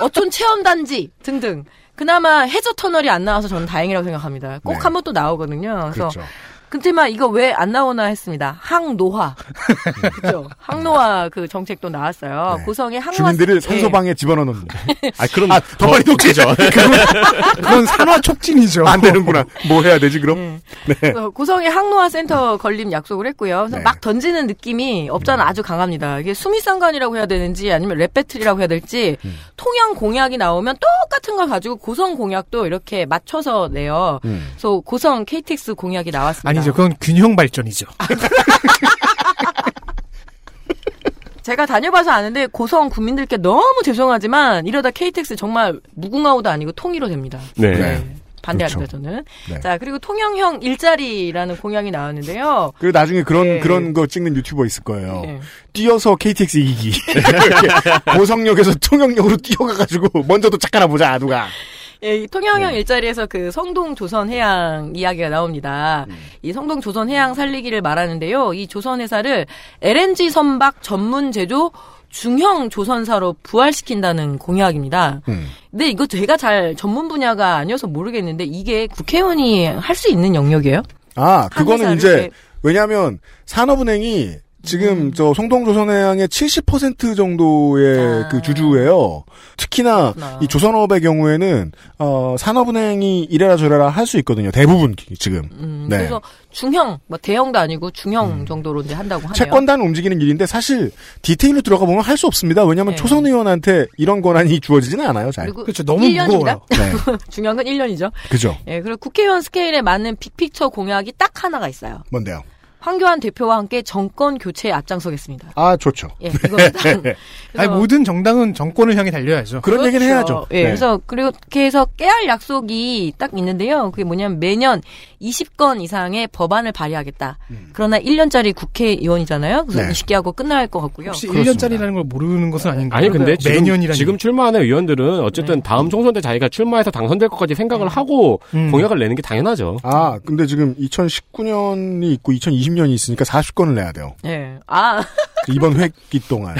Speaker 3: 어촌 체험단지 등등. 그나마 해저 터널이 안 나와서 저는 다행이라고 생각합니다. 꼭
Speaker 2: 네.
Speaker 3: 한번 또 나오거든요. 그래서
Speaker 2: 그렇죠.
Speaker 3: 근데만 이거 왜 안 나오나 했습니다. 항노화. 그죠? 항노화 그 정책도 나왔어요.
Speaker 2: 네.
Speaker 3: 고성의 항노화
Speaker 2: 주민들을
Speaker 3: 예.
Speaker 2: 산소방에 집어넣는.
Speaker 5: 아, 그럼
Speaker 2: 아, 더 많이 녹지죠.
Speaker 4: 그건 산화 촉진이죠.
Speaker 2: 안 되는구나. 뭐 해야 되지, 그럼?
Speaker 3: 예.
Speaker 2: 네.
Speaker 3: 고성의 항노화 센터 건립 약속을 했고요. 그래서
Speaker 2: 네.
Speaker 3: 막 던지는 느낌이 없잖아 아주 강합니다. 이게 수미상관이라고 해야 되는지 아니면 랩배틀이라고 해야 될지
Speaker 2: 음.
Speaker 3: 통영 공약이 나오면 똑같은 걸 가지고 고성 공약도 이렇게 맞춰서 내요.
Speaker 2: 음.
Speaker 3: 그래서 고성 KTX 공약이 나왔습니다.
Speaker 4: 아니죠. 그건 균형 발전이죠.
Speaker 3: 제가 다녀봐서 아는데 고성 국민들께 너무 죄송하지만 이러다 KTX 정말 무궁화호도 아니고 통일호 됩니다.
Speaker 5: 네.
Speaker 2: 네.
Speaker 3: 반대합니다
Speaker 2: 그렇죠.
Speaker 3: 저는.
Speaker 2: 네.
Speaker 3: 자 그리고 통영형 일자리라는 공약이 나왔는데요.
Speaker 2: 그리고 나중에 그런,
Speaker 3: 네.
Speaker 2: 그런 거 찍는 유튜버 있을 거예요.
Speaker 3: 네.
Speaker 2: 뛰어서 KTX 이기기. 고성역에서 통영역으로 뛰어가가지고 먼저 도착하나 보자, 누가.
Speaker 3: 예, 이 통영형
Speaker 2: 네.
Speaker 3: 일자리에서 그 성동 조선 해양 이야기가 나옵니다.
Speaker 2: 음.
Speaker 3: 이 성동 조선 해양 살리기를 말하는데요. 이 조선 회사를 LNG 선박 전문 제조 중형 조선사로 부활시킨다는 공약입니다.
Speaker 2: 음.
Speaker 3: 근데 이거 제가 잘 전문 분야가 아니어서 모르겠는데 이게 국회의원이 할 수 있는 영역이에요?
Speaker 2: 아, 그거는 이제,
Speaker 3: 이렇게-
Speaker 2: 왜냐면, 산업은행이 지금
Speaker 3: 음.
Speaker 2: 저 송동조선해양의 70% 정도의
Speaker 3: 아.
Speaker 2: 그 주주예요. 특히나
Speaker 3: 그렇구나.
Speaker 2: 이 조선업의 경우에는 어 산업은행이 이래라 저래라 할 수 있거든요. 대부분 기- 지금.
Speaker 3: 음,
Speaker 2: 네.
Speaker 3: 그래서 중형, 뭐 대형도 아니고 중형 정도로 이제 한다고 하네요.
Speaker 2: 채권단 움직이는 일인데 사실 디테일로 들어가 보면 할 수 없습니다. 왜냐하면
Speaker 3: 네.
Speaker 2: 초선 의원한테 이런 권한이 주어지지는 않아요. 잘.
Speaker 4: 그렇죠. 너무
Speaker 3: 1년입니다.
Speaker 4: 무거워요.
Speaker 2: 네.
Speaker 3: 중요한 건 1년이죠.
Speaker 2: 그죠.
Speaker 3: 예, 그리고 국회의원 스케일에 맞는 빅픽처 공약이 딱 하나가 있어요.
Speaker 2: 뭔데요?
Speaker 3: 황교안 대표와 함께 정권 교체에 앞장서겠습니다.
Speaker 2: 아, 좋죠.
Speaker 3: 예, 이겁니다.
Speaker 4: 아니, 모든 정당은 정권을 향해 달려야죠.
Speaker 2: 그런
Speaker 3: 그렇죠.
Speaker 2: 얘기는 해야죠.
Speaker 3: 예,
Speaker 2: 네.
Speaker 3: 그래서 그렇게 해서 깨알 약속이 딱 있는데요. 그게 뭐냐면 매년 20건 이상의 법안을 발의하겠다.
Speaker 2: 음.
Speaker 3: 그러나 1년짜리 국회의원이잖아요. 그래서
Speaker 4: 네.
Speaker 3: 20개 하고 끝날 것 같고요.
Speaker 4: 혹시 1년짜리라는 걸 모르는 것은 아닌가요?
Speaker 5: 아니 근데 지금,
Speaker 4: 매년이라는
Speaker 5: 지금 출마하는 의원들은 어쨌든 다음 총선 때 자기가 출마해서 당선될 것까지 생각을 하고
Speaker 4: 음.
Speaker 5: 공약을 내는 게 당연하죠.
Speaker 2: 아, 근데 지금 2019년이 있고 2020 년이 있으니까 40건을 내야 돼요.
Speaker 3: 예. 아,
Speaker 2: 이번 회기 동안.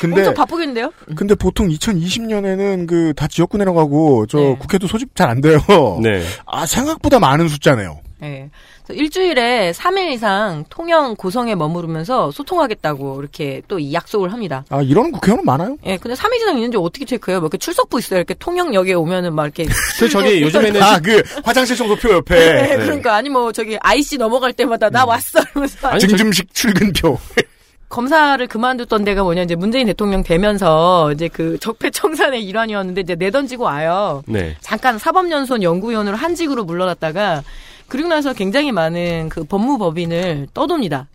Speaker 2: 근데
Speaker 3: 엄청 바쁘겠는데요?
Speaker 2: 근데 보통 2020년에는 그 다 지역구 내려가고 저 국회도 소집 잘 안 돼요.
Speaker 5: 네.
Speaker 2: 아 생각보다 많은 숫자네요.
Speaker 3: 예. 그래서 일주일에 3일 이상 통영 고성에 머무르면서 소통하겠다고 이렇게 또이 약속을 합니다.
Speaker 2: 아 이런 국회의원은 많아요.
Speaker 3: 예, 근데 3일 이상 있는지 어떻게 체크해요? 뭐 이렇게 출석부 있어요. 이렇게 통영역에 오면은 막 이렇게.
Speaker 5: 그 저기 요즘에는
Speaker 2: 아 그 화장실 청소표 옆에
Speaker 3: 네, 그러니까 아니 뭐 저기 IC 넘어갈 때마다 나 왔어 이러면서
Speaker 2: 증증식 출근표.
Speaker 3: 검사를 그만뒀던 데가 뭐냐 이제 문재인 대통령 되면서 이제 그 적폐청산의 일환이었는데 이제 내던지고 와요.
Speaker 5: 네.
Speaker 3: 잠깐 사법연수원 연구위원으로 한직으로 물러났다가 그리고 나서 굉장히 많은 그 법무법인을 떠돕니다.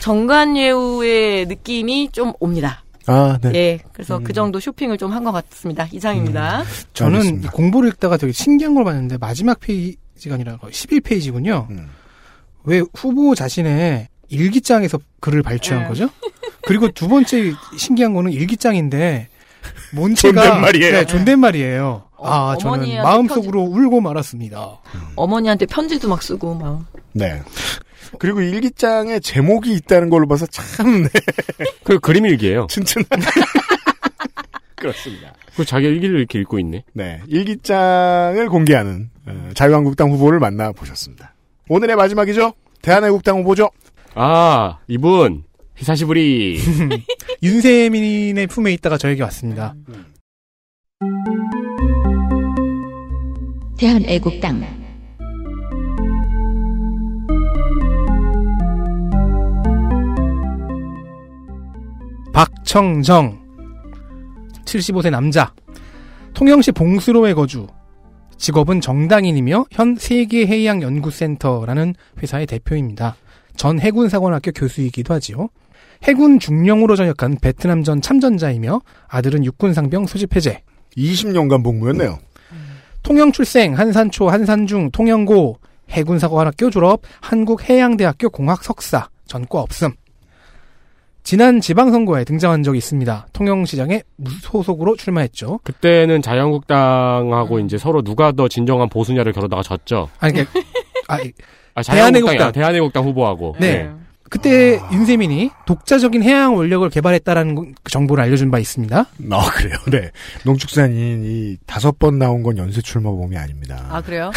Speaker 3: 정관예우의 느낌이 좀 옵니다.
Speaker 2: 아 네.
Speaker 3: 예, 그래서 그 정도 쇼핑을 좀 한 것 같습니다. 이상입니다.
Speaker 4: 저는 이 공보를 읽다가 되게 신기한 걸 봤는데 마지막 페이지가 아니라 11페이지군요. 왜 후보 자신의 일기장에서 글을 발췌한
Speaker 3: 네.
Speaker 4: 거죠? 그리고 두 번째 신기한 거는 일기장인데 본체가
Speaker 2: 존댓말이에요.
Speaker 4: 네, 존댓말이에요. 아, 저는 마음속으로 울고 말았습니다.
Speaker 3: 어머니한테 편지도 막 쓰고 막.
Speaker 2: 네. 그리고 일기장에 제목이 있다는 걸로 봐서 참 네.
Speaker 5: 그 그림 일기예요.
Speaker 2: 튼튼. 그렇습니다.
Speaker 5: 그 자기 일기를 이렇게 읽고 있네.
Speaker 2: 네. 일기장을 공개하는 어, 자유한국당 후보를 만나 보셨습니다. 오늘의 마지막이죠. 대한애국당 후보죠.
Speaker 5: 아 이분 히사시부리.
Speaker 4: 윤세민의 품에 있다가 저에게 왔습니다.
Speaker 1: 대한애국당
Speaker 4: 박청정 75세 남자 통영시 봉수로의 거주 직업은 정당인이며 현 세계해양연구센터라는 회사의 대표입니다. 전 해군사관학교 교수이기도 하지요. 해군 중령으로 전역한 베트남 전 참전자이며 아들은 육군 상병 소집 해제.
Speaker 2: 20년간 복무였네요.
Speaker 4: 통영 출생, 한산초, 한산중, 통영고, 해군사관학교 졸업, 한국해양대학교 공학 석사, 전과 없음. 지난 지방선거에 등장한 적이 있습니다. 통영시장에 무소속으로 출마했죠.
Speaker 5: 그때는 자유한국당하고 이제 서로 누가 더 진정한 보수냐를 겨루다가 졌죠.
Speaker 4: 아니, 그러니까, 아,
Speaker 5: 아,
Speaker 4: 대한애국당.
Speaker 5: 대한애국당 후보하고.
Speaker 4: 네. 그때 윤세민이 독자적인 해양 원력을 개발했다라는 거- 그 정보를 알려준 바 있습니다.
Speaker 2: 아, 그래요. 네. 농축산인이 다섯 번 나온 건 연쇄 출마범이 아닙니다.
Speaker 3: 아 그래요?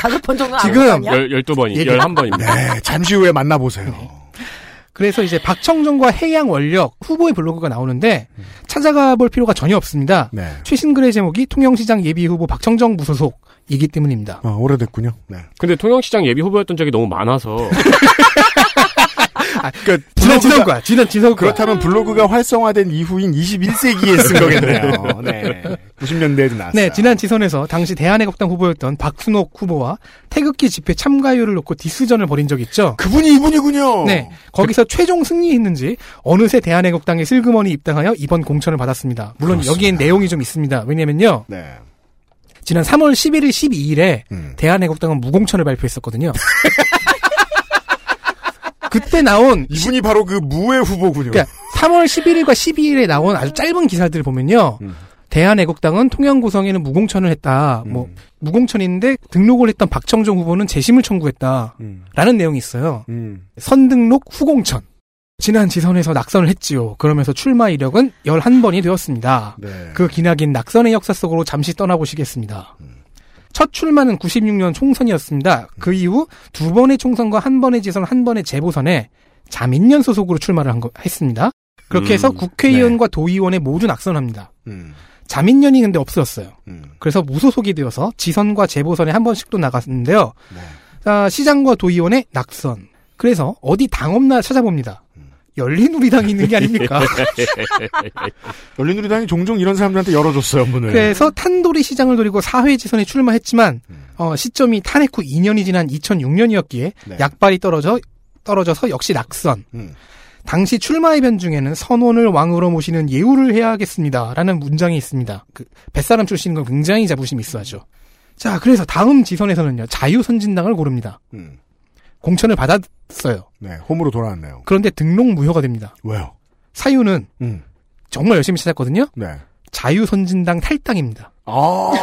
Speaker 3: 다섯 번 정도
Speaker 4: 지금
Speaker 3: 아는 거 아니야?
Speaker 5: 열, 12번이,
Speaker 4: 얘기-
Speaker 5: 11번입니다.
Speaker 2: 네. 잠시 후에 만나보세요.
Speaker 4: 그래서 이제 박청정과 해양 원력 후보의 블로그가 나오는데 찾아가 볼 필요가 전혀 없습니다.
Speaker 2: 네.
Speaker 4: 최신 글의 제목이 통영시장 예비 후보 박청정 무소속 이기 때문입니다.
Speaker 2: 어, 오래됐군요. 네.
Speaker 5: 근데 통영시장 예비 후보였던 적이 너무 많아서.
Speaker 2: 그러니까
Speaker 4: 지난
Speaker 2: 블로그가-
Speaker 4: 지난 거야.
Speaker 2: 그렇다면 블로그가 활성화된 이후인 21세기에 쓴 거겠네요. 네. 90년대에도 나왔어요.
Speaker 4: 네, 지난 지선에서 당시 대한애국당 후보였던 박순옥 후보와 태극기 집회 참가율을 놓고 디스전을 벌인 적 있죠.
Speaker 2: 그분이 이분이군요.
Speaker 4: 네, 거기서 최종 승리했는지 어느새 대한애국당에 슬그머니 입당하여 이번 공천을 받았습니다. 물론 여기엔 내용이 좀 있습니다. 왜냐면요.
Speaker 2: 네.
Speaker 4: 지난 3월 11일, 12일에
Speaker 2: 음.
Speaker 4: 대한애국당은 무공천을 발표했었거든요. 그때 나온
Speaker 2: 이분이 바로 그 무의 후보군요.
Speaker 4: 그러니까 3월 11일과 12일에 나온 아주 짧은 기사들 보면요.
Speaker 2: 음.
Speaker 4: 대한애국당은 통영 구성에는 무공천을 했다. 뭐 무공천인데 등록을 했던 박청정 후보는 재심을 청구했다.
Speaker 2: 음.
Speaker 4: 라는 내용이 있어요.
Speaker 2: 음.
Speaker 4: 선등록 후공천. 지난 지선에서 낙선을 했지요. 그러면서 출마 이력은 11번이 되었습니다.
Speaker 2: 네.
Speaker 4: 그 기나긴 낙선의 역사 속으로 잠시 떠나보시겠습니다. 첫 출마는 96년 총선이었습니다. 그 이후 두 번의 총선과 한 번의 지선, 한 번의 재보선에 자민련 소속으로 출마를 한 거, 했습니다. 그렇게 해서
Speaker 2: 음,
Speaker 4: 국회의원과 도의원에 모두 낙선합니다.
Speaker 2: 음.
Speaker 4: 자민련이 근데 없었어요.
Speaker 2: 음.
Speaker 4: 그래서 무소속이 되어서 지선과 재보선에 한 번씩 또 나갔는데요.
Speaker 2: 네.
Speaker 4: 자, 시장과 도의원의 낙선. 그래서 어디 당 없나 찾아봅니다.
Speaker 2: 음.
Speaker 4: 열린우리당이 있는 게 아닙니까?
Speaker 2: 열린우리당이 종종 이런 사람들한테 열어줬어요, 문을.
Speaker 4: 그래서 탄도리 시장을 노리고 사회 지선에 출마했지만 어, 시점이 탄핵 후 2년이 지난 2006년이었기에
Speaker 2: 네.
Speaker 4: 약발이 떨어져 떨어져서 역시 낙선.
Speaker 2: 음.
Speaker 4: 당시 출마의변 중에는 선원을 왕으로 모시는 예우를 해야겠습니다. 라는 문장이 있습니다. 그, 뱃사람 출신인 건 굉장히 자부심이 있어하죠. 자, 그래서 다음 지선에서는요, 자유선진당을 고릅니다.
Speaker 2: 음.
Speaker 4: 공천을 받았어요.
Speaker 2: 네, 홈으로 돌아왔네요.
Speaker 4: 그런데 등록 무효가 됩니다.
Speaker 2: 왜요?
Speaker 4: 사유는
Speaker 2: 음.
Speaker 4: 정말 열심히 찾았거든요.
Speaker 2: 네.
Speaker 4: 자유선진당 탈당입니다.
Speaker 2: 아.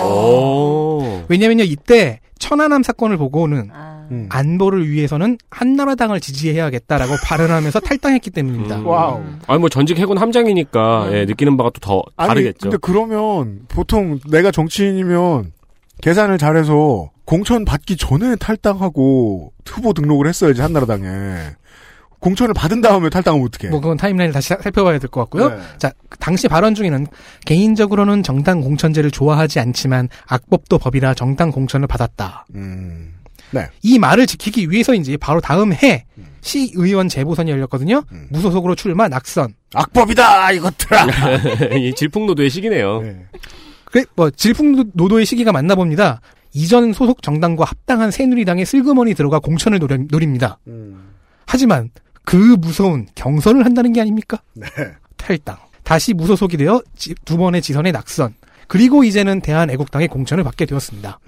Speaker 5: 오.
Speaker 4: 왜냐면요, 이때 천안함 사건을 보고는
Speaker 2: 음.
Speaker 4: 안보를 위해서는 한나라당을 지지해야겠다라고 발언하면서 탈당했기 때문입니다.
Speaker 2: 와우.
Speaker 5: 아니 뭐 전직 해군 함장이니까 예, 느끼는 바가 또 더 다르겠죠.
Speaker 2: 근데 그러면 보통 내가 정치인이면 계산을 잘해서 공천 받기 전에 탈당하고 후보 등록을 했어야지 한나라당에. 공천을 받은 다음에 탈당하면 어떡해.
Speaker 4: 뭐 그건 타임라인을 다시 살펴봐야 될 것 같고요.
Speaker 2: 네.
Speaker 4: 자, 그 당시 발언 중에는 개인적으로는 정당 공천제를 좋아하지 않지만 악법도 법이라 정당 공천을 받았다.
Speaker 2: 음. 네.
Speaker 4: 이 말을 지키기 위해서인지 바로 다음 해 시의원 재보선이 열렸거든요.
Speaker 2: 음.
Speaker 4: 무소속으로 출마 낙선.
Speaker 2: 악법이다 이것들아.
Speaker 5: 이 질풍노도의 시기네요.
Speaker 4: 그래 뭐 질풍노도의 시기가 맞나 봅니다. 이전 소속 정당과 합당한 새누리당에 슬그머니 들어가 공천을 노려, 노립니다.
Speaker 2: 음.
Speaker 4: 하지만 그 무서운 경선을 한다는 게 아닙니까?
Speaker 2: 네.
Speaker 4: 탈당. 다시 무소속이 되어 지- 두 번의 지선에 낙선. 그리고 이제는 대한애국당의 공천을 받게 되었습니다.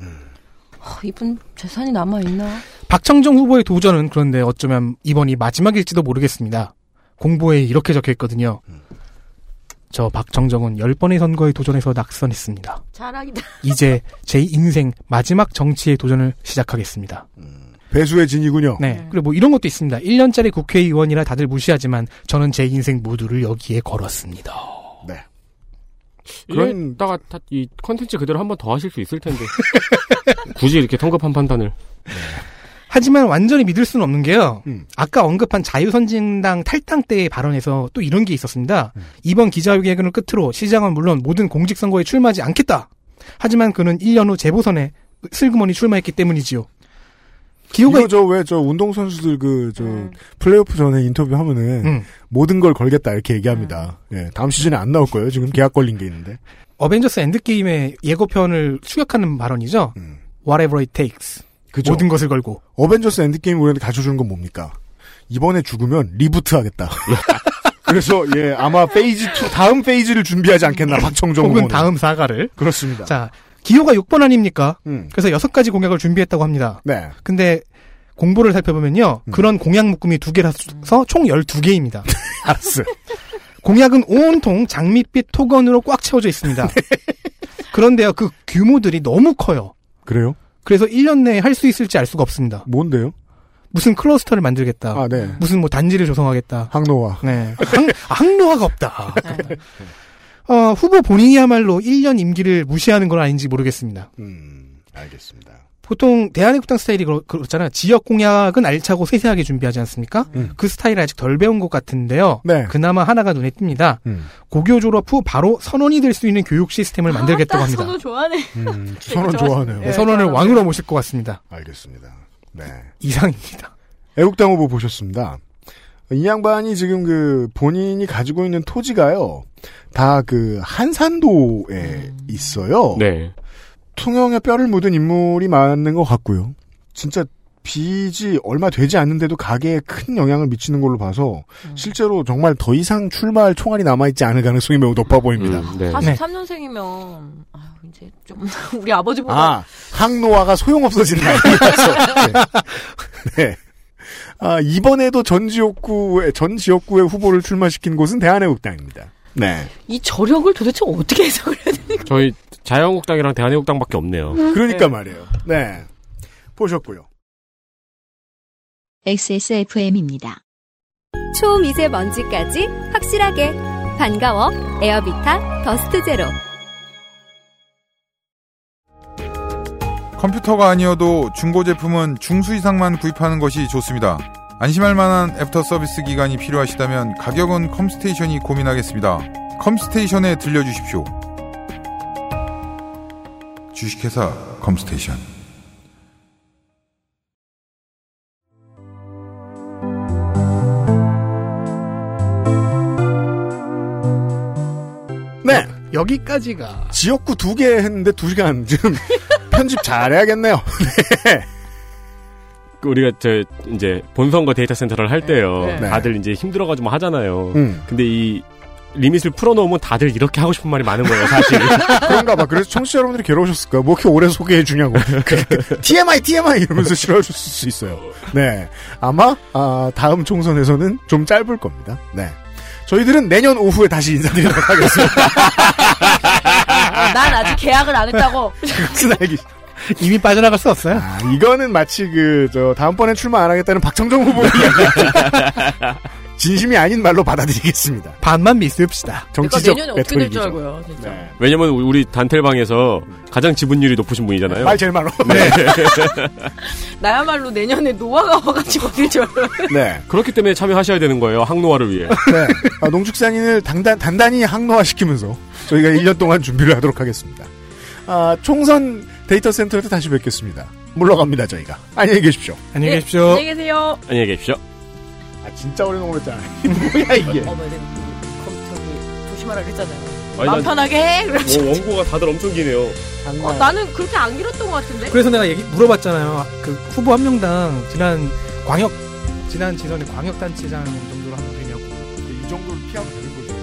Speaker 3: 어, 이분 재산이 남아있나?
Speaker 4: 박청정 후보의 도전은 그런데 어쩌면 이번이 마지막일지도 모르겠습니다. 공보에 이렇게 적혀 있거든요. 저 박청정은 10번의 선거에 도전해서 낙선했습니다.
Speaker 3: 자랑이다.
Speaker 4: 이제 제 인생 마지막 정치의 도전을 시작하겠습니다.
Speaker 2: 배수의 진이군요.
Speaker 4: 네. 그리고 뭐 이런 것도 있습니다. 1년짜리 국회의원이라 다들 무시하지만 저는 제 인생 모두를 여기에 걸었습니다.
Speaker 2: 네.
Speaker 5: 그런 다가 이 컨텐츠 그대로 한 번 더 하실 수 있을 텐데 굳이 이렇게 성급한 판단을
Speaker 4: 하지만 완전히 믿을 수는 없는 게요.
Speaker 2: 음.
Speaker 4: 아까 언급한 자유선진당 탈당 때의 발언에서 또 이런 게 있었습니다.
Speaker 2: 음.
Speaker 4: 이번 기자회견을 끝으로 시장은 물론 모든 공직선거에 출마하지 않겠다. 하지만 그는 1년 후 재보선에 슬그머니 출마했기 때문이지요. 기호가
Speaker 2: 이거 저왜 저 운동 선수들 그 저 플레이오프 전에 인터뷰 하면은
Speaker 4: 음.
Speaker 2: 모든 걸 걸겠다 이렇게 얘기합니다. 예, 다음 시즌에 안 나올 거예요. 지금 계약 걸린 게 있는데.
Speaker 4: 어벤져스 엔드 게임의 예고편을 추격하는 발언이죠. Whatever it takes.
Speaker 2: 음. 그죠.
Speaker 4: 모든 것을 걸고.
Speaker 2: 어벤져스 엔드게임 우리한테 가르쳐주는 건 뭡니까? 이번에 죽으면 reboot 하겠다. 그래서 예 아마 페이지 2 다음 페이지를 준비하지 않겠나 박청정
Speaker 4: 혹은
Speaker 2: 후보는.
Speaker 4: 다음 사과를.
Speaker 2: 그렇습니다.
Speaker 4: 자, 기호가 6번 아닙니까?
Speaker 2: 음.
Speaker 4: 그래서 여섯 가지 공약을 준비했다고 합니다.
Speaker 2: 네.
Speaker 4: 근데 공보를 살펴보면요.
Speaker 2: 음.
Speaker 4: 그런 공약 묶음이 두 개라서 총 12개입니다.
Speaker 2: 알았어.
Speaker 4: 공약은 온통 장밋빛 토건으로 꽉 채워져 있습니다.
Speaker 2: 네.
Speaker 4: 그런데요, 그 규모들이 너무 커요.
Speaker 2: 그래요?
Speaker 4: 그래서 1년 내에 할 수 있을지 알 수가 없습니다.
Speaker 2: 뭔데요?
Speaker 4: 무슨 클러스터를 만들겠다.
Speaker 2: 아, 네.
Speaker 4: 무슨 뭐 단지를 조성하겠다.
Speaker 2: 항로화.
Speaker 4: 네. 항, 항로화가 없다. 어, 후보 본인이야말로 1년 임기를 무시하는 건 아닌지 모르겠습니다.
Speaker 2: 음, 알겠습니다.
Speaker 4: 보통 대한민국당 스타일이 그렇, 그렇 잖아요. 지역 공약은 알차고 세세하게 준비하지 않습니까?
Speaker 2: 음.
Speaker 4: 그 스타일 아직 덜 배운 것 같은데요.
Speaker 2: 네.
Speaker 4: 그나마 하나가 눈에 띕니다.
Speaker 2: 음.
Speaker 4: 고교 졸업 후 바로 선원이 될 수 있는 교육 시스템을 만들겠다고 합니다.
Speaker 3: 선우 좋아하네.
Speaker 2: 음, 선원 좋아하네요.
Speaker 4: 네, 선원을 왕으로 모실 것 같습니다.
Speaker 2: 알겠습니다. 네.
Speaker 4: 이상입니다.
Speaker 2: 애국당 후보 보셨습니다. 이 양반이 지금 그 본인이 가지고 있는 토지가요. 다 그 한산도에 있어요.
Speaker 5: 네.
Speaker 2: 통영에 뼈를 묻은 인물이 많은 것 같고요. 진짜 빚이 얼마 되지 않는데도 가게에 큰 영향을 미치는 걸로 봐서 실제로 정말 더 이상 출마할 총알이 남아있지 않을 가능성이 매우 높아 보입니다.
Speaker 5: 음, 네.
Speaker 3: 43년생이면 아유 이제 좀 우리 아버지보다
Speaker 2: 아, 항노화가 소용없어지는 아니라서. 네. 네. 아, 이번에도 전 지역구에, 전 지역구에 후보를 출마시킨 곳은 대한애국당입니다. 네.
Speaker 3: 이 저력을 도대체 어떻게 해석을 해야 되는 거야?
Speaker 5: 저희 자유한국당이랑 대한애국당밖에 없네요.
Speaker 2: 그러니까
Speaker 3: 네.
Speaker 2: 말이에요. 네. 보셨고요.
Speaker 1: XSFM입니다.
Speaker 10: 초미세먼지까지 확실하게 반가워 에어비타 더스트 제로
Speaker 11: 컴퓨터가 아니어도 중고 제품은 중수 이상만 구입하는 것이 좋습니다. 안심할 만한 애프터 서비스 기간이 필요하시다면 가격은 컴스테이션이 고민하겠습니다. 컴스테이션에 들려주십시오. 주식회사 컴스테이션.
Speaker 2: 네.
Speaker 4: 여기까지가
Speaker 2: 지역구 두 개 했는데 두 시간 지금 편집 잘해야겠네요. 네.
Speaker 5: 그 우리가 저 이제 본선거 데이터 센터를 할 때요.
Speaker 2: 네.
Speaker 5: 다들 이제 힘들어가지고 뭐 하잖아요.
Speaker 2: 음.
Speaker 5: 근데 이 리밋을 풀어놓으면 다들 이렇게 하고 싶은 말이 많은 거예요, 사실.
Speaker 2: 그런가 봐. 그래서 청취자 여러분들이 괴로우셨을 거야. 뭐 이렇게 오래 소개해 주냐고. 그, 그, TMI, TMI 이러면서 싫어하실 수 있어요. 네. 아마, 아, 다음 총선에서는 좀 짧을 겁니다. 네. 저희들은 내년 오후에 다시 인사드리도록 하겠습니다.
Speaker 3: 아, 난 아직 계약을 안 했다고.
Speaker 2: 그것은 알기.
Speaker 4: 이미 빠져나갈 수 없어요.
Speaker 2: 아, 이거는 마치 그, 저, 다음번에 출마 안 하겠다는 박정정 후보. 진심이 아닌 말로 받아들이겠습니다.
Speaker 4: 반만 믿읍시다.
Speaker 2: 정치적 배틀이죠.
Speaker 3: 알고요, 진짜.
Speaker 2: 네.
Speaker 5: 왜냐면 우리 단텔방에서 가장 지분율이 높으신 분이잖아요.
Speaker 2: 말 제일 많어.
Speaker 5: 네.
Speaker 3: 나야말로 내년에 노화가 와가지고 어딜 줄 알아요.
Speaker 2: 네.
Speaker 5: 그렇기 때문에 참여하셔야 되는 거예요. 항노화를 위해.
Speaker 2: 네. 아, 농축산인을 단단, 단단히 항노화시키면서 저희가 1년 동안 준비를 하도록 하겠습니다. 아, 총선 데이터 센터에서 다시 뵙겠습니다. 물러갑니다, 저희가. 안녕히 계십시오.
Speaker 4: 안녕히
Speaker 3: 네,
Speaker 4: 계십시오.
Speaker 3: 안녕히 계세요.
Speaker 5: 안녕히 계십시오.
Speaker 2: 아, 진짜 오래 넘었잖아. 뭐야, 이게.
Speaker 3: 어머, 네, 그, 저기, 조심하라 그랬잖아요. 마음 편하게 해.
Speaker 5: 뭐 원고가 다들 엄청 기네요.
Speaker 3: 어, 나는 그렇게 안 길었던 것 같은데?
Speaker 4: 그래서 내가 얘기 물어봤잖아요. 그 후보 한 명당 지난 광역 지난 지선에 광역 단체장 정도로 하면 되냐고.
Speaker 2: 이 정도를 피하면 되는 거죠.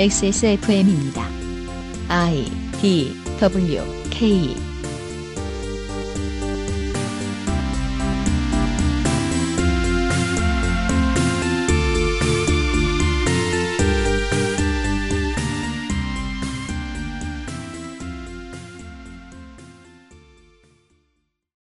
Speaker 1: XSFM입니다. I W K